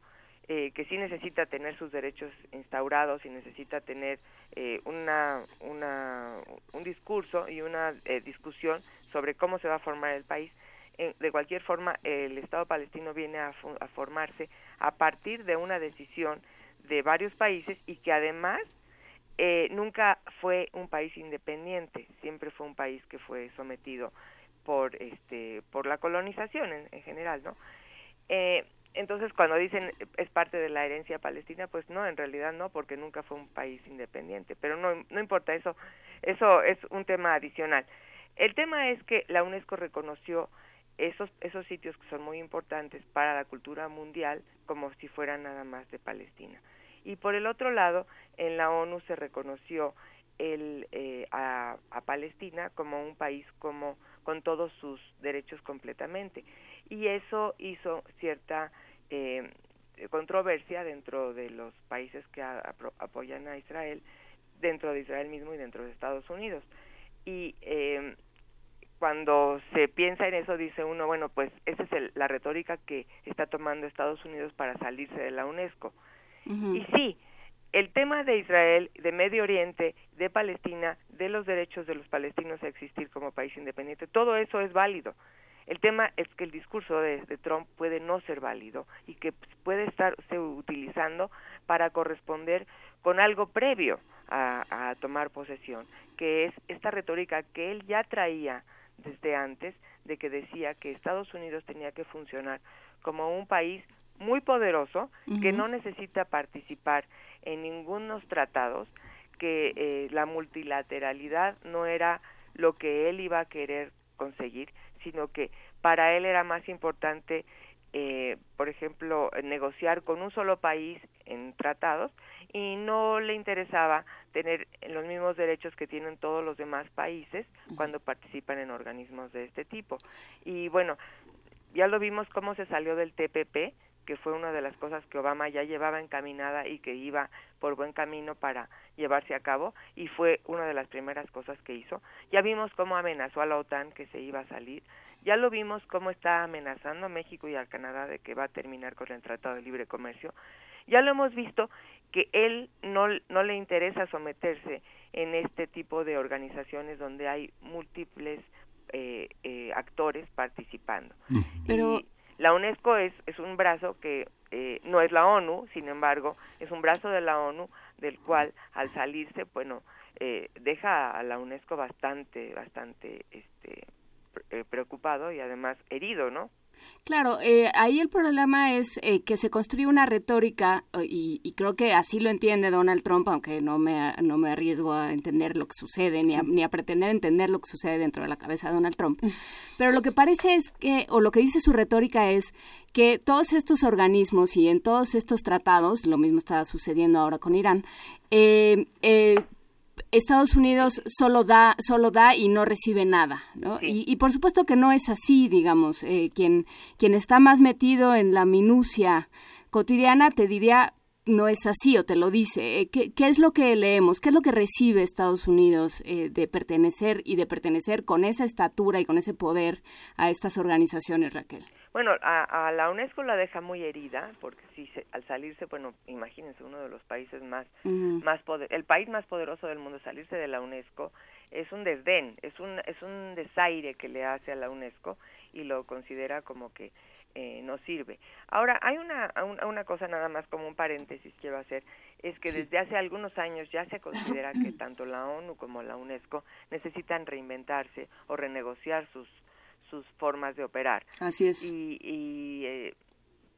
eh, que sí necesita tener sus derechos instaurados y necesita tener eh, una, una, un discurso y una discusión sobre cómo se va a formar el país. de cualquier forma, el Estado palestino viene a, a formarse a partir de una decisión de varios países y que además eh, nunca fue un país independiente, siempre fue un país que fue sometido por este por la colonización en, general, ¿no? Eh, entonces cuando dicen es parte de la herencia palestina, pues no, en realidad no, porque nunca fue un país independiente, pero no no importa eso, eso es un tema adicional. El tema es que la UNESCO reconoció esos, esos sitios que son muy importantes para la cultura mundial como si fueran nada más de Palestina. Y por el otro lado, en la ONU se reconoció el, eh, a, Palestina como un país como con todos sus derechos completamente. Y eso hizo cierta eh, controversia dentro de los países que apoyan a Israel, dentro de Israel mismo y dentro de Estados Unidos. Y eh, cuando se piensa en eso dice uno, bueno, pues esa es la retórica que está tomando Estados Unidos para salirse de la UNESCO. Y sí, el tema de Israel, de Medio Oriente, de Palestina, de los derechos de los palestinos a existir como país independiente, todo eso es válido. El tema es que el discurso de, Trump puede no ser válido y que puede estarse utilizando para corresponder con algo previo a, a tomar posesión, que es esta retórica que él ya traía desde antes de que decía que Estados Unidos tenía que funcionar como un país muy poderoso que no necesita participar en ningunos tratados, que eh, la multilateralidad no era lo que él iba a querer conseguir, sino que para él era más importante, eh, por ejemplo, negociar con un solo país en tratados y no le interesaba tener los mismos derechos que tienen todos los demás países cuando participan en organismos de este tipo. Y bueno, ya lo vimos cómo se salió del TPP, que fue una de las cosas que Obama ya llevaba encaminada y que iba por buen camino para llevarse a cabo y fue una de las primeras cosas que hizo. Ya vimos cómo amenazó a la OTAN que se iba a salir, ya lo vimos cómo está amenazando a México y al Canadá de que va a terminar con el Tratado de Libre Comercio, ya lo hemos visto que él no, no le interesa someterse en este tipo de organizaciones donde hay múltiples eh, eh, actores participando. Pero la UNESCO es, es un brazo que eh, no es la ONU, sin embargo, es un brazo de la ONU del cual al salirse, bueno, eh, deja a la UNESCO bastante, bastante este, eh, preocupado y además herido, ¿no? Claro, eh, ahí el problema es eh, que se construye una retórica eh, y, creo que así lo entiende Donald Trump, aunque no me, no me arriesgo a entender lo que sucede ni a, ni a pretender entender lo que sucede dentro de la cabeza de Donald Trump. Pero lo que parece es que, o lo que dice su retórica es que todos estos organismos y en todos estos tratados, lo mismo está sucediendo ahora con Irán, eh, Estados Unidos solo da, solo da y no recibe nada, ¿no? Y, por supuesto que no es así, digamos. Eh, quien, quien está más metido en la minucia cotidiana te diría no es así o te lo dice. Eh, ¿Qué, es lo que leemos? ¿Qué es lo que recibe Estados Unidos eh, de pertenecer y de pertenecer con esa estatura y con ese poder a estas organizaciones, Raquel? Bueno, a, la UNESCO la deja muy herida porque si al salirse, bueno, imagínense uno de los países más, más poder, el país más poderoso del mundo salirse de la UNESCO es un desdén, es un es un desaire que le hace a la UNESCO y lo considera como que eh, no sirve. Ahora, hay una, una, cosa nada más como un paréntesis quiero hacer, es que desde hace algunos años ya se considera que *clears throat* tanto la ONU como la UNESCO necesitan reinventarse o renegociar sus sus formas de operar. Así es. Y, eh,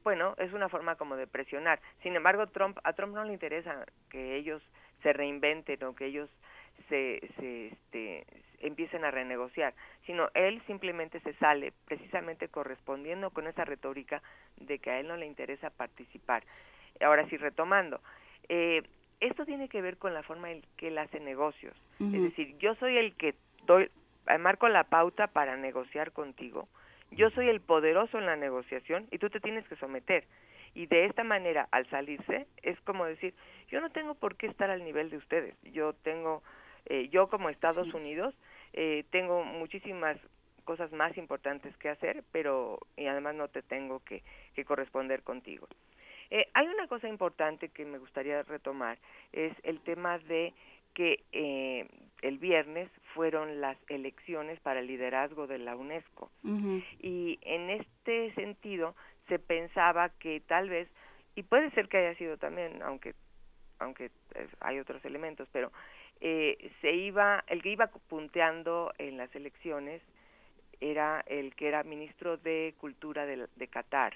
bueno, es una forma como de presionar. Sin embargo, Trump, a Trump no le interesa que ellos se reinventen o que ellos se, se este, empiecen a renegociar, sino él simplemente se sale precisamente correspondiendo con esa retórica de que a él no le interesa participar. Ahora sí, retomando, eh, esto tiene que ver con la forma en que él hace negocios. Es decir, yo soy el que doy, marco la pauta para negociar contigo. Yo soy el poderoso en la negociación y tú te tienes que someter. Y de esta manera, al salirse, es como decir, yo no tengo por qué estar al nivel de ustedes. Yo tengo, eh, yo como Estados Unidos, eh, tengo muchísimas cosas más importantes que hacer, pero y además no te tengo que, que corresponder contigo. Eh, hay una cosa importante que me gustaría retomar, es el tema de que eh, el viernes fueron las elecciones para el liderazgo de la UNESCO. Y en este sentido se pensaba que tal vez, y puede ser que haya sido también, aunque, aunque hay otros elementos, pero eh, se iba, el que iba punteando en las elecciones era el que era ministro de Cultura de, de Qatar.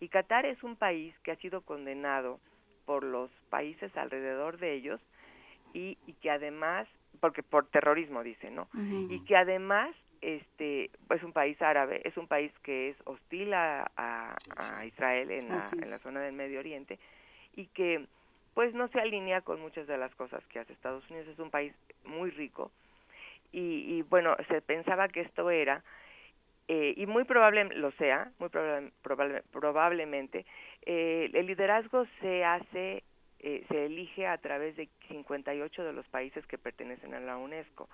Y Qatar es un país que ha sido condenado por los países alrededor de ellos y, y que además, porque por terrorismo dice, ¿no? Y que además este es un país árabe, es un país que es hostil a, a, Israel en la, en la, zona del Medio Oriente y que pues no se alinea con muchas de las cosas que hace Estados Unidos, es un país muy rico. Y, y bueno, se pensaba que esto era eh, y muy probable lo sea, muy probable, probablemente, eh, el liderazgo se hace eh, se elige a través de 58 de los países que pertenecen a la UNESCO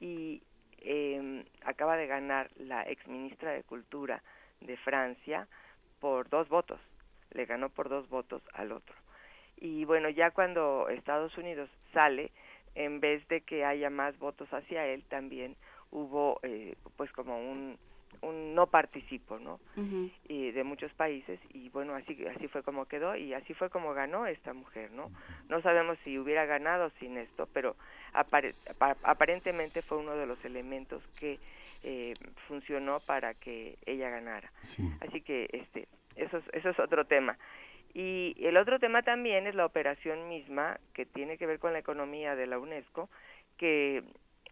y eh, acaba de ganar la ex ministra de Cultura de Francia por dos votos, le ganó por dos votos al otro. Y bueno, ya cuando Estados Unidos sale, en vez de que haya más votos hacia él, también hubo eh, pues como un un no participo, ¿no? y de muchos países y bueno, así así fue como quedó y así fue como ganó esta mujer, ¿no? No sabemos si hubiera ganado sin esto, pero aparentemente fue uno de los elementos que eh, funcionó para que ella ganara. Así que este eso es, eso es otro tema. Y el otro tema también es la operación misma que tiene que ver con la economía de la UNESCO, que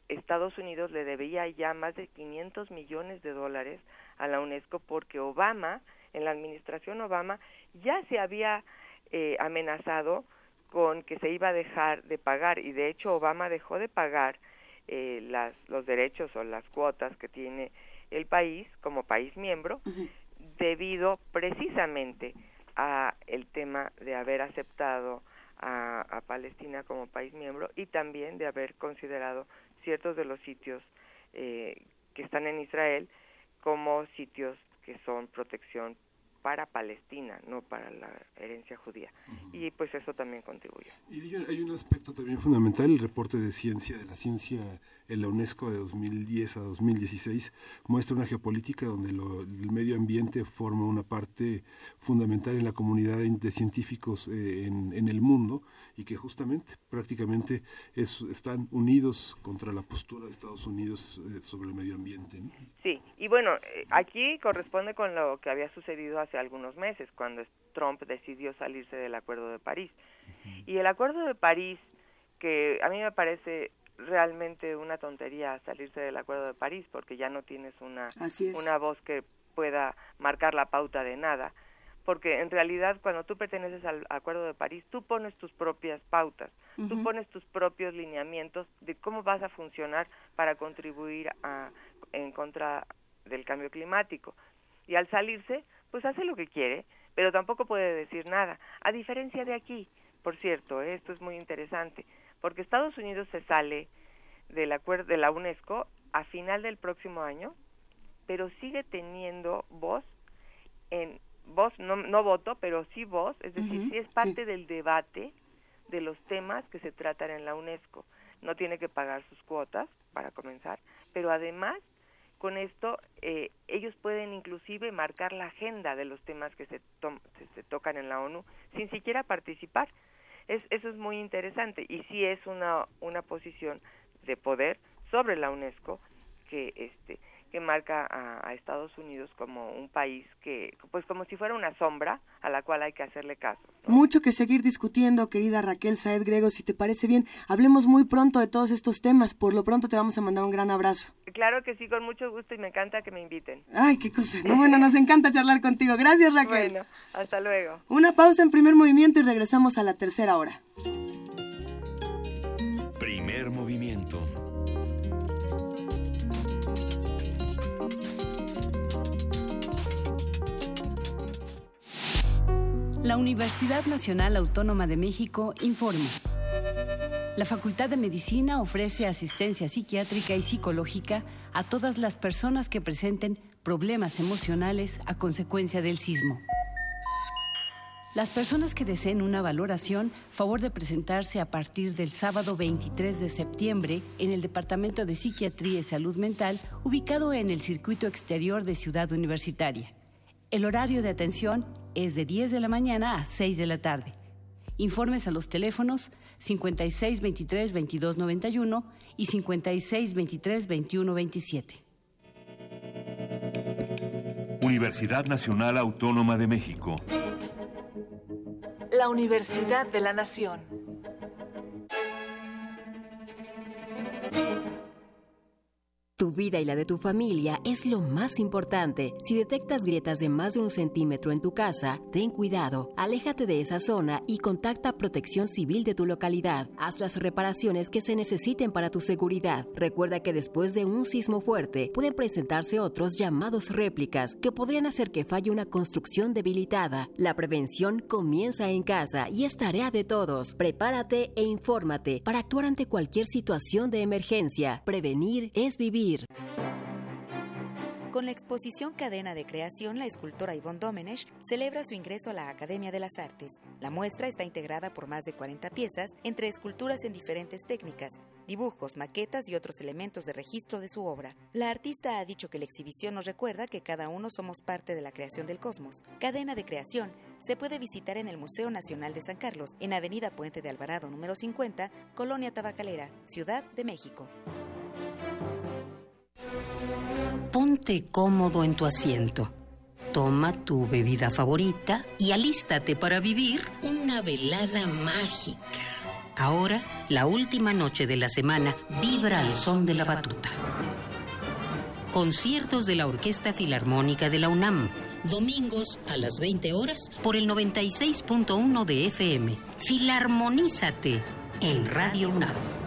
Estados Unidos le debía ya más de 500 millones de dólares a la UNESCO porque Obama, en la administración Obama, ya se había eh, amenazado con que se iba a dejar de pagar. Y de hecho Obama dejó de pagar eh, las, los derechos o las cuotas que tiene el país como país miembro debido precisamente a el tema de haber aceptado a, a Palestina como país miembro y también de haber considerado ciertos de los sitios eh, que están en Israel como sitios que son protección para Palestina, no para la herencia judía. Y pues eso también contribuyó. Y hay un, hay un aspecto también fundamental, el reporte de ciencia, de la ciencia en la UNESCO de 2010 a 2016, muestra una geopolítica donde lo- el medio ambiente forma una parte fundamental en la comunidad de científicos eh, en, en el mundo y que justamente prácticamente es- están unidos contra la postura de Estados Unidos eh, sobre el medio ambiente. ¿no? Sí, y bueno, eh, aquí corresponde con lo que había sucedido hace algunos meses, cuando Trump decidió salirse del Acuerdo de París. Y el Acuerdo de París, que a mí me parece realmente una tontería salirse del Acuerdo de París, porque ya no tienes una, una voz que pueda marcar la pauta de nada, porque en realidad cuando tú perteneces al Acuerdo de París, tú pones tus propias pautas, tú Ujú. pones tus propios lineamientos de cómo vas a funcionar para contribuir a, en contra del cambio climático. Y al salirse, pues hace lo que quiere, pero tampoco puede decir nada. A diferencia de aquí, por cierto, ¿eh? esto es muy interesante, porque Estados Unidos se sale del acuerdo de la UNESCO a final del próximo año, pero sigue teniendo voz en voz no, no voto, pero sí voz, es decir, Ujú, sí es parte del debate de los temas que se tratan en la UNESCO. No tiene que pagar sus cuotas para comenzar, pero además con esto eh, ellos pueden inclusive marcar la agenda de los temas que se, se tocan en la ONU sin siquiera participar. Es, eso es muy interesante y sí es una, una posición de poder sobre la UNESCO que este que marca a, a Estados Unidos como un país que pues como si fuera una sombra a la cual hay que hacerle caso. Mucho que seguir discutiendo, querida Raquel Saed Grego, si te parece bien. Hablemos muy pronto de todos estos temas. Por lo pronto te vamos a mandar un gran abrazo. Claro que sí, con mucho gusto y me encanta que me inviten. Ay, qué cosa. No, bueno, nos encanta charlar contigo. Gracias, Raquel. Bueno, hasta luego. Una pausa en primer movimiento y regresamos a la tercera hora. Primer movimiento. La Universidad Nacional Autónoma de México informa. La Facultad de Medicina ofrece asistencia psiquiátrica y psicológica a todas las personas que presenten problemas emocionales a consecuencia del sismo. Las personas que deseen una valoración, favor de presentarse a partir del sábado 23 de septiembre en el Departamento de Psiquiatría y Salud Mental, ubicado en el circuito exterior de Ciudad Universitaria. El horario de atención es de 10 de la mañana a 6 de la tarde. Informes a los teléfonos 56 23 22 91 y 56 23 21 27. Universidad Nacional Autónoma de México. La Universidad de la Nación. Tu vida y la de tu familia es lo más importante. Si detectas grietas de más de un centímetro en tu casa, ten cuidado, aléjate de esa zona y contacta Protección Civil de tu localidad. Haz las reparaciones que se necesiten para tu seguridad. Recuerda que después de un sismo fuerte pueden presentarse otros llamados réplicas que podrían hacer que falle una construcción debilitada. La prevención comienza en casa y es tarea de todos. Prepárate e infórmate para actuar ante cualquier situación de emergencia. Prevenir es vivir. Con la exposición Cadena de Creación, la escultora Yvonne Domenech celebra su ingreso a la Academia de las Artes. La muestra está integrada por más de 40 piezas, entre esculturas en diferentes técnicas, dibujos, maquetas y otros elementos de registro de su obra. La artista ha dicho que la exhibición nos recuerda que cada uno somos parte de la creación del cosmos. Cadena de Creación se puede visitar en el Museo Nacional de San Carlos, en Avenida Puente de Alvarado número 50, Colonia Tabacalera, Ciudad de México. Ponte cómodo en tu asiento. Toma tu bebida favorita y alístate para vivir una velada mágica. Ahora, la última noche de la semana vibra al son de la batuta. Conciertos de la Orquesta Filarmónica de la UNAM. Domingos a las 20 horas por el 96.1 de FM. Filarmonízate en Radio UNAM.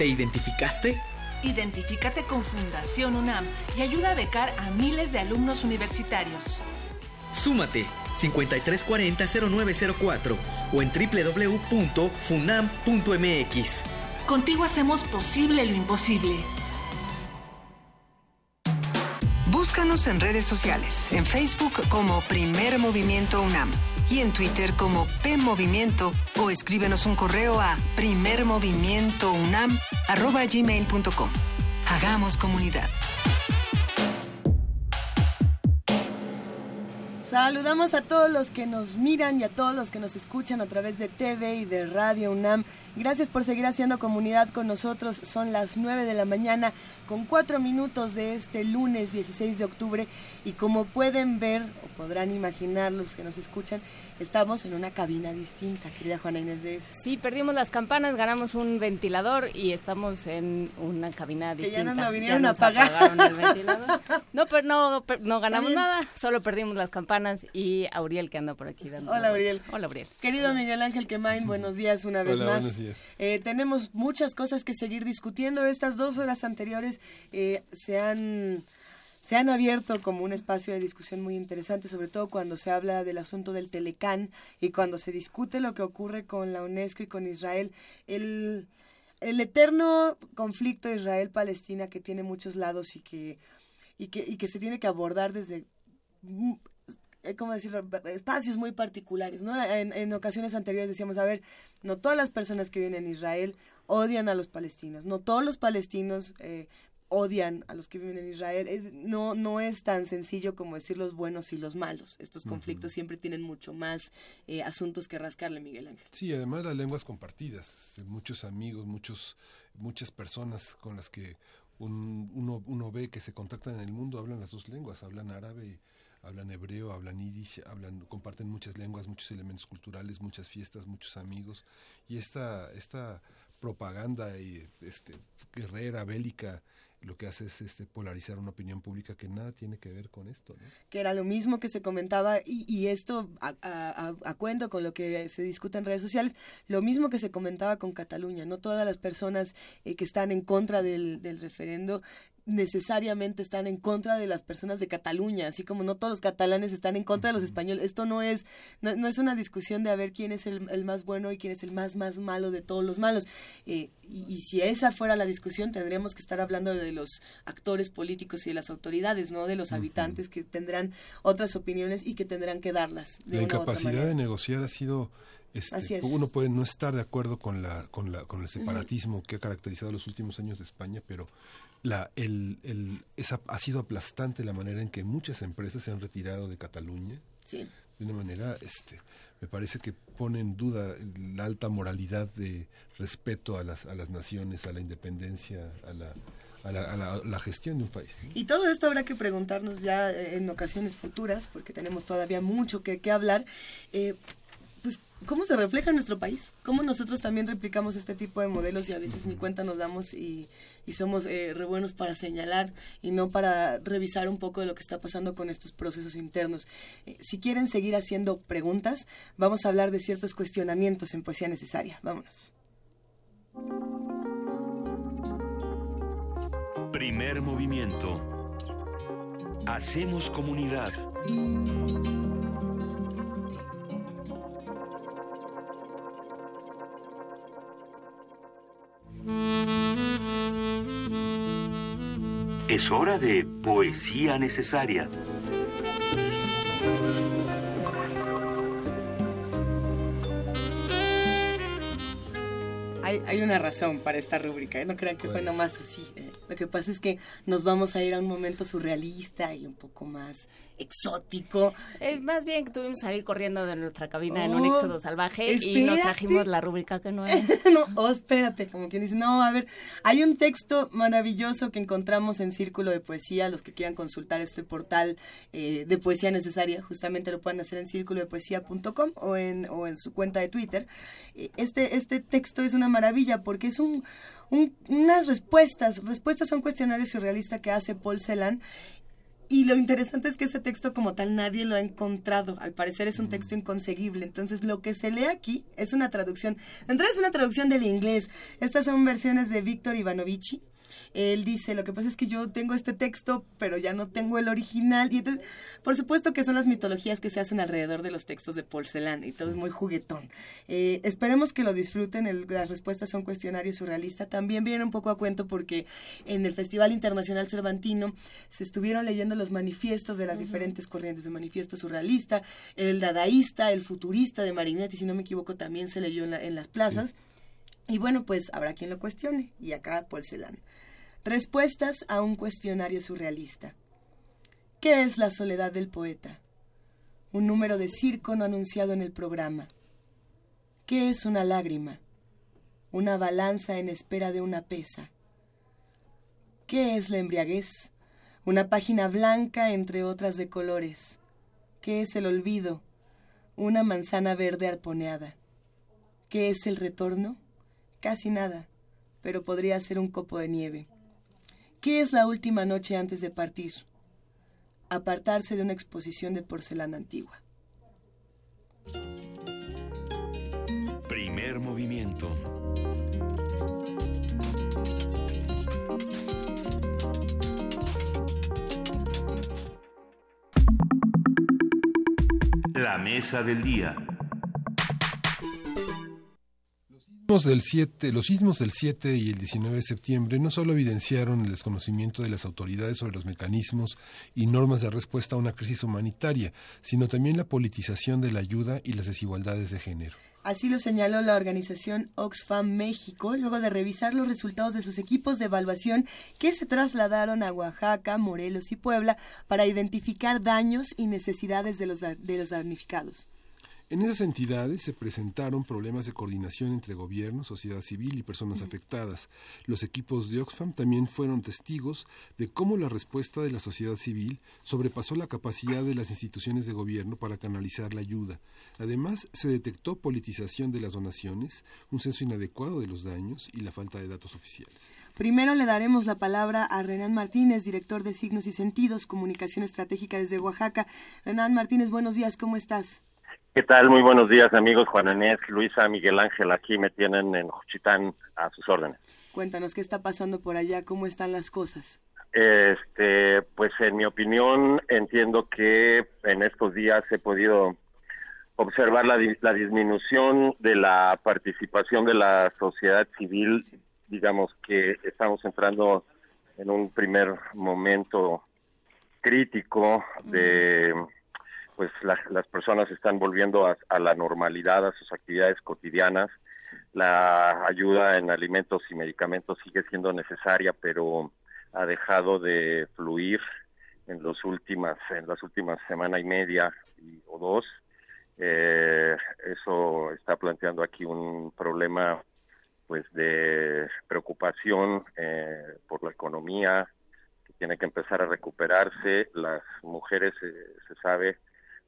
¿Te identificaste? Identifícate con Fundación UNAM y ayuda a becar a miles de alumnos universitarios. Súmate 5340-0904 o en www.funam.mx. Contigo hacemos posible lo imposible. Búscanos en redes sociales, en Facebook como Primer Movimiento UNAM y en Twitter como P Movimiento o escríbenos un correo a primermovimientounam@gmail.com. Hagamos comunidad. Saludamos a todos los que nos miran y a todos los que nos escuchan a través de TV y de Radio UNAM. Gracias por seguir haciendo comunidad con nosotros. Son las 9 de la mañana con 4 minutos de este lunes 16 de octubre y como pueden ver o podrán imaginar los que nos escuchan, estamos en una cabina distinta, querida Juana Inés de ese. Sí, perdimos las campanas, ganamos un ventilador y estamos en una cabina Que distinta. ya nos lo vinieron a nos pagar. apagaron el ventilador. *laughs* No, pero no, no ganamos nada, solo perdimos las campanas y Auriel que anda por aquí dando. Hola, Auriel. Hola, Auriel. Querido Miguel Ángel Quemain, buenos días una vez Hola, más. buenos días. Eh, tenemos muchas cosas que seguir discutiendo. Estas dos horas anteriores eh, se han se han abierto como un espacio de discusión muy interesante, sobre todo cuando se habla del asunto del Telecán y cuando se discute lo que ocurre con la UNESCO y con Israel. El, el eterno conflicto Israel-Palestina que tiene muchos lados y que, y que, y que se tiene que abordar desde mm, eh, ¿cómo decirlo? espacios muy particulares, ¿no? En, en ocasiones anteriores decíamos, a ver, no todas las personas que viven en Israel odian a los palestinos, no todos los palestinos eh, odian a los que viven en Israel. Es- no, no es tan sencillo como decir los buenos y los malos. Estos conflictos siempre tienen mucho más eh, asuntos que rascarle, Miguel Ángel. Sí, además las lenguas compartidas, este, muchos amigos, muchos, muchas personas con las que un- uno, uno ve que se contactan en el mundo hablan las dos lenguas, hablan árabe, hablan hebreo, hablan yiddish, hablan, comparten muchas lenguas, muchos elementos culturales, muchas fiestas, muchos amigos y esta, esta propaganda y, este, guerrera, bélica, lo que hace es este, polarizar una opinión pública que nada tiene que ver con esto. ¿no? que era lo mismo que se comentaba, y, y esto a, a- cuento con lo que se discute en redes sociales, lo mismo que se comentaba con Cataluña. No todas las personas eh, que están en contra del referendo necesariamente están en contra de las personas de Cataluña, así como no todos los catalanes están en contra de los españoles. Esto no es, no, no es una discusión de a ver quién es el, el más bueno y quién es el más, más malo de todos los malos. Eh, y, y si esa fuera la discusión, tendríamos que estar hablando de los actores políticos y de las autoridades, no de los habitantes que tendrán otras opiniones y que tendrán que darlas. De la incapacidad de negociar ha sido este, uno puede no estar de acuerdo con la con la con el separatismo que ha caracterizado los últimos años de España pero la el, el esa ha sido aplastante la manera en que muchas empresas se han retirado de Cataluña Sí. de una manera este me parece que pone en duda la alta moralidad de respeto a las a las naciones a la independencia a la a la, a la- a la gestión de un país ¿no? Y todo esto habrá que preguntarnos ya eh, en ocasiones futuras, porque tenemos todavía mucho que, que hablar. eh, ¿cómo se refleja en nuestro país? ¿Cómo nosotros también replicamos este tipo de modelos y a veces ni cuenta nos damos y, y somos eh, re buenos para señalar y no para revisar un poco de lo que está pasando con estos procesos internos? Eh, si quieren seguir haciendo preguntas, vamos a hablar de ciertos cuestionamientos en Poesía Necesaria. Vámonos. Primer movimiento. Hacemos comunidad. Es hora de poesía necesaria. Hay, hay una razón para esta rúbrica, ¿eh? no crean que fue nomás así. ¿eh? Lo que pasa es que nos vamos a ir a un momento surrealista y un poco más exótico. Eh, más bien que tuvimos que salir corriendo de nuestra cabina en un Oh, éxodo salvaje y nos espérate. trajimos la rúbrica que no era. *laughs* no, oh, espérate, como quien dice, no, a ver, hay un texto maravilloso que encontramos en Círculo de Poesía, los que quieran consultar este portal eh, de poesía necesaria, justamente lo pueden hacer en círculodepoesía.com o en, o en su cuenta de Twitter. Eh, Este, este texto es una maravilla porque es un, un- unas respuestas, respuestas a un cuestionario surrealista que hace Paul Celan y lo interesante es que ese texto como tal nadie lo ha encontrado. Al parecer es un texto inconseguible. Entonces lo que se lee aquí es una traducción. De entrada es una traducción del inglés. Estas son versiones de Víctor Ivanovici. Él dice, lo que pasa es que yo tengo este texto, pero ya no tengo el original. Y entonces, por supuesto que son las mitologías que se hacen alrededor de los textos de porcelana y todo es muy juguetón. Eh, esperemos que lo disfruten. las respuestas un cuestionario surrealista también vienen un poco a cuento porque en el Festival Internacional Cervantino se estuvieron leyendo los manifiestos de las diferentes corrientes de manifiesto surrealista, el dadaísta, el futurista de Marinetti, si no me equivoco, también se leyó en, las plazas. Y bueno, pues habrá quien lo cuestione. Y acá porcelana. Respuestas a un cuestionario surrealista. ¿Qué es la soledad del poeta? Un número de circo no anunciado en el programa. ¿Qué es una lágrima? Una balanza en espera de una pesa. ¿Qué es la embriaguez? Una página blanca entre otras de colores. ¿Qué es el olvido? Una manzana verde arponeada. ¿Qué es el retorno? Casi nada, pero podría ser un copo de nieve. ¿Qué es la última noche antes de partir? Apartarse de una exposición de porcelana antigua. Primer movimiento. La mesa del día. Del 7, los sismos del 7 y el 19 de septiembre no solo evidenciaron el desconocimiento de las autoridades sobre los mecanismos y normas de respuesta a una crisis humanitaria, sino también la politización de la ayuda y las desigualdades de género. Así lo señaló la organización Oxfam México luego de revisar los resultados de sus equipos de evaluación que se trasladaron a Oaxaca, Morelos y Puebla para identificar daños y necesidades de los damnificados. En esas entidades se presentaron problemas de coordinación entre gobierno, sociedad civil y personas afectadas. Los equipos de Oxfam también fueron testigos de cómo la respuesta de la sociedad civil sobrepasó la capacidad de las instituciones de gobierno para canalizar la ayuda. Además, se detectó politización de las donaciones, un censo inadecuado de los daños y la falta de datos oficiales. Primero le daremos la palabra a Renan Martínez, director de Signos y Sentidos, Comunicación Estratégica desde Oaxaca. Renan Martínez, buenos días, ¿cómo estás? ¿Qué tal? Muy buenos días, amigos. Juan Inés, Luisa, Miguel Ángel, aquí me tienen en Juchitán a sus órdenes. Cuéntanos qué está pasando por allá, cómo están las cosas. Este, pues en mi opinión entiendo que en estos días he podido observar la, la disminución de la participación de la sociedad civil. Digamos que estamos entrando en un primer momento crítico de pues las personas están volviendo a, la normalidad, a sus actividades cotidianas. La ayuda en alimentos y medicamentos sigue siendo necesaria, pero ha dejado de fluir en los últimas en las últimas semana y media o dos. Eh, eso está planteando aquí un problema pues de preocupación eh, por la economía que tiene que empezar a recuperarse. Las mujeres, eh, se sabe,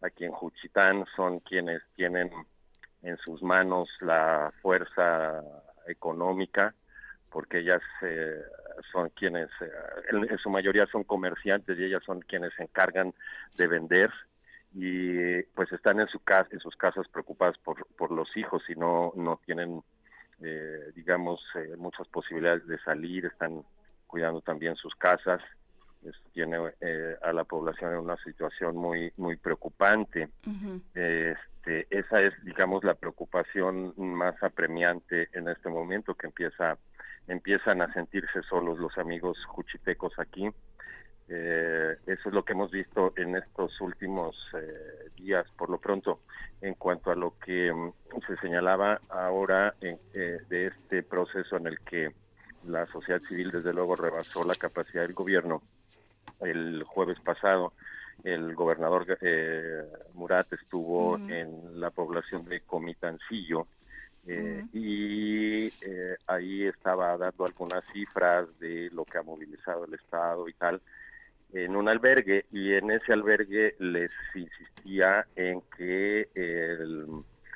aquí en Juchitán son quienes tienen en sus manos la fuerza económica, porque ellas eh, son quienes, eh, en, su mayoría son comerciantes y ellas son quienes se encargan de vender y pues están en su casa, en sus casas preocupadas por, por los hijos y no no tienen, eh, digamos, muchas posibilidades de salir, están cuidando también sus casas tiene eh, a la población en una situación muy muy preocupante. este, esa es, digamos, la preocupación más apremiante en este momento que empieza empiezan a sentirse solos los amigos juchitecos aquí. Eh, eso es lo que hemos visto en estos últimos eh, días, por lo pronto, en cuanto a lo que mm, se señalaba ahora de este proceso en el que la sociedad civil desde luego rebasó la capacidad del gobierno el jueves pasado el gobernador eh, Murat estuvo en la población de Comitancillo eh, y eh, ahí estaba dando algunas cifras de lo que ha movilizado el Estado y tal en un albergue y en ese albergue les insistía en que el,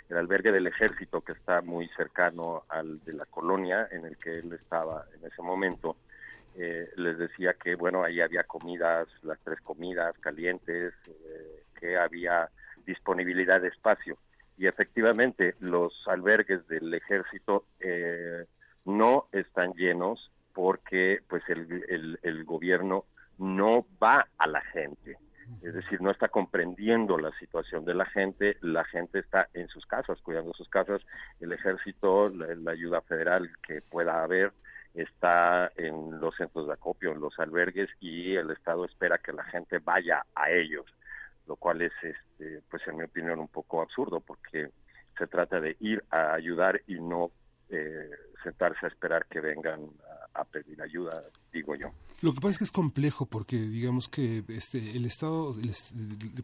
el albergue del ejército que está muy cercano al de la colonia en el que él estaba en ese momento eh, les decía que bueno ahí había comidas las tres comidas calientes eh, que había disponibilidad de espacio y efectivamente los albergues del ejército eh, no están llenos porque pues el, el, el gobierno no va a la gente. Es decir, no está comprendiendo la situación de la gente, la gente está en sus casas, cuidando sus casas, el ejército, la, la ayuda federal que pueda haber está en los centros de acopio, en los albergues y el Estado espera que la gente vaya a ellos, lo cual es, este, pues en mi opinión, un poco absurdo porque se trata de ir a ayudar y no eh, sentarse a esperar que vengan a, a pedir ayuda, digo yo. Lo que pasa es que es complejo porque digamos que este el Estado el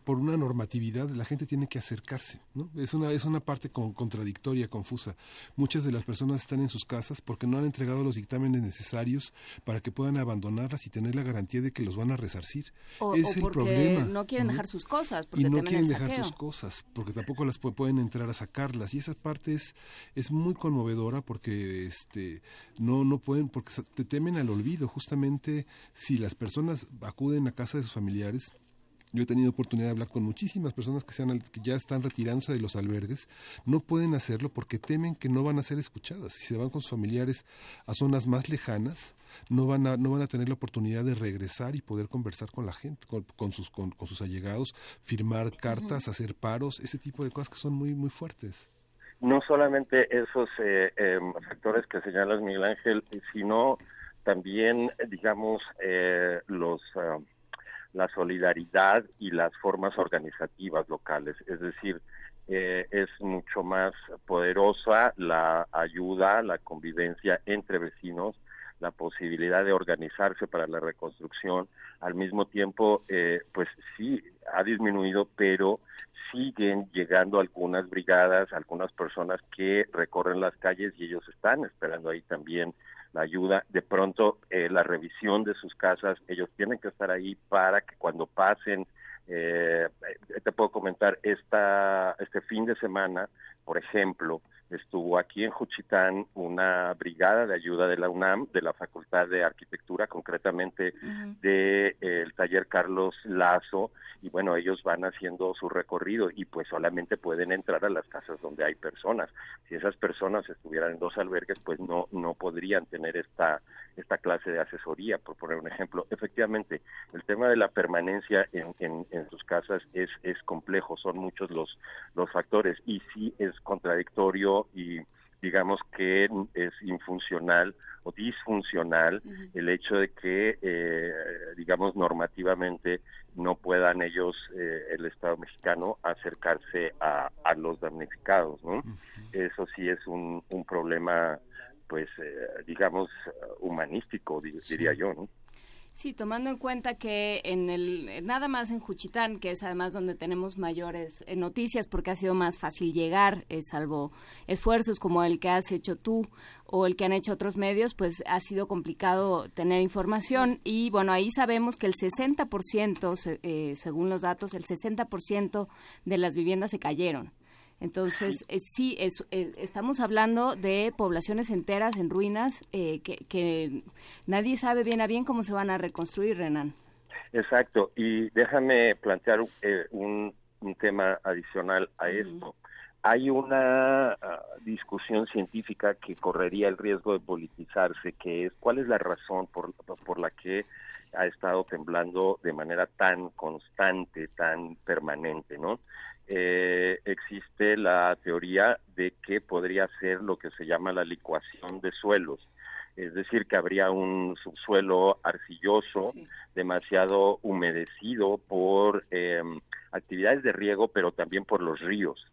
por una normatividad la gente tiene que acercarse, ¿no? Es una es una parte con- contradictoria, confusa. Muchas de las personas están en sus casas porque no han entregado los dictámenes necesarios para que puedan abandonarlas y tener la garantía de que los van a resarcir. O, es o el problema. no quieren ¿no? dejar sus cosas, porque y no quieren el dejar sus cosas porque tampoco las pu- pueden entrar a sacarlas y esa parte es es muy conmovedora porque este no no pueden porque te temen al olvido justamente si las personas acuden a casa de sus familiares yo he tenido oportunidad de hablar con muchísimas personas que, se han al- que ya están retirándose de los albergues, no pueden hacerlo porque temen que no van a ser escuchadas. Si se van con sus familiares a zonas más lejanas, no van a, no van a tener la oportunidad de regresar y poder conversar con la gente, con, con sus, con, con sus allegados, firmar cartas, hacer paros, ese tipo de cosas que son muy, muy fuertes. no solamente esos eh, em, factores que señalas Miguel Ángel, sino también, eh, digamos, eh, los ah, la solidaridad y las formas organizativas locales. Es decir, eh, es mucho más poderosa la ayuda, la convivencia entre vecinos, la posibilidad de organizarse para la reconstrucción. Al mismo tiempo, eh, pues sí, ha disminuido, pero siguen llegando algunas brigadas, algunas personas que recorren las calles y ellos están esperando ahí también la ayuda. De pronto, eh, la revisión de sus casas, ellos tienen que estar ahí para que cuando pasen, eh, eh, te puedo comentar, esta, este fin de semana, por ejemplo, estuvo aquí en Juchitán una brigada de ayuda de la UNAM, de la Facultad de Arquitectura, concretamente de eh, el taller Carlos Lazo, y bueno, ellos van haciendo su recorrido y pues solamente pueden entrar a las casas donde hay personas. Si esas personas estuvieran en dos albergues, pues no no podrían tener esta esta clase de asesoría, por poner un ejemplo. Efectivamente, el tema de la permanencia en, en, en sus casas es es complejo, son muchos los los factores y sí es contradictorio y digamos que es infuncional o disfuncional el hecho de que, eh, digamos, normativamente no puedan ellos, eh, el Estado mexicano, acercarse a, a los damnificados, ¿no? Eso sí es un, un problema, pues, eh, digamos, humanístico, di- diría yo, ¿no? Sí, tomando en cuenta que en el nada más en Juchitán, que es además donde tenemos mayores eh, noticias porque ha sido más fácil llegar, eh, salvo esfuerzos como el que has hecho tú o el que han hecho otros medios, pues ha sido complicado tener información y bueno, ahí sabemos que el 60%, se- eh, según los datos, el 60% de las viviendas se cayeron. Entonces, eh, sí, es, eh, estamos hablando de poblaciones enteras en ruinas eh, que, que nadie sabe bien a bien cómo se van a reconstruir, Renan. Exacto, y déjame plantear eh, un, un tema adicional a esto. Hay una ah, discusión científica que correría el riesgo de politizarse, que es cuál es la razón por, por la que ha estado temblando de manera tan constante, tan permanente, ¿no? Eh, existe la teoría de que podría ser lo que se llama la licuación de suelos, es decir, que habría un subsuelo arcilloso, demasiado humedecido por eh, actividades de riego, pero también por los ríos,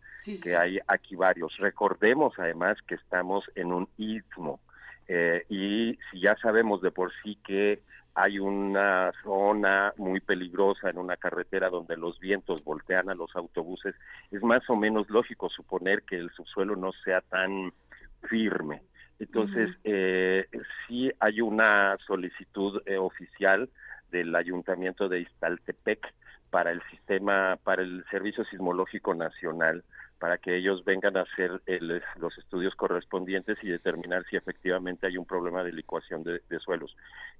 que hay aquí varios. Recordemos además que estamos en un istmo eh, y si ya sabemos de por sí que hay una zona muy peligrosa en una carretera donde los vientos voltean a los autobuses, es más o menos lógico suponer que el subsuelo no sea tan firme. Entonces, eh, sí hay una solicitud eh, oficial del Ayuntamiento de Iztaltepec para el sistema, para el Servicio Sismológico Nacional, para que ellos vengan a hacer el- los estudios correspondientes y determinar si efectivamente hay un problema de licuación de, de suelos.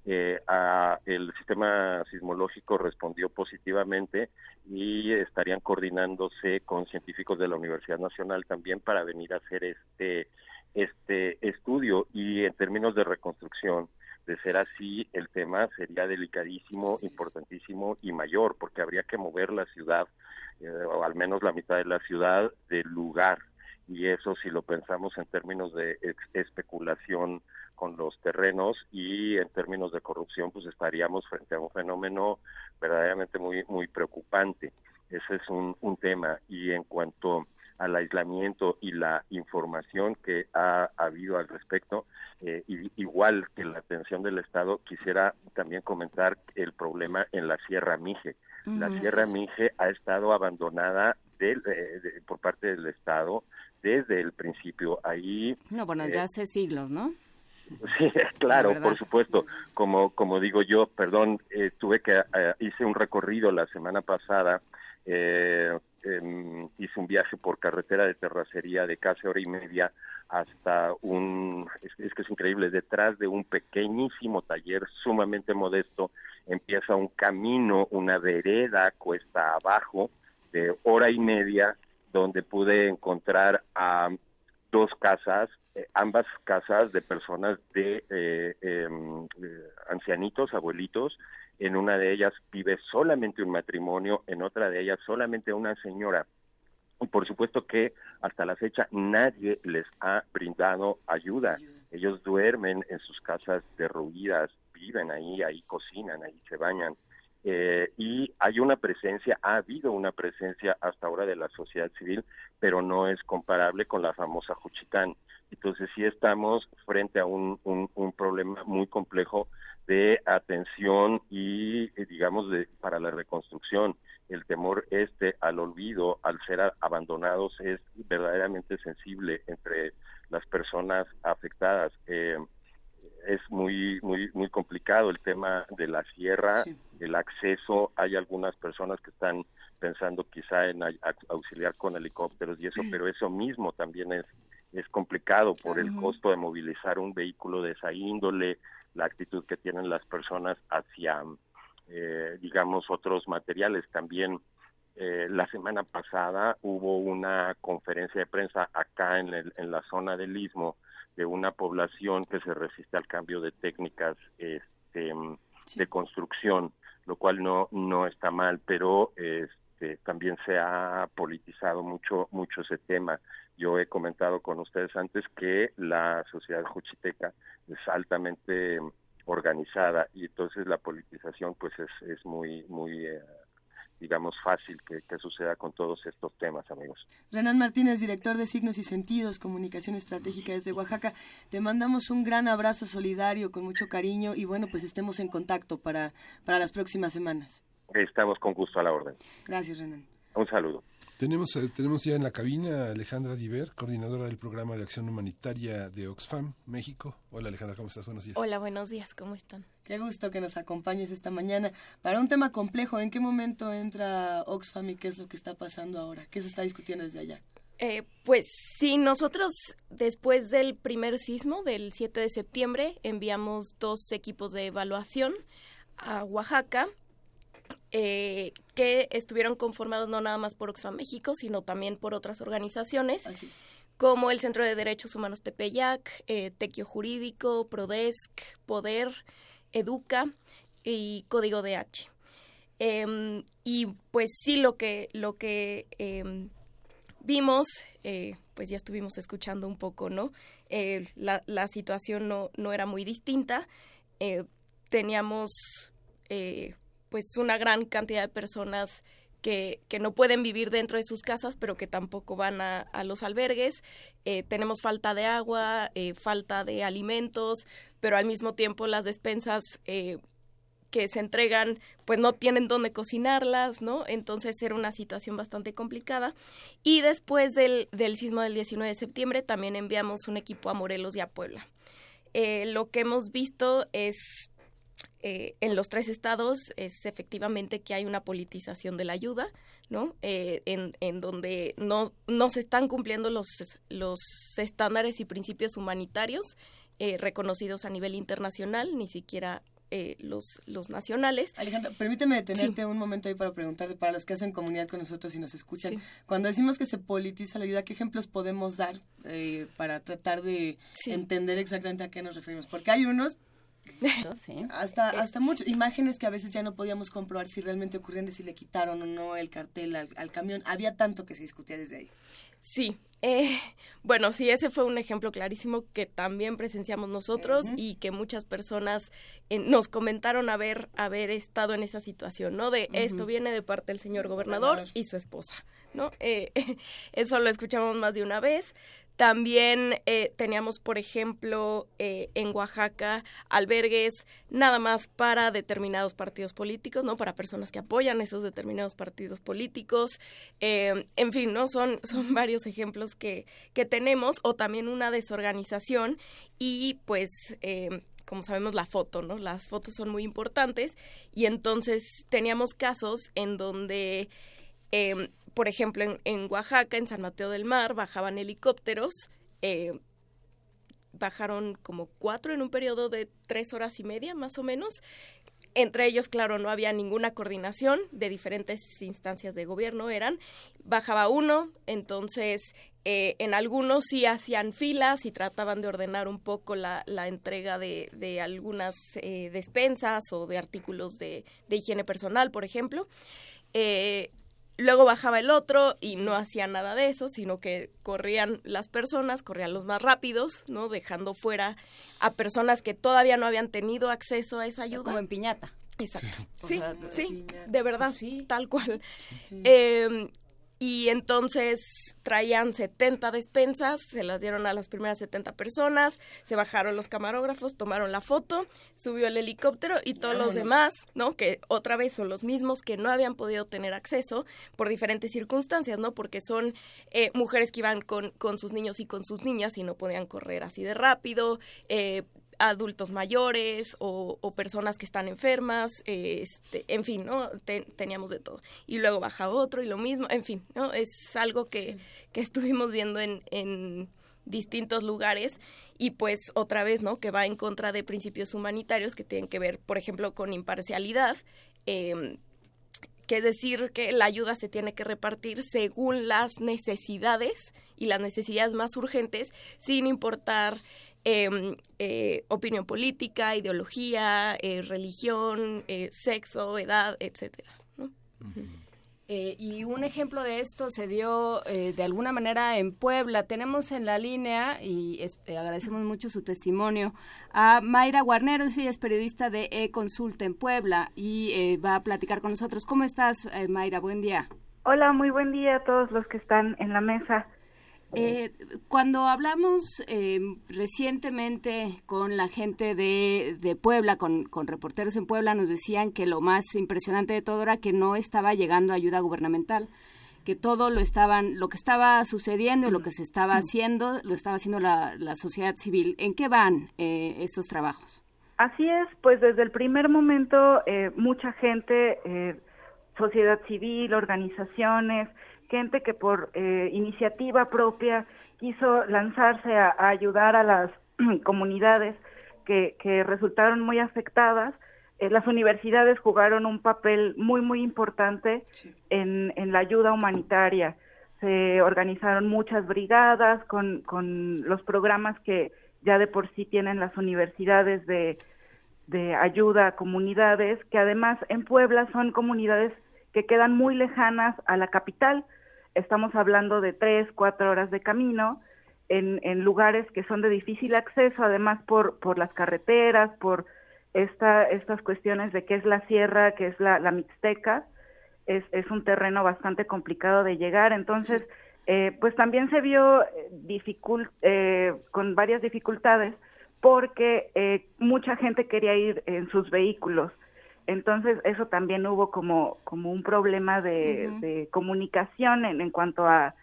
Eh, a- el sistema sismológico respondió positivamente y estarían coordinándose con científicos de la Universidad Nacional también para venir a hacer este este estudio y en términos de reconstrucción de ser así, el tema sería delicadísimo, importantísimo y mayor, porque habría que mover la ciudad, eh, o al menos la mitad de la ciudad, del lugar. Y eso, si lo pensamos en términos de especulación con los terrenos y en términos de corrupción, pues estaríamos frente a un fenómeno verdaderamente muy, muy preocupante. Ese es un, un tema. Y en cuanto al aislamiento y la información que ha, habido al respecto, eh, igual que la atención del Estado, quisiera también comentar el problema en la Sierra Mije. La Sierra Mije ha estado abandonada del, eh, por parte del Estado desde el principio. Ahí. No, bueno, ya eh, hace siglos, ¿no? *laughs* Sí, claro, por supuesto. Como como digo yo, perdón, tuve que hice un recorrido la semana pasada eh, hice un viaje por carretera de terracería de casi hora y media hasta un, es, que es increíble, detrás de un pequeñísimo taller sumamente modesto, empieza un camino, una vereda cuesta abajo de hora y media, donde pude encontrar a dos casas, eh, ambas casas de personas de eh, em, ancianitos, abuelitos, en una de ellas vive solamente un matrimonio, en otra de ellas solamente una señora. Y por supuesto que hasta la fecha nadie les ha brindado ayuda. Ellos duermen en sus casas derruidas, viven ahí, ahí cocinan, ahí se bañan. Eh, y hay una presencia, ha habido una presencia hasta ahora de la sociedad civil, pero no es comparable con la famosa Juchitán. Entonces sí estamos frente a un, un problema muy complejo de atención y, eh, digamos, de, para la reconstrucción. El temor este al olvido, al ser abandonados, es verdaderamente sensible entre las personas afectadas. Eh, es muy muy muy complicado el tema de la sierra, el acceso. Hay algunas personas que están pensando quizá en auxiliar con helicópteros y eso, pero eso mismo también es es complicado por el costo de movilizar un vehículo de esa índole, la actitud que tienen las personas hacia, eh, digamos, otros materiales. También eh, la semana pasada hubo una conferencia de prensa acá en, el, en la zona del Istmo de una población que se resiste al cambio de técnicas este, de construcción, lo cual no, no está mal, pero este, también se ha politizado mucho, mucho ese tema. Yo he comentado con ustedes antes que la sociedad juchiteca es altamente organizada y entonces la politización pues es, es muy, muy eh, digamos, fácil que, suceda con todos estos temas, amigos. Renan Martínez, director de Signos y Sentidos, Comunicación Estratégica desde Oaxaca, te mandamos un gran abrazo solidario con mucho cariño y bueno, pues estemos en contacto para, para las próximas semanas. Estamos con gusto a la orden. Gracias, Renan. Un saludo. Tenemos, eh, tenemos ya en la cabina a Alejandra Diver, coordinadora del programa de acción humanitaria de Oxfam, México. Hola Alejandra, ¿cómo estás? Buenos días. Hola, buenos días, ¿cómo están? Qué gusto que nos acompañes esta mañana para un tema complejo. ¿En qué momento entra Oxfam y qué es lo que está pasando ahora? ¿Qué se está discutiendo desde allá? Eh, pues sí, nosotros después del primer sismo del 7 de septiembre enviamos dos equipos de evaluación a Oaxaca eh, que estuvieron conformados no nada más por Oxfam México, sino también por otras organizaciones, como el Centro de Derechos Humanos Tepeyac, eh, Tequio Jurídico, Prodesc, Poder, Educa y Código DH. Em, y pues sí, lo que, lo que em, vimos, eh, pues ya estuvimos escuchando un poco, ¿no? Eh, la, la, situación no, no era muy distinta. teníamos pues una gran cantidad de personas que, que, no pueden vivir dentro de sus casas, pero que tampoco van a, a los albergues. Eh, tenemos falta de agua, eh, falta de alimentos, pero al mismo tiempo las despensas eh, que se entregan, pues no tienen dónde cocinarlas, ¿no? Entonces era una situación bastante complicada. Y después del, del sismo del 19 de septiembre también enviamos un equipo a Morelos y a Puebla. lo que hemos visto es eh, en los tres estados es efectivamente que hay una politización de la ayuda, ¿no? Eh, en, en, donde no, no se están cumpliendo los, los estándares y principios humanitarios eh, reconocidos a nivel internacional, ni siquiera los, los nacionales. Alejandra, permíteme detenerte un momento ahí para preguntarte, para los que hacen comunidad con nosotros y nos escuchan, cuando decimos que se politiza la ayuda, ¿qué ejemplos podemos dar para tratar de entender exactamente a qué nos referimos? Porque hay unos *laughs* Hasta, hasta muchas imágenes que a veces ya no podíamos comprobar si realmente ocurrían, de si le quitaron o no el cartel al, al camión. Había tanto que se discutía desde ahí. Sí, eh, bueno, sí, ese fue un ejemplo clarísimo que también presenciamos nosotros y que muchas personas eh, nos comentaron haber, haber estado en esa situación, ¿no? De esto viene de parte del señor gobernador y su esposa, ¿no? *laughs* Eh, eso lo escuchamos más de una vez. También eh, teníamos, por ejemplo, eh, en Oaxaca albergues nada más para determinados partidos políticos, ¿no? Para personas que apoyan esos determinados partidos políticos. Eh, en fin, ¿no? Son, son varios ejemplos que, que tenemos o también una desorganización y pues... como sabemos, la foto, ¿no? Las fotos son muy importantes y entonces teníamos casos en donde por ejemplo, en, en, Oaxaca, en San Mateo del Mar, bajaban helicópteros, eh, bajaron como cuatro en un periodo de tres horas y media, más o menos. Entre ellos, claro, no había ninguna coordinación de diferentes instancias de gobierno, eran, bajaba uno, entonces eh, en algunos sí hacían filas y trataban de ordenar un poco la, la entrega de, de algunas eh, despensas o de artículos de, de higiene personal, por ejemplo. Eh, Luego bajaba el otro y no hacía nada de eso, sino que corrían las personas, corrían los más rápidos, ¿no? Dejando fuera a personas que todavía no habían tenido acceso a esa ayuda. como en piñata. Exacto. Sí, sí, de verdad, sí. tal cual. Eh, y entonces traían 70 despensas, se las dieron a las primeras 70 personas, se bajaron los camarógrafos, tomaron la foto, subió el helicóptero y todos los demás, ¿no? Que otra vez son los mismos que no habían podido tener acceso por diferentes circunstancias, ¿no? Porque son eh, mujeres que iban con, con sus niños y con sus niñas y no podían correr así de rápido, eh, adultos mayores o, personas que están enfermas, este, en fin, ¿no? teníamos de todo. Y luego baja otro y lo mismo, en fin, ¿no? Es algo que, que estuvimos viendo en, en distintos lugares y pues otra vez, ¿no? Que va en contra de principios humanitarios que tienen que ver, por ejemplo, con imparcialidad. Eh, que es decir que la ayuda se tiene que repartir según las necesidades y las necesidades más urgentes, sin importar Em, eh, opinión política, ideología, eh, religión, eh, sexo, edad, etcétera. y un ejemplo de esto se dio de alguna manera en Puebla. Tenemos en la línea, y agradecemos mucho su testimonio, a Mayra Guarneros, ella es periodista de E-Consulta en Puebla y va a platicar con nosotros. ¿Cómo estás, Mayra? Buen día. Hola, muy buen día a todos los que están en la mesa. Eh, cuando hablamos eh, recientemente con la gente de, de Puebla, con, con, reporteros en Puebla, nos decían que lo más impresionante de todo era que no estaba llegando ayuda gubernamental, que todo lo estaban, lo que estaba sucediendo y lo que se estaba haciendo, lo estaba haciendo la, la sociedad civil. ¿En qué van eh, estos trabajos? Así es, pues desde el primer momento eh, mucha gente, eh, sociedad civil, organizaciones, gente que por eh, iniciativa propia quiso lanzarse a, ayudar a las *clears throat* comunidades que, que, resultaron muy afectadas. Eh, las universidades jugaron un papel muy, muy importante en, en, la ayuda humanitaria. Se organizaron muchas brigadas con, con los programas que ya de por sí tienen las universidades de, de ayuda a comunidades, que además en Puebla son comunidades que quedan muy lejanas a la capital, estamos hablando de tres, cuatro horas de camino en, en lugares que son de difícil acceso, además por, por las carreteras, por esta, estas cuestiones de qué es la sierra, qué es la, la mixteca, es, es un terreno bastante complicado de llegar, entonces, eh, pues también se vio dificult, eh, con varias dificultades porque eh, mucha gente quería ir en sus vehículos entonces, eso también hubo como, como un problema de, comunicación en, en cuanto a,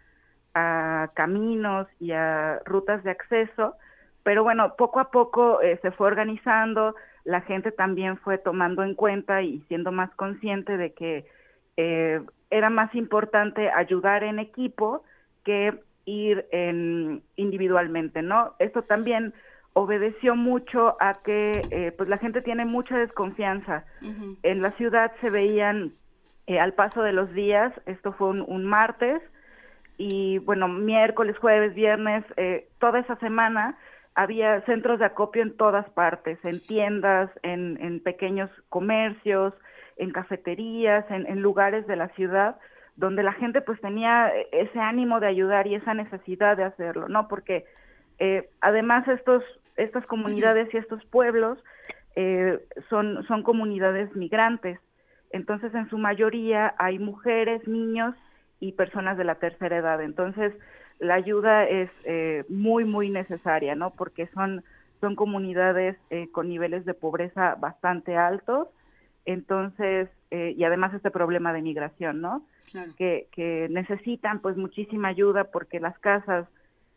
a, caminos y a rutas de acceso. Pero bueno, poco a poco eh, se fue organizando, la gente también fue tomando en cuenta y siendo más consciente de que eh, era más importante ayudar en equipo que ir en, individualmente, ¿no? Esto también obedeció mucho a que eh, pues la gente tiene mucha desconfianza. En la ciudad se veían eh, al paso de los días, esto fue un, martes, y bueno, miércoles, jueves, viernes, eh, toda esa semana había centros de acopio en todas partes, en tiendas, en, en pequeños comercios, en cafeterías, en, en, lugares de la ciudad, donde la gente pues tenía ese ánimo de ayudar y esa necesidad de hacerlo, ¿no? Porque eh, además estos, estas comunidades y estos pueblos eh, son, son comunidades migrantes, entonces en su mayoría hay mujeres, niños y personas de la tercera edad, entonces la ayuda es eh, muy, muy necesaria, ¿no? Porque son, son comunidades eh, con niveles de pobreza bastante altos, entonces, eh, y además este problema de migración, ¿no? Que, que necesitan pues muchísima ayuda porque las casas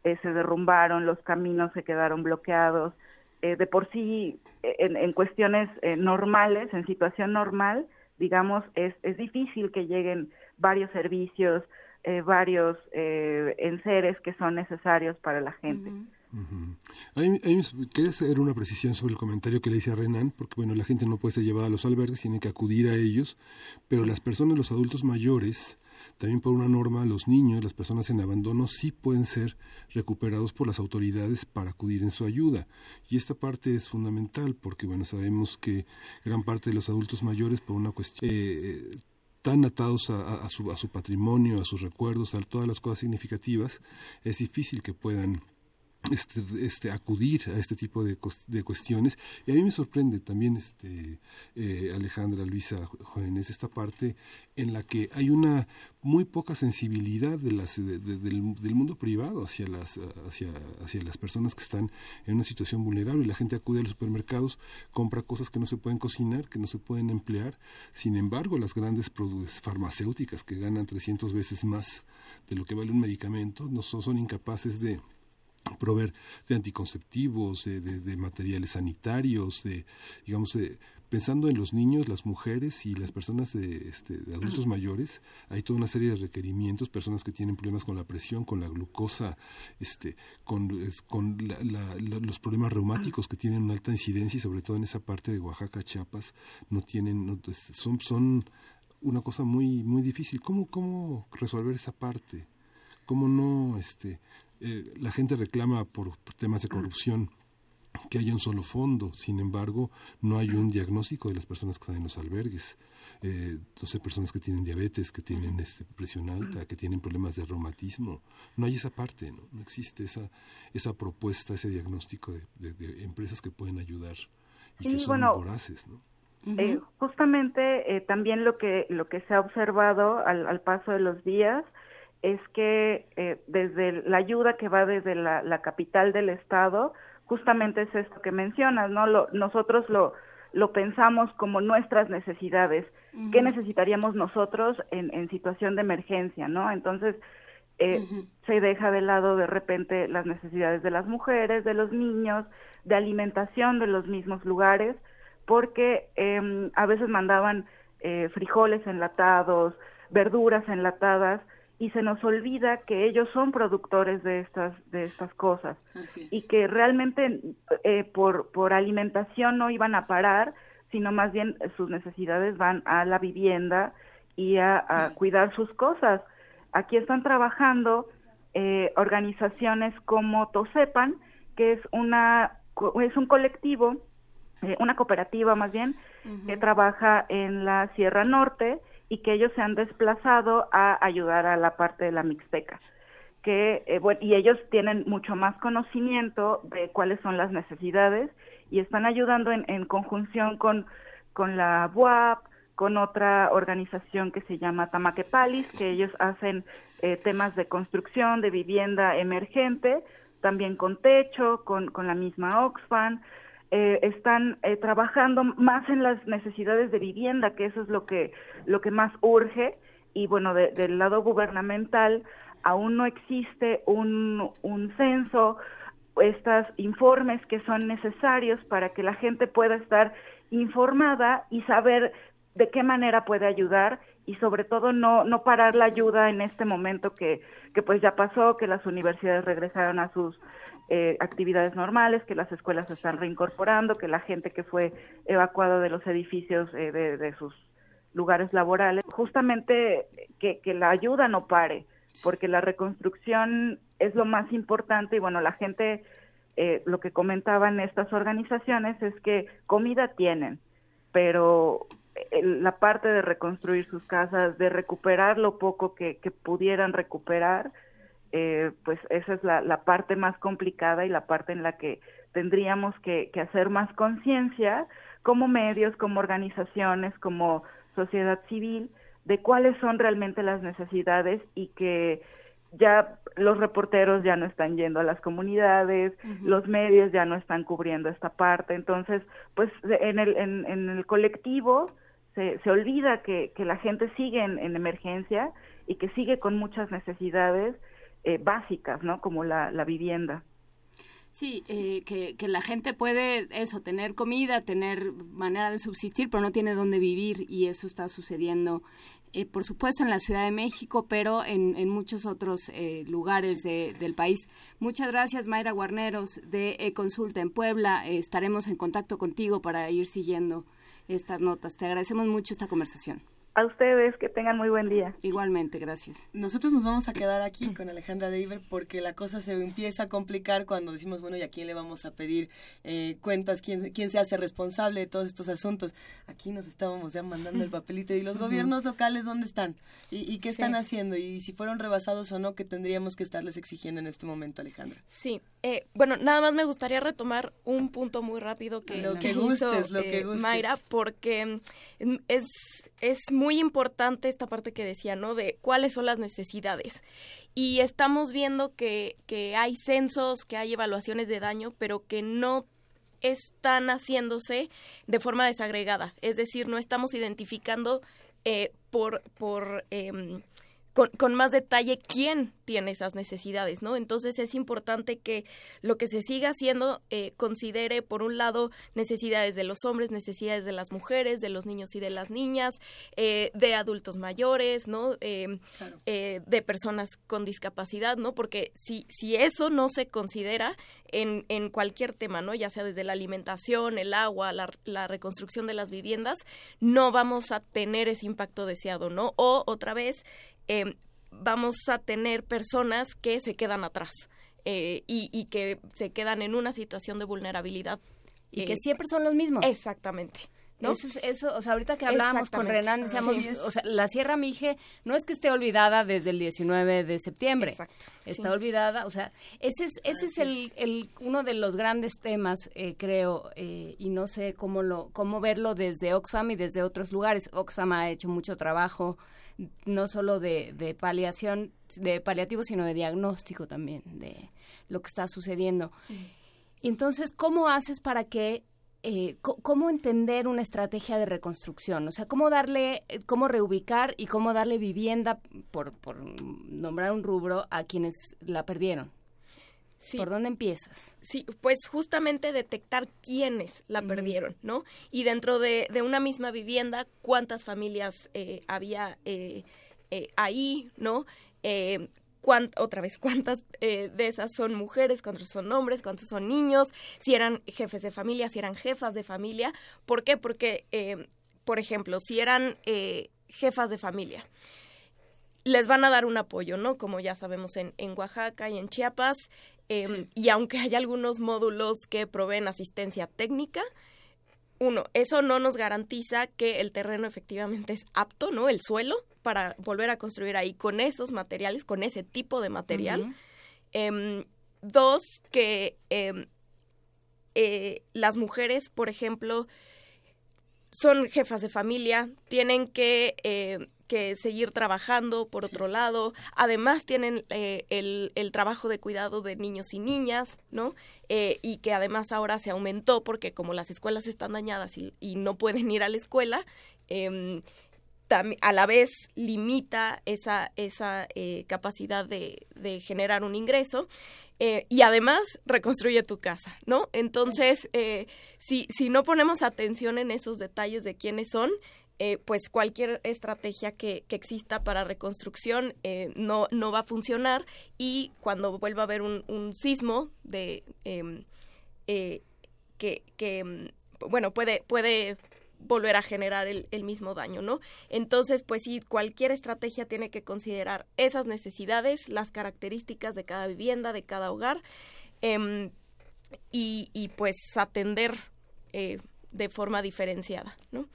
eh, se derrumbaron, los caminos se quedaron bloqueados, eh, de por sí en, en cuestiones eh, normales, en situación normal, digamos, es, es difícil que lleguen varios servicios, eh, varios eh, enseres que son necesarios para la gente. A mí, a mí quería hacer una precisión sobre el comentario que le hice a Renan, porque bueno, la gente no puede ser llevada a los albergues, tiene que acudir a ellos, pero las personas, los adultos mayores, también por una norma, los niños, las personas en abandono, sí pueden ser recuperados por las autoridades para acudir en su ayuda. Y esta parte es fundamental porque, bueno, sabemos que gran parte de los adultos mayores, por una cuestión, eh, tan atados a, a, su, a su patrimonio, a sus recuerdos, a todas las cosas significativas, es difícil que puedan este, este, acudir a este tipo de, de, cuestiones. Y a mí me sorprende también, este, eh, Alejandra, Luisa, jóvenes, esta parte en la que hay una muy poca sensibilidad de las, de, de, del, del, mundo privado hacia las, hacia, hacia las personas que están en una situación vulnerable. La gente acude a los supermercados, compra cosas que no se pueden cocinar, que no se pueden emplear. Sin embargo, las grandes farmacéuticas que ganan 300 veces más de lo que vale un medicamento no son, son incapaces de proveer de anticonceptivos, de, de, de, materiales sanitarios, de, digamos, de, pensando en los niños, las mujeres y las personas de, este, de adultos mayores, hay toda una serie de requerimientos, personas que tienen problemas con la presión, con la glucosa, este, con, con la, la, la, los problemas reumáticos que tienen una alta incidencia y sobre todo en esa parte de Oaxaca, Chiapas, no tienen, no, son, son una cosa muy, muy difícil. ¿Cómo, cómo resolver esa parte? ¿Cómo no, este, eh, la gente reclama por, por, temas de corrupción que haya un solo fondo, sin embargo, no hay un diagnóstico de las personas que están en los albergues. Eh, 12 personas que tienen diabetes, que tienen este, presión alta, que tienen problemas de reumatismo. No hay esa parte, no, no existe esa, esa propuesta, ese diagnóstico de, de, de empresas que pueden ayudar y sí, que son bueno, voraces. ¿no? Eh, justamente eh, también lo que lo que se ha observado al, al paso de los días es que eh, desde la ayuda que va desde la, la, capital del estado, justamente es esto que mencionas, ¿no? Lo, nosotros lo, lo pensamos como nuestras necesidades, uh -huh. qué necesitaríamos nosotros en, en, situación de emergencia, ¿no? Entonces, eh, uh -huh. se deja de lado de repente las necesidades de las mujeres, de los niños, de alimentación de los mismos lugares, porque eh, a veces mandaban eh, frijoles enlatados, verduras enlatadas, y se nos olvida que ellos son productores de estas de estas cosas. Y que realmente eh, por por alimentación no iban a parar sino más bien sus necesidades van a la vivienda y a, a cuidar sus cosas. Aquí están trabajando eh, organizaciones como Tosepan que es una es un colectivo eh, una cooperativa más bien uh -huh. que trabaja en la Sierra Norte y que ellos se han desplazado a ayudar a la parte de la Mixteca. Que, eh, y ellos tienen mucho más conocimiento de cuáles son las necesidades y están ayudando en, conjunción con, con la BUAP, con otra organización que se llama Tamaquepalis, que ellos hacen eh, temas de construcción, de vivienda emergente, también con techo, con, con la misma Oxfam, eh, están eh, trabajando más en las necesidades de vivienda, que eso es lo que, lo que más urge, y bueno, de, del lado gubernamental aún no existe un, un censo, estos informes que son necesarios para que la gente pueda estar informada y saber de qué manera puede ayudar y sobre todo no no parar la ayuda en este momento que que pues ya pasó que las universidades regresaron a sus eh, actividades normales, que las escuelas se están reincorporando, que la gente que fue evacuada de los edificios eh, de, de, sus lugares laborales, justamente que, que, la ayuda no pare, porque la reconstrucción es lo más importante. Y bueno, la gente eh, lo que comentaban estas organizaciones es que comida tienen, pero eh, la parte de reconstruir sus casas, de recuperar lo poco que, pudieran recuperar, eh, pues esa es la, parte más complicada y la parte en la que tendríamos que, que hacer más conciencia como medios, como organizaciones, como sociedad civil, de cuáles son realmente las necesidades y que ya los reporteros ya no están yendo a las comunidades, los medios ya no están cubriendo esta parte, entonces, pues en el, en, en el colectivo se, se olvida que, que la gente sigue en, emergencia y que sigue con muchas necesidades eh, básicas, ¿no? Como la, la vivienda. Sí, eh, que, que, la gente puede eso, tener comida, tener manera de subsistir, pero no tiene dónde vivir y eso está sucediendo eh, por supuesto en la Ciudad de México, pero en, en muchos otros eh, lugares de, del país. Muchas gracias, Mayra Guarneros de Consulta en Puebla. Eh, estaremos en contacto contigo para ir siguiendo estas notas. Te agradecemos mucho esta conversación. A ustedes, que tengan muy buen día. Igualmente, gracias. Nosotros nos vamos a quedar aquí con Alejandra Deiber porque la cosa se empieza a complicar cuando decimos, bueno, ¿y a quién le vamos a pedir eh, cuentas? ¿Quién, ¿Quién se hace responsable de todos estos asuntos? Aquí nos estábamos ya mandando el papelito. ¿Y los gobiernos locales dónde están? ¿Y, qué están haciendo? Y si fueron rebasados o no, ¿qué tendríamos que estarles exigiendo en este momento, Alejandra? Sí, eh, bueno, nada más me gustaría retomar un punto muy rápido que, lo que gustes, lo que eh, Mayra, porque mm, es, es muy importante esta parte que decía, ¿no? De cuáles son las necesidades. Y estamos viendo que, que hay censos, que hay evaluaciones de daño, pero que no están haciéndose de forma desagregada. Es decir, no estamos identificando eh, por, por em, con, más detalle quién tiene esas necesidades, ¿no? Entonces es importante que lo que se siga haciendo eh, considere, por un lado, necesidades de los hombres, necesidades de las mujeres, de los niños y de las niñas, eh, de adultos mayores, ¿no? Eh, de personas con discapacidad, ¿no? Porque si, si eso no se considera en, en cualquier tema, ¿no? Ya sea desde la alimentación, el agua, la, la reconstrucción de las viviendas, no vamos a tener ese impacto deseado, ¿no? O otra vez, Em, vamos a tener personas que se quedan atrás eh, y, que se quedan en una situación de vulnerabilidad. Y que eh, siempre son los mismos. Exactamente. ¿No? Eso, eso, o sea, ahorita que hablábamos con Renan, decíamos, o sea, la Sierra Mije no es que esté olvidada desde el 19 de septiembre. Exacto. Está olvidada, o sea, ese es, ese es el, el, uno de los grandes temas, eh, creo, y no sé cómo lo, cómo verlo desde Oxfam y desde otros lugares. Oxfam ha hecho mucho trabajo no solo de, de paliación, de paliativo, sino de diagnóstico también de lo que está sucediendo. Entonces, ¿cómo haces para que eh, cómo entender una estrategia de reconstrucción, o sea, cómo darle, cómo reubicar y cómo darle vivienda, por, por nombrar un rubro, a quienes la perdieron. ¿Por dónde empiezas? Sí, pues justamente detectar quiénes la perdieron, ¿no? Y dentro de, una misma vivienda, cuántas familias eh, había eh, eh, ahí, ¿no? Otra vez, cuántas de esas son mujeres, cuántos son hombres, cuántos son niños, si eran jefes de familia, si eran jefas de familia. ¿Por qué? Porque, por ejemplo, si eran jefas de familia, les van a dar un apoyo, ¿no? Como ya sabemos en, en Oaxaca y en Chiapas, Em, y aunque hay algunos módulos que proveen asistencia técnica, uno, eso no nos garantiza que el terreno efectivamente es apto, ¿no? El suelo para volver a construir ahí con esos materiales, con ese tipo de material. Em, dos, que em, eh, las mujeres, por ejemplo, son jefas de familia, tienen que eh, que seguir trabajando por otro lado. Además tienen eh, el, el, trabajo de cuidado de niños y niñas, ¿no? Eh, y que además ahora se aumentó porque como las escuelas están dañadas y, y no pueden ir a la escuela, eh, a la vez limita esa, esa eh, capacidad de, de, generar un ingreso. y además reconstruye tu casa, ¿no? Entonces, si, si no ponemos atención en esos detalles de quiénes son, eh, pues cualquier estrategia que, que, exista para reconstrucción eh, no, no va a funcionar y cuando vuelva a haber un, un sismo de em, eh, que, que, em, bueno puede puede volver a generar el, el, mismo daño, ¿no? Entonces, pues sí, cualquier estrategia tiene que considerar esas necesidades, las características de cada vivienda, de cada hogar, em, y, pues atender eh, de forma diferenciada, ¿no?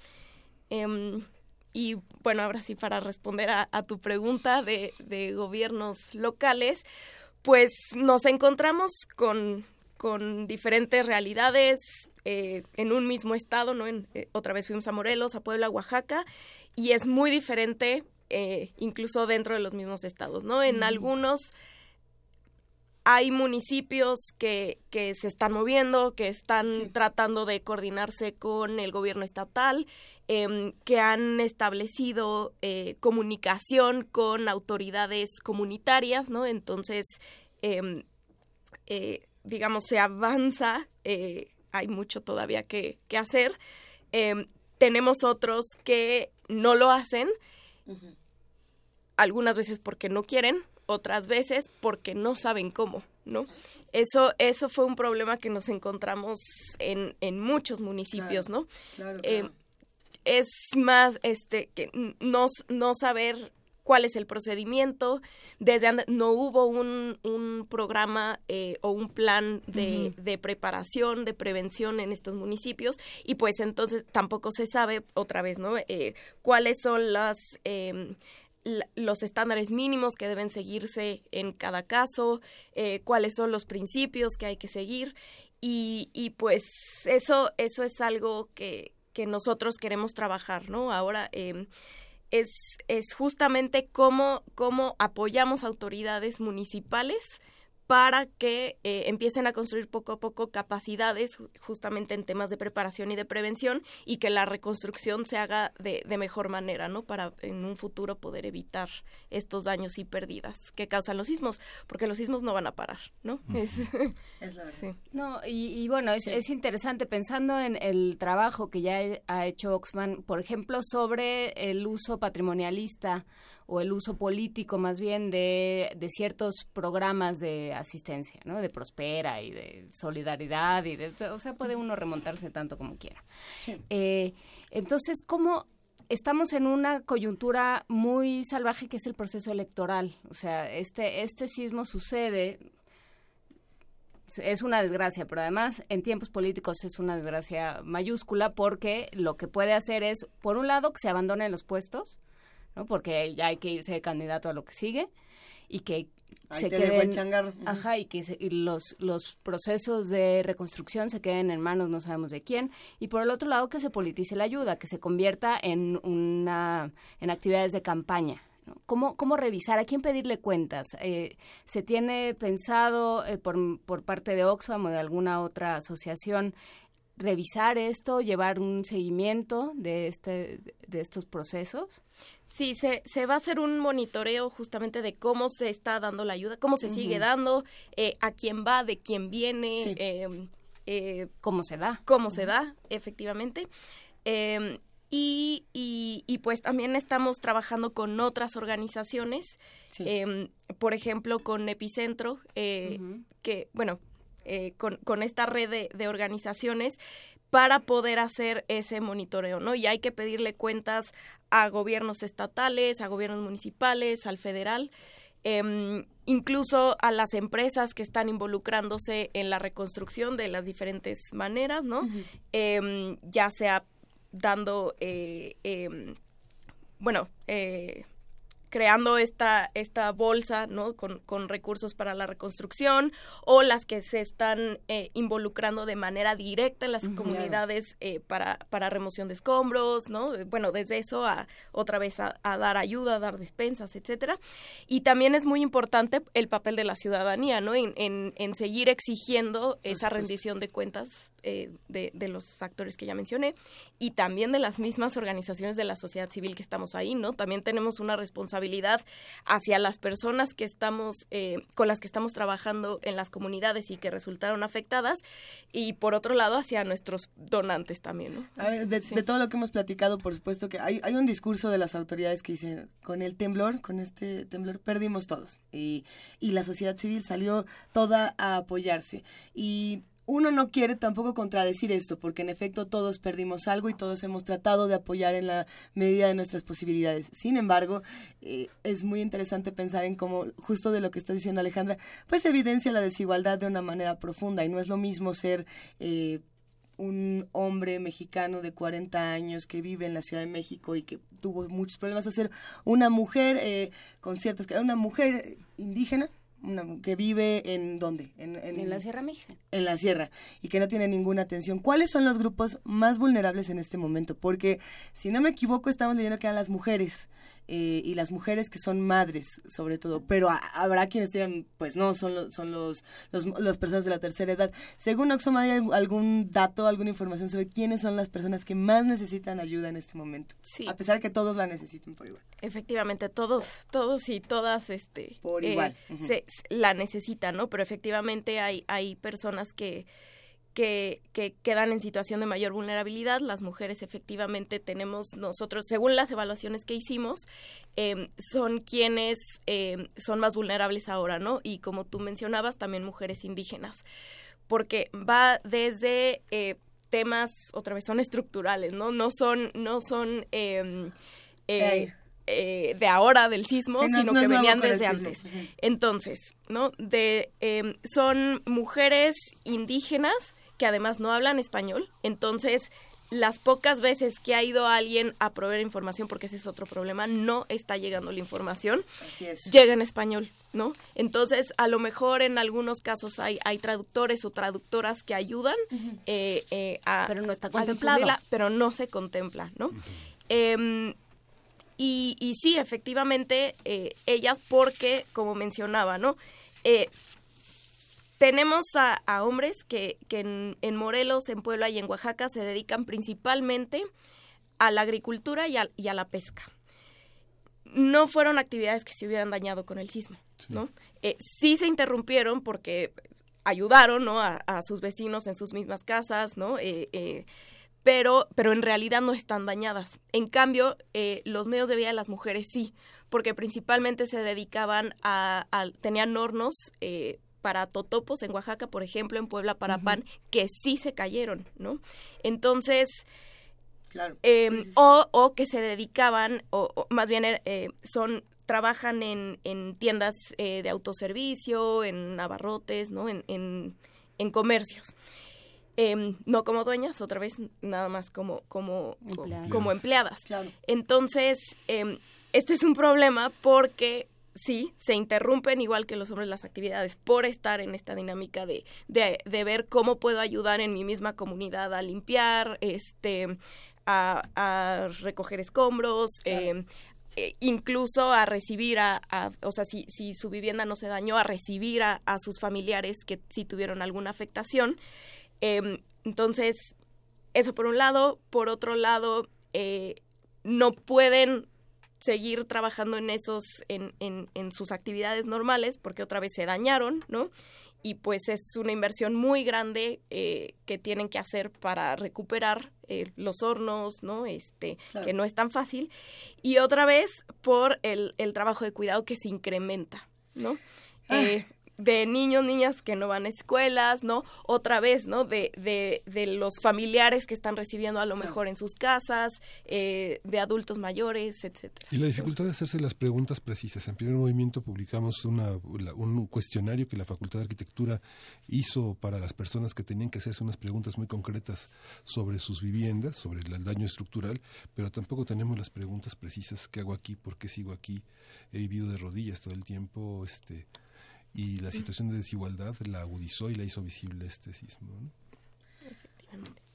Em, y bueno, ahora sí, para responder a, tu pregunta de, gobiernos locales, pues nos encontramos con, con diferentes realidades eh, en un mismo estado, ¿no? En, eh, otra vez fuimos a Morelos, a Puebla, a Oaxaca, y es muy diferente eh, incluso dentro de los mismos estados, ¿no? En algunos hay municipios que, que se están moviendo, que están tratando de coordinarse con el gobierno estatal, em, que han establecido eh, comunicación con autoridades comunitarias, ¿no? Entonces, em, eh, digamos, se avanza, eh, hay mucho todavía que, que hacer. Em, tenemos otros que no lo hacen, algunas veces porque no quieren, otras veces porque no saben cómo, ¿no? Eso, eso fue un problema que nos encontramos en, en muchos municipios, ¿no? Eh, es más, este, que no, no saber cuál es el procedimiento, desde no hubo un, un programa eh, o un plan de, de, preparación, de prevención en estos municipios y pues entonces tampoco se sabe otra vez, ¿no? Eh, cuáles son las em, los estándares mínimos que deben seguirse en cada caso, eh, cuáles son los principios que hay que seguir y, y pues eso, eso es algo que, que nosotros queremos trabajar, ¿no? Ahora em, es, es justamente cómo, cómo apoyamos autoridades municipales para que eh, empiecen a construir poco a poco capacidades justamente en temas de preparación y de prevención y que la reconstrucción se haga de, de, mejor manera, ¿no? Para en un futuro poder evitar estos daños y pérdidas que causan los sismos, porque los sismos no van a parar, ¿no? Es, la verdad. No, y, bueno, es, es, interesante pensando en el trabajo que ya ha hecho Oxman, por ejemplo, sobre el uso patrimonialista o el uso político más bien de, de ciertos programas de asistencia, ¿no? De Prospera y de Solidaridad y de, o sea, puede uno remontarse tanto como quiera. Eh, entonces, ¿cómo estamos en una coyuntura muy salvaje que es el proceso electoral? O sea, este, este sismo sucede es una desgracia, pero además en tiempos políticos es una desgracia mayúscula porque lo que puede hacer es, por un lado, que se abandonen los puestos, ¿no? Porque ya hay que irse de candidato a lo que sigue y que se queden ajá y que los los procesos de reconstrucción se queden en manos no sabemos de quién y por el otro lado que se politice la ayuda que se convierta en una en actividades de campaña ¿Cómo, ¿Cómo revisar? ¿A quién pedirle cuentas? Eh, ¿Se tiene pensado eh, por, por parte de Oxfam o de alguna otra asociación revisar esto, llevar un seguimiento de, este, de estos procesos? Sí, se, se va a hacer un monitoreo justamente de cómo se está dando la ayuda, cómo se sigue dando, eh, a quién va, de quién viene, em, eh, cómo se da. Cómo se da, efectivamente. Em, y, y, pues también estamos trabajando con otras organizaciones, em, por ejemplo con Epicentro, eh, que, bueno, con, con, esta red de, de organizaciones para poder hacer ese monitoreo, ¿no? Y hay que pedirle cuentas a gobiernos estatales, a gobiernos municipales, al federal, em, incluso a las empresas que están involucrándose en la reconstrucción de las diferentes maneras, ¿no? Em, ya sea dando, eh, em, bueno, eh, creando esta, esta bolsa ¿no? con, con, recursos para la reconstrucción o las que se están eh, involucrando de manera directa en las comunidades eh, para, para remoción de escombros, ¿no? Bueno, desde eso a otra vez a, dar ayuda, a dar despensas, etcétera. Y también es muy importante el papel de la ciudadanía, ¿no? En, en, en seguir exigiendo esa rendición de cuentas eh, de, de, los actores que ya mencioné y también de las mismas organizaciones de la sociedad civil que estamos ahí, ¿no? También tenemos una responsabilidad hacia las personas que estamos, eh, con las que estamos trabajando en las comunidades y que resultaron afectadas y por otro lado hacia nuestros donantes también, ¿no? A ver, de, todo lo que hemos platicado, por supuesto que hay, hay un discurso de las autoridades que dice, con el temblor, con este temblor perdimos todos y, y la sociedad civil salió toda a apoyarse y uno no quiere tampoco contradecir esto, porque en efecto todos perdimos algo y todos hemos tratado de apoyar en la medida de nuestras posibilidades. Sin embargo, eh, es muy interesante pensar en cómo, justo de lo que está diciendo Alejandra, pues evidencia la desigualdad de una manera profunda y no es lo mismo ser... Eh, un hombre mexicano de 40 años que vive en la Ciudad de México y que tuvo muchos problemas a ser una mujer eh, con ciertas una mujer indígena que vive en dónde? En, la Sierra Mija. En la Sierra y que no tiene ninguna atención. ¿Cuáles son los grupos más vulnerables en este momento? Porque si no me equivoco estamos leyendo que eran las mujeres. Eh, y las mujeres que son madres, sobre todo. Pero habrá quienes digan, pues no, son, son los, los, las personas de la tercera edad. Según Oxfam, ¿hay algún dato, alguna información sobre quiénes son las personas que más necesitan ayuda en este momento? Sí. A pesar de que todos la necesiten por igual. Efectivamente, todos, todos y todas, este, por igual, eh, se, la necesitan, ¿no? Pero efectivamente hay, hay personas que que, quedan en situación de mayor vulnerabilidad. Las mujeres efectivamente tenemos nosotros, según las evaluaciones que hicimos, em, son quienes em, son más vulnerables ahora, ¿no? Y como tú mencionabas, también mujeres indígenas, porque va desde eh, temas, otra vez, son estructurales, ¿no? No son, no son em, eh, eh, de ahora del sismo, sino que venían desde antes. Entonces, ¿no? De, son mujeres indígenas que además no hablan español, entonces las pocas veces que ha ido alguien a proveer información, porque ese es otro problema, no está llegando la información, llega en español, ¿no? Entonces, a lo mejor en algunos casos hay, hay traductores o traductoras que ayudan eh, eh, a... Pero no está contemplado. Pero no se contempla, ¿no? Em, y, y sí, efectivamente, eh, ellas porque, como mencionaba, ¿no? Tenemos a, hombres que, en, Morelos, en Puebla y en Oaxaca se dedican principalmente a la agricultura y a, la pesca. No fueron actividades que se hubieran dañado con el sismo, ¿no? Eh, sí se interrumpieron porque ayudaron, ¿no? A, sus vecinos en sus mismas casas, ¿no? Eh, eh, pero, pero en realidad no están dañadas. En cambio, los medios de vida de las mujeres sí, porque principalmente se dedicaban a, tenían hornos para totopos en Oaxaca, por ejemplo, en Puebla para pan, que sí se cayeron, ¿no? Entonces, claro. Em, o, o, que se dedicaban, o, más bien eh, son trabajan en, en tiendas eh, de autoservicio, en abarrotes, ¿no? En, en, comercios. Em, no como dueñas, otra vez nada más como, como, empleadas. como empleadas. Entonces, eh, este es un problema porque sí, se interrumpen igual que los hombres las actividades por estar en esta dinámica de, de, ver cómo puedo ayudar en mi misma comunidad a limpiar, este, a, recoger escombros, em, e incluso a recibir a, o sea, si, si, su vivienda no se dañó, a recibir a, sus familiares que sí tuvieron alguna afectación. Em, entonces, eso por un lado. Por otro lado, eh, no pueden seguir trabajando en esos, en, en, en, sus actividades normales, porque otra vez se dañaron, ¿no? Y pues es una inversión muy grande eh, que tienen que hacer para recuperar eh, los hornos, ¿no? Este, que no es tan fácil. Y otra vez por el, el trabajo de cuidado que se incrementa, ¿no? Ah. Eh, de niños, niñas que no van a escuelas, ¿no? Otra vez, ¿no? De, de, de los familiares que están recibiendo a lo mejor en sus casas, eh, de adultos mayores, etcétera. Y la dificultad de hacerse las preguntas precisas. En primer movimiento publicamos una, un cuestionario que la Facultad de Arquitectura hizo para las personas que tenían que hacerse unas preguntas muy concretas sobre sus viviendas, sobre el daño estructural, pero tampoco tenemos las preguntas precisas, ¿qué hago aquí? ¿Por qué sigo aquí? He vivido de rodillas todo el tiempo, este y la situación de desigualdad la agudizó y la hizo visible este sismo.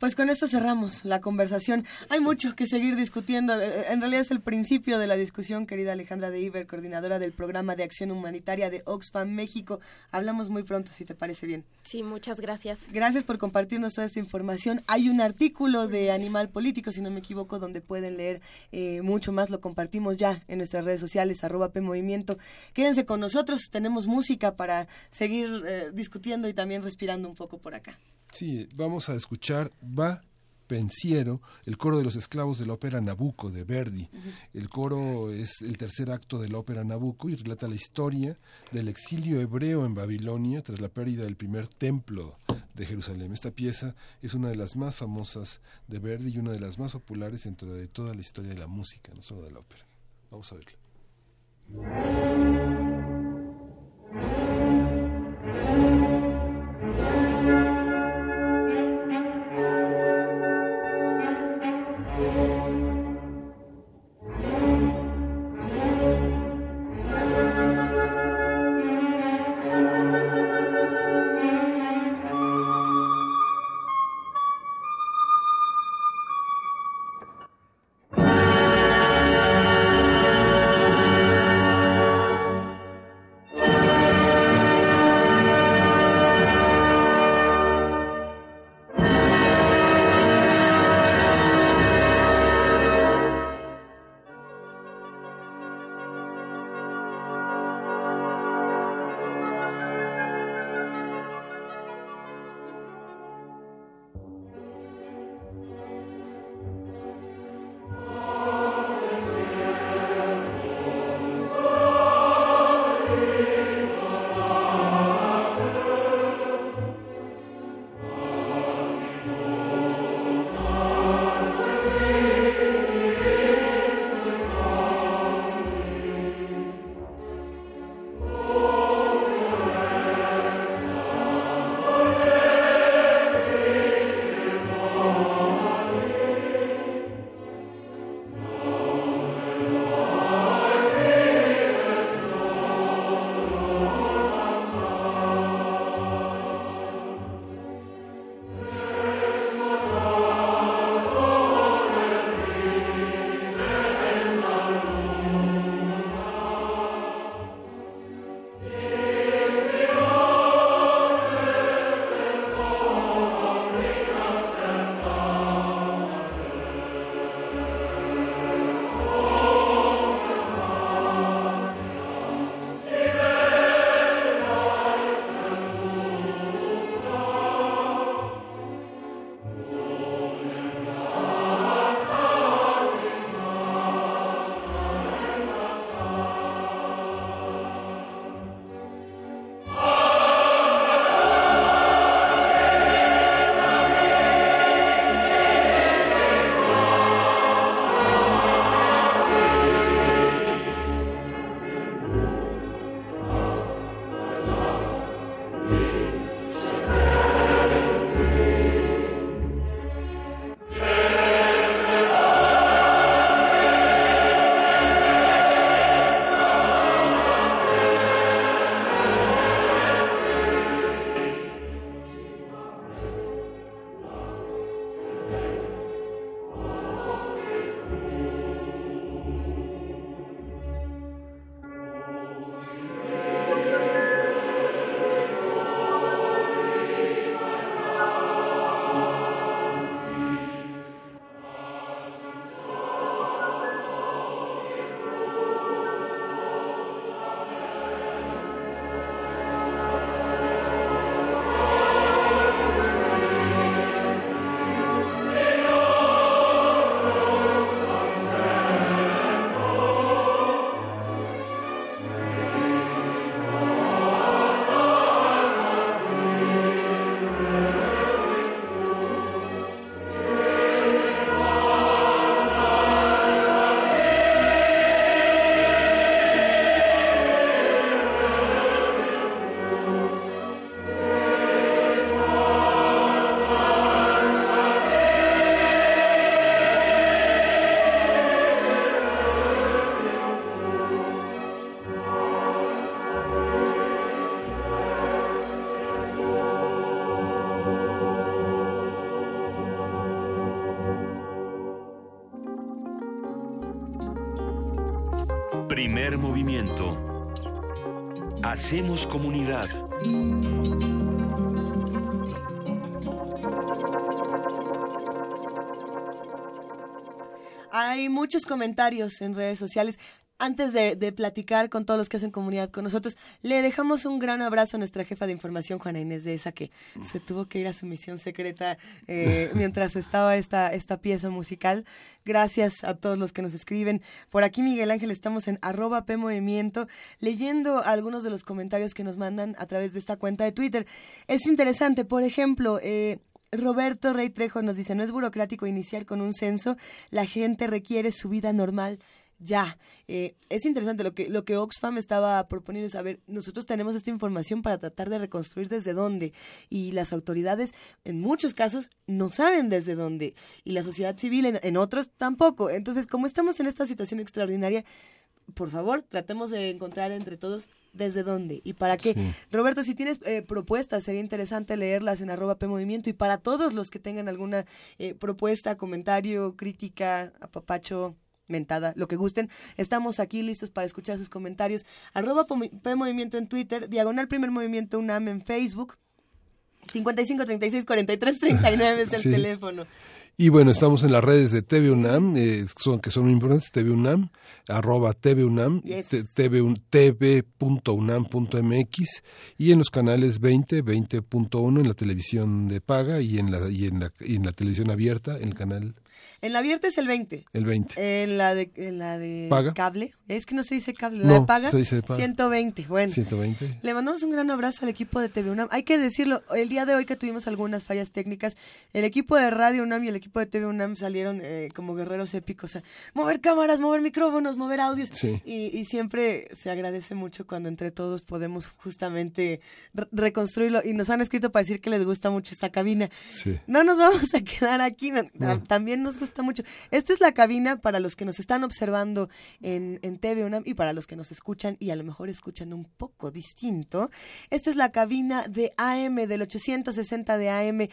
Pues con esto cerramos la conversación. Hay mucho que seguir discutiendo. Eh, eh, en realidad es el principio de la discusión, querida Alejandra de Iber, coordinadora del programa de acción humanitaria de Oxfam México. Hablamos muy pronto, si te parece bien. Sí, muchas gracias. Gracias por compartirnos toda esta información. Hay un artículo de Animal Político, si no me equivoco, donde pueden leer eh, mucho más. Lo compartimos ya en nuestras redes sociales, arroba PMovimiento. Quédense con nosotros, tenemos música para seguir discutiendo y también respirando un poco por acá. Sí, vamos a escuchar Va Pensiero, el coro de los esclavos de la ópera Nabucco de Verdi. El coro es el tercer acto de la ópera Nabucco y relata la historia del exilio hebreo en Babilonia tras la pérdida del primer templo de Jerusalén. Esta pieza es una de las más famosas de Verdi y una de las más populares dentro de toda la historia de la música, no solo de la ópera. Vamos a verla. Hacemos comunidad. Hay muchos comentarios en redes sociales. Antes de, platicar con todos los que hacen comunidad con nosotros, le dejamos un gran abrazo a nuestra jefa de información, Juana Inés de esa, que se tuvo que ir a su misión secreta eh, *laughs* mientras estaba esta, esta pieza musical. Gracias a todos los que nos escriben. Por aquí, Miguel Ángel, estamos en arroba P Movimiento, leyendo algunos de los comentarios que nos mandan a través de esta cuenta de Twitter. Es interesante, por ejemplo, eh, Roberto Rey Trejo nos dice, no es burocrático iniciar con un censo, la gente requiere su vida normal ya. Eh, es interesante lo que, lo que Oxfam estaba proponiendo es, a ver, nosotros tenemos esta información para tratar de reconstruir desde dónde y las autoridades en muchos casos no saben desde dónde y la sociedad civil en, otros tampoco. Entonces, como estamos en esta situación extraordinaria, por favor, tratemos de encontrar entre todos desde dónde y para qué. Roberto, si tienes eh, propuestas, sería interesante leerlas en arroba P Movimiento y para todos los que tengan alguna eh, propuesta, comentario, crítica, apapacho, mentada, lo que gusten. Estamos aquí listos para escuchar sus comentarios. Arroba P Movimiento en Twitter, Diagonal Primer Movimiento UNAM en Facebook. 55 36 43 39 es el teléfono. Y bueno, estamos en las redes de TV UNAM, eh, son, que son muy importantes, TV UNAM, arroba TV UNAM, tv.unam.mx y en los canales 20, 20.1 en la televisión de paga y en la, y en la, y en la televisión abierta, en el canal en la abierta es el 20. El 20. En la de, en la de cable. Es que no se dice cable. La paga. Se dice paga. 120. Bueno. 120. Le mandamos un gran abrazo al equipo de TV UNAM. Hay que decirlo, el día de hoy que tuvimos algunas fallas técnicas, el equipo de Radio UNAM y el equipo de TV UNAM salieron eh, como guerreros épicos. a mover cámaras, mover micrófonos, mover audios. Sí. Y, y, siempre se agradece mucho cuando entre todos podemos justamente reconstruirlo. Y nos han escrito para decir que les gusta mucho esta cabina. Sí. No nos vamos a quedar aquí. También nos gusta mucho. Esta es la cabina para los que nos están observando en, en TV UNAM y para los que nos escuchan y a lo mejor escuchan un poco distinto. Esta es la cabina de AM, del 860 de AM.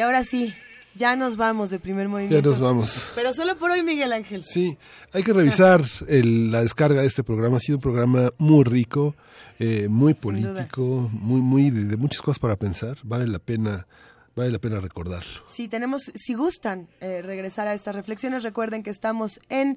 Y ahora sí, ya nos vamos de primer movimiento. Ya nos vamos. Pero solo por hoy, Miguel Ángel. Sí, hay que revisar *laughs* la descarga de este programa. Ha sido un programa muy rico, eh, muy político, muy, muy de, muchas cosas para pensar. Vale la pena vale la pena recordarlo. Sí, tenemos, si gustan eh, regresar a estas reflexiones, recuerden que estamos en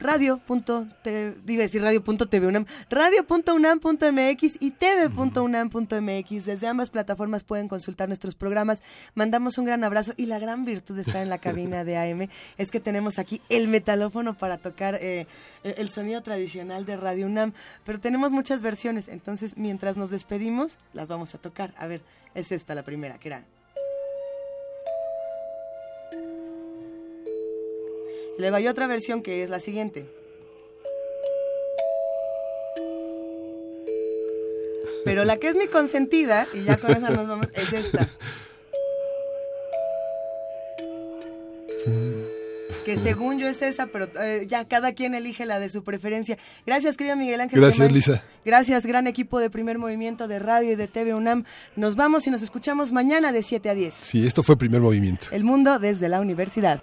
radio.tv, decir radio.tvunam, radio.unam.mx y tv.unam.mx. Desde ambas plataformas pueden consultar nuestros programas. Mandamos un gran abrazo y la gran virtud de estar en la *laughs* cabina de AM es que tenemos aquí el metalófono para tocar eh, el sonido tradicional de Radio UNAM, pero tenemos muchas versiones, entonces mientras nos despedimos las vamos a tocar. A ver, es esta la primera, que era Luego hay otra versión que es la siguiente. Pero la que es mi consentida, y ya con esa nos vamos, es esta. Que según yo es esa, pero eh, ya cada quien elige la de su preferencia. Gracias, querido Miguel Ángel. Gracias, Lisa. Gracias, gran equipo de Primer Movimiento de Radio y de TV UNAM. Nos vamos y nos escuchamos mañana de 7 a 10. Sí, esto fue Primer Movimiento. El mundo desde la universidad.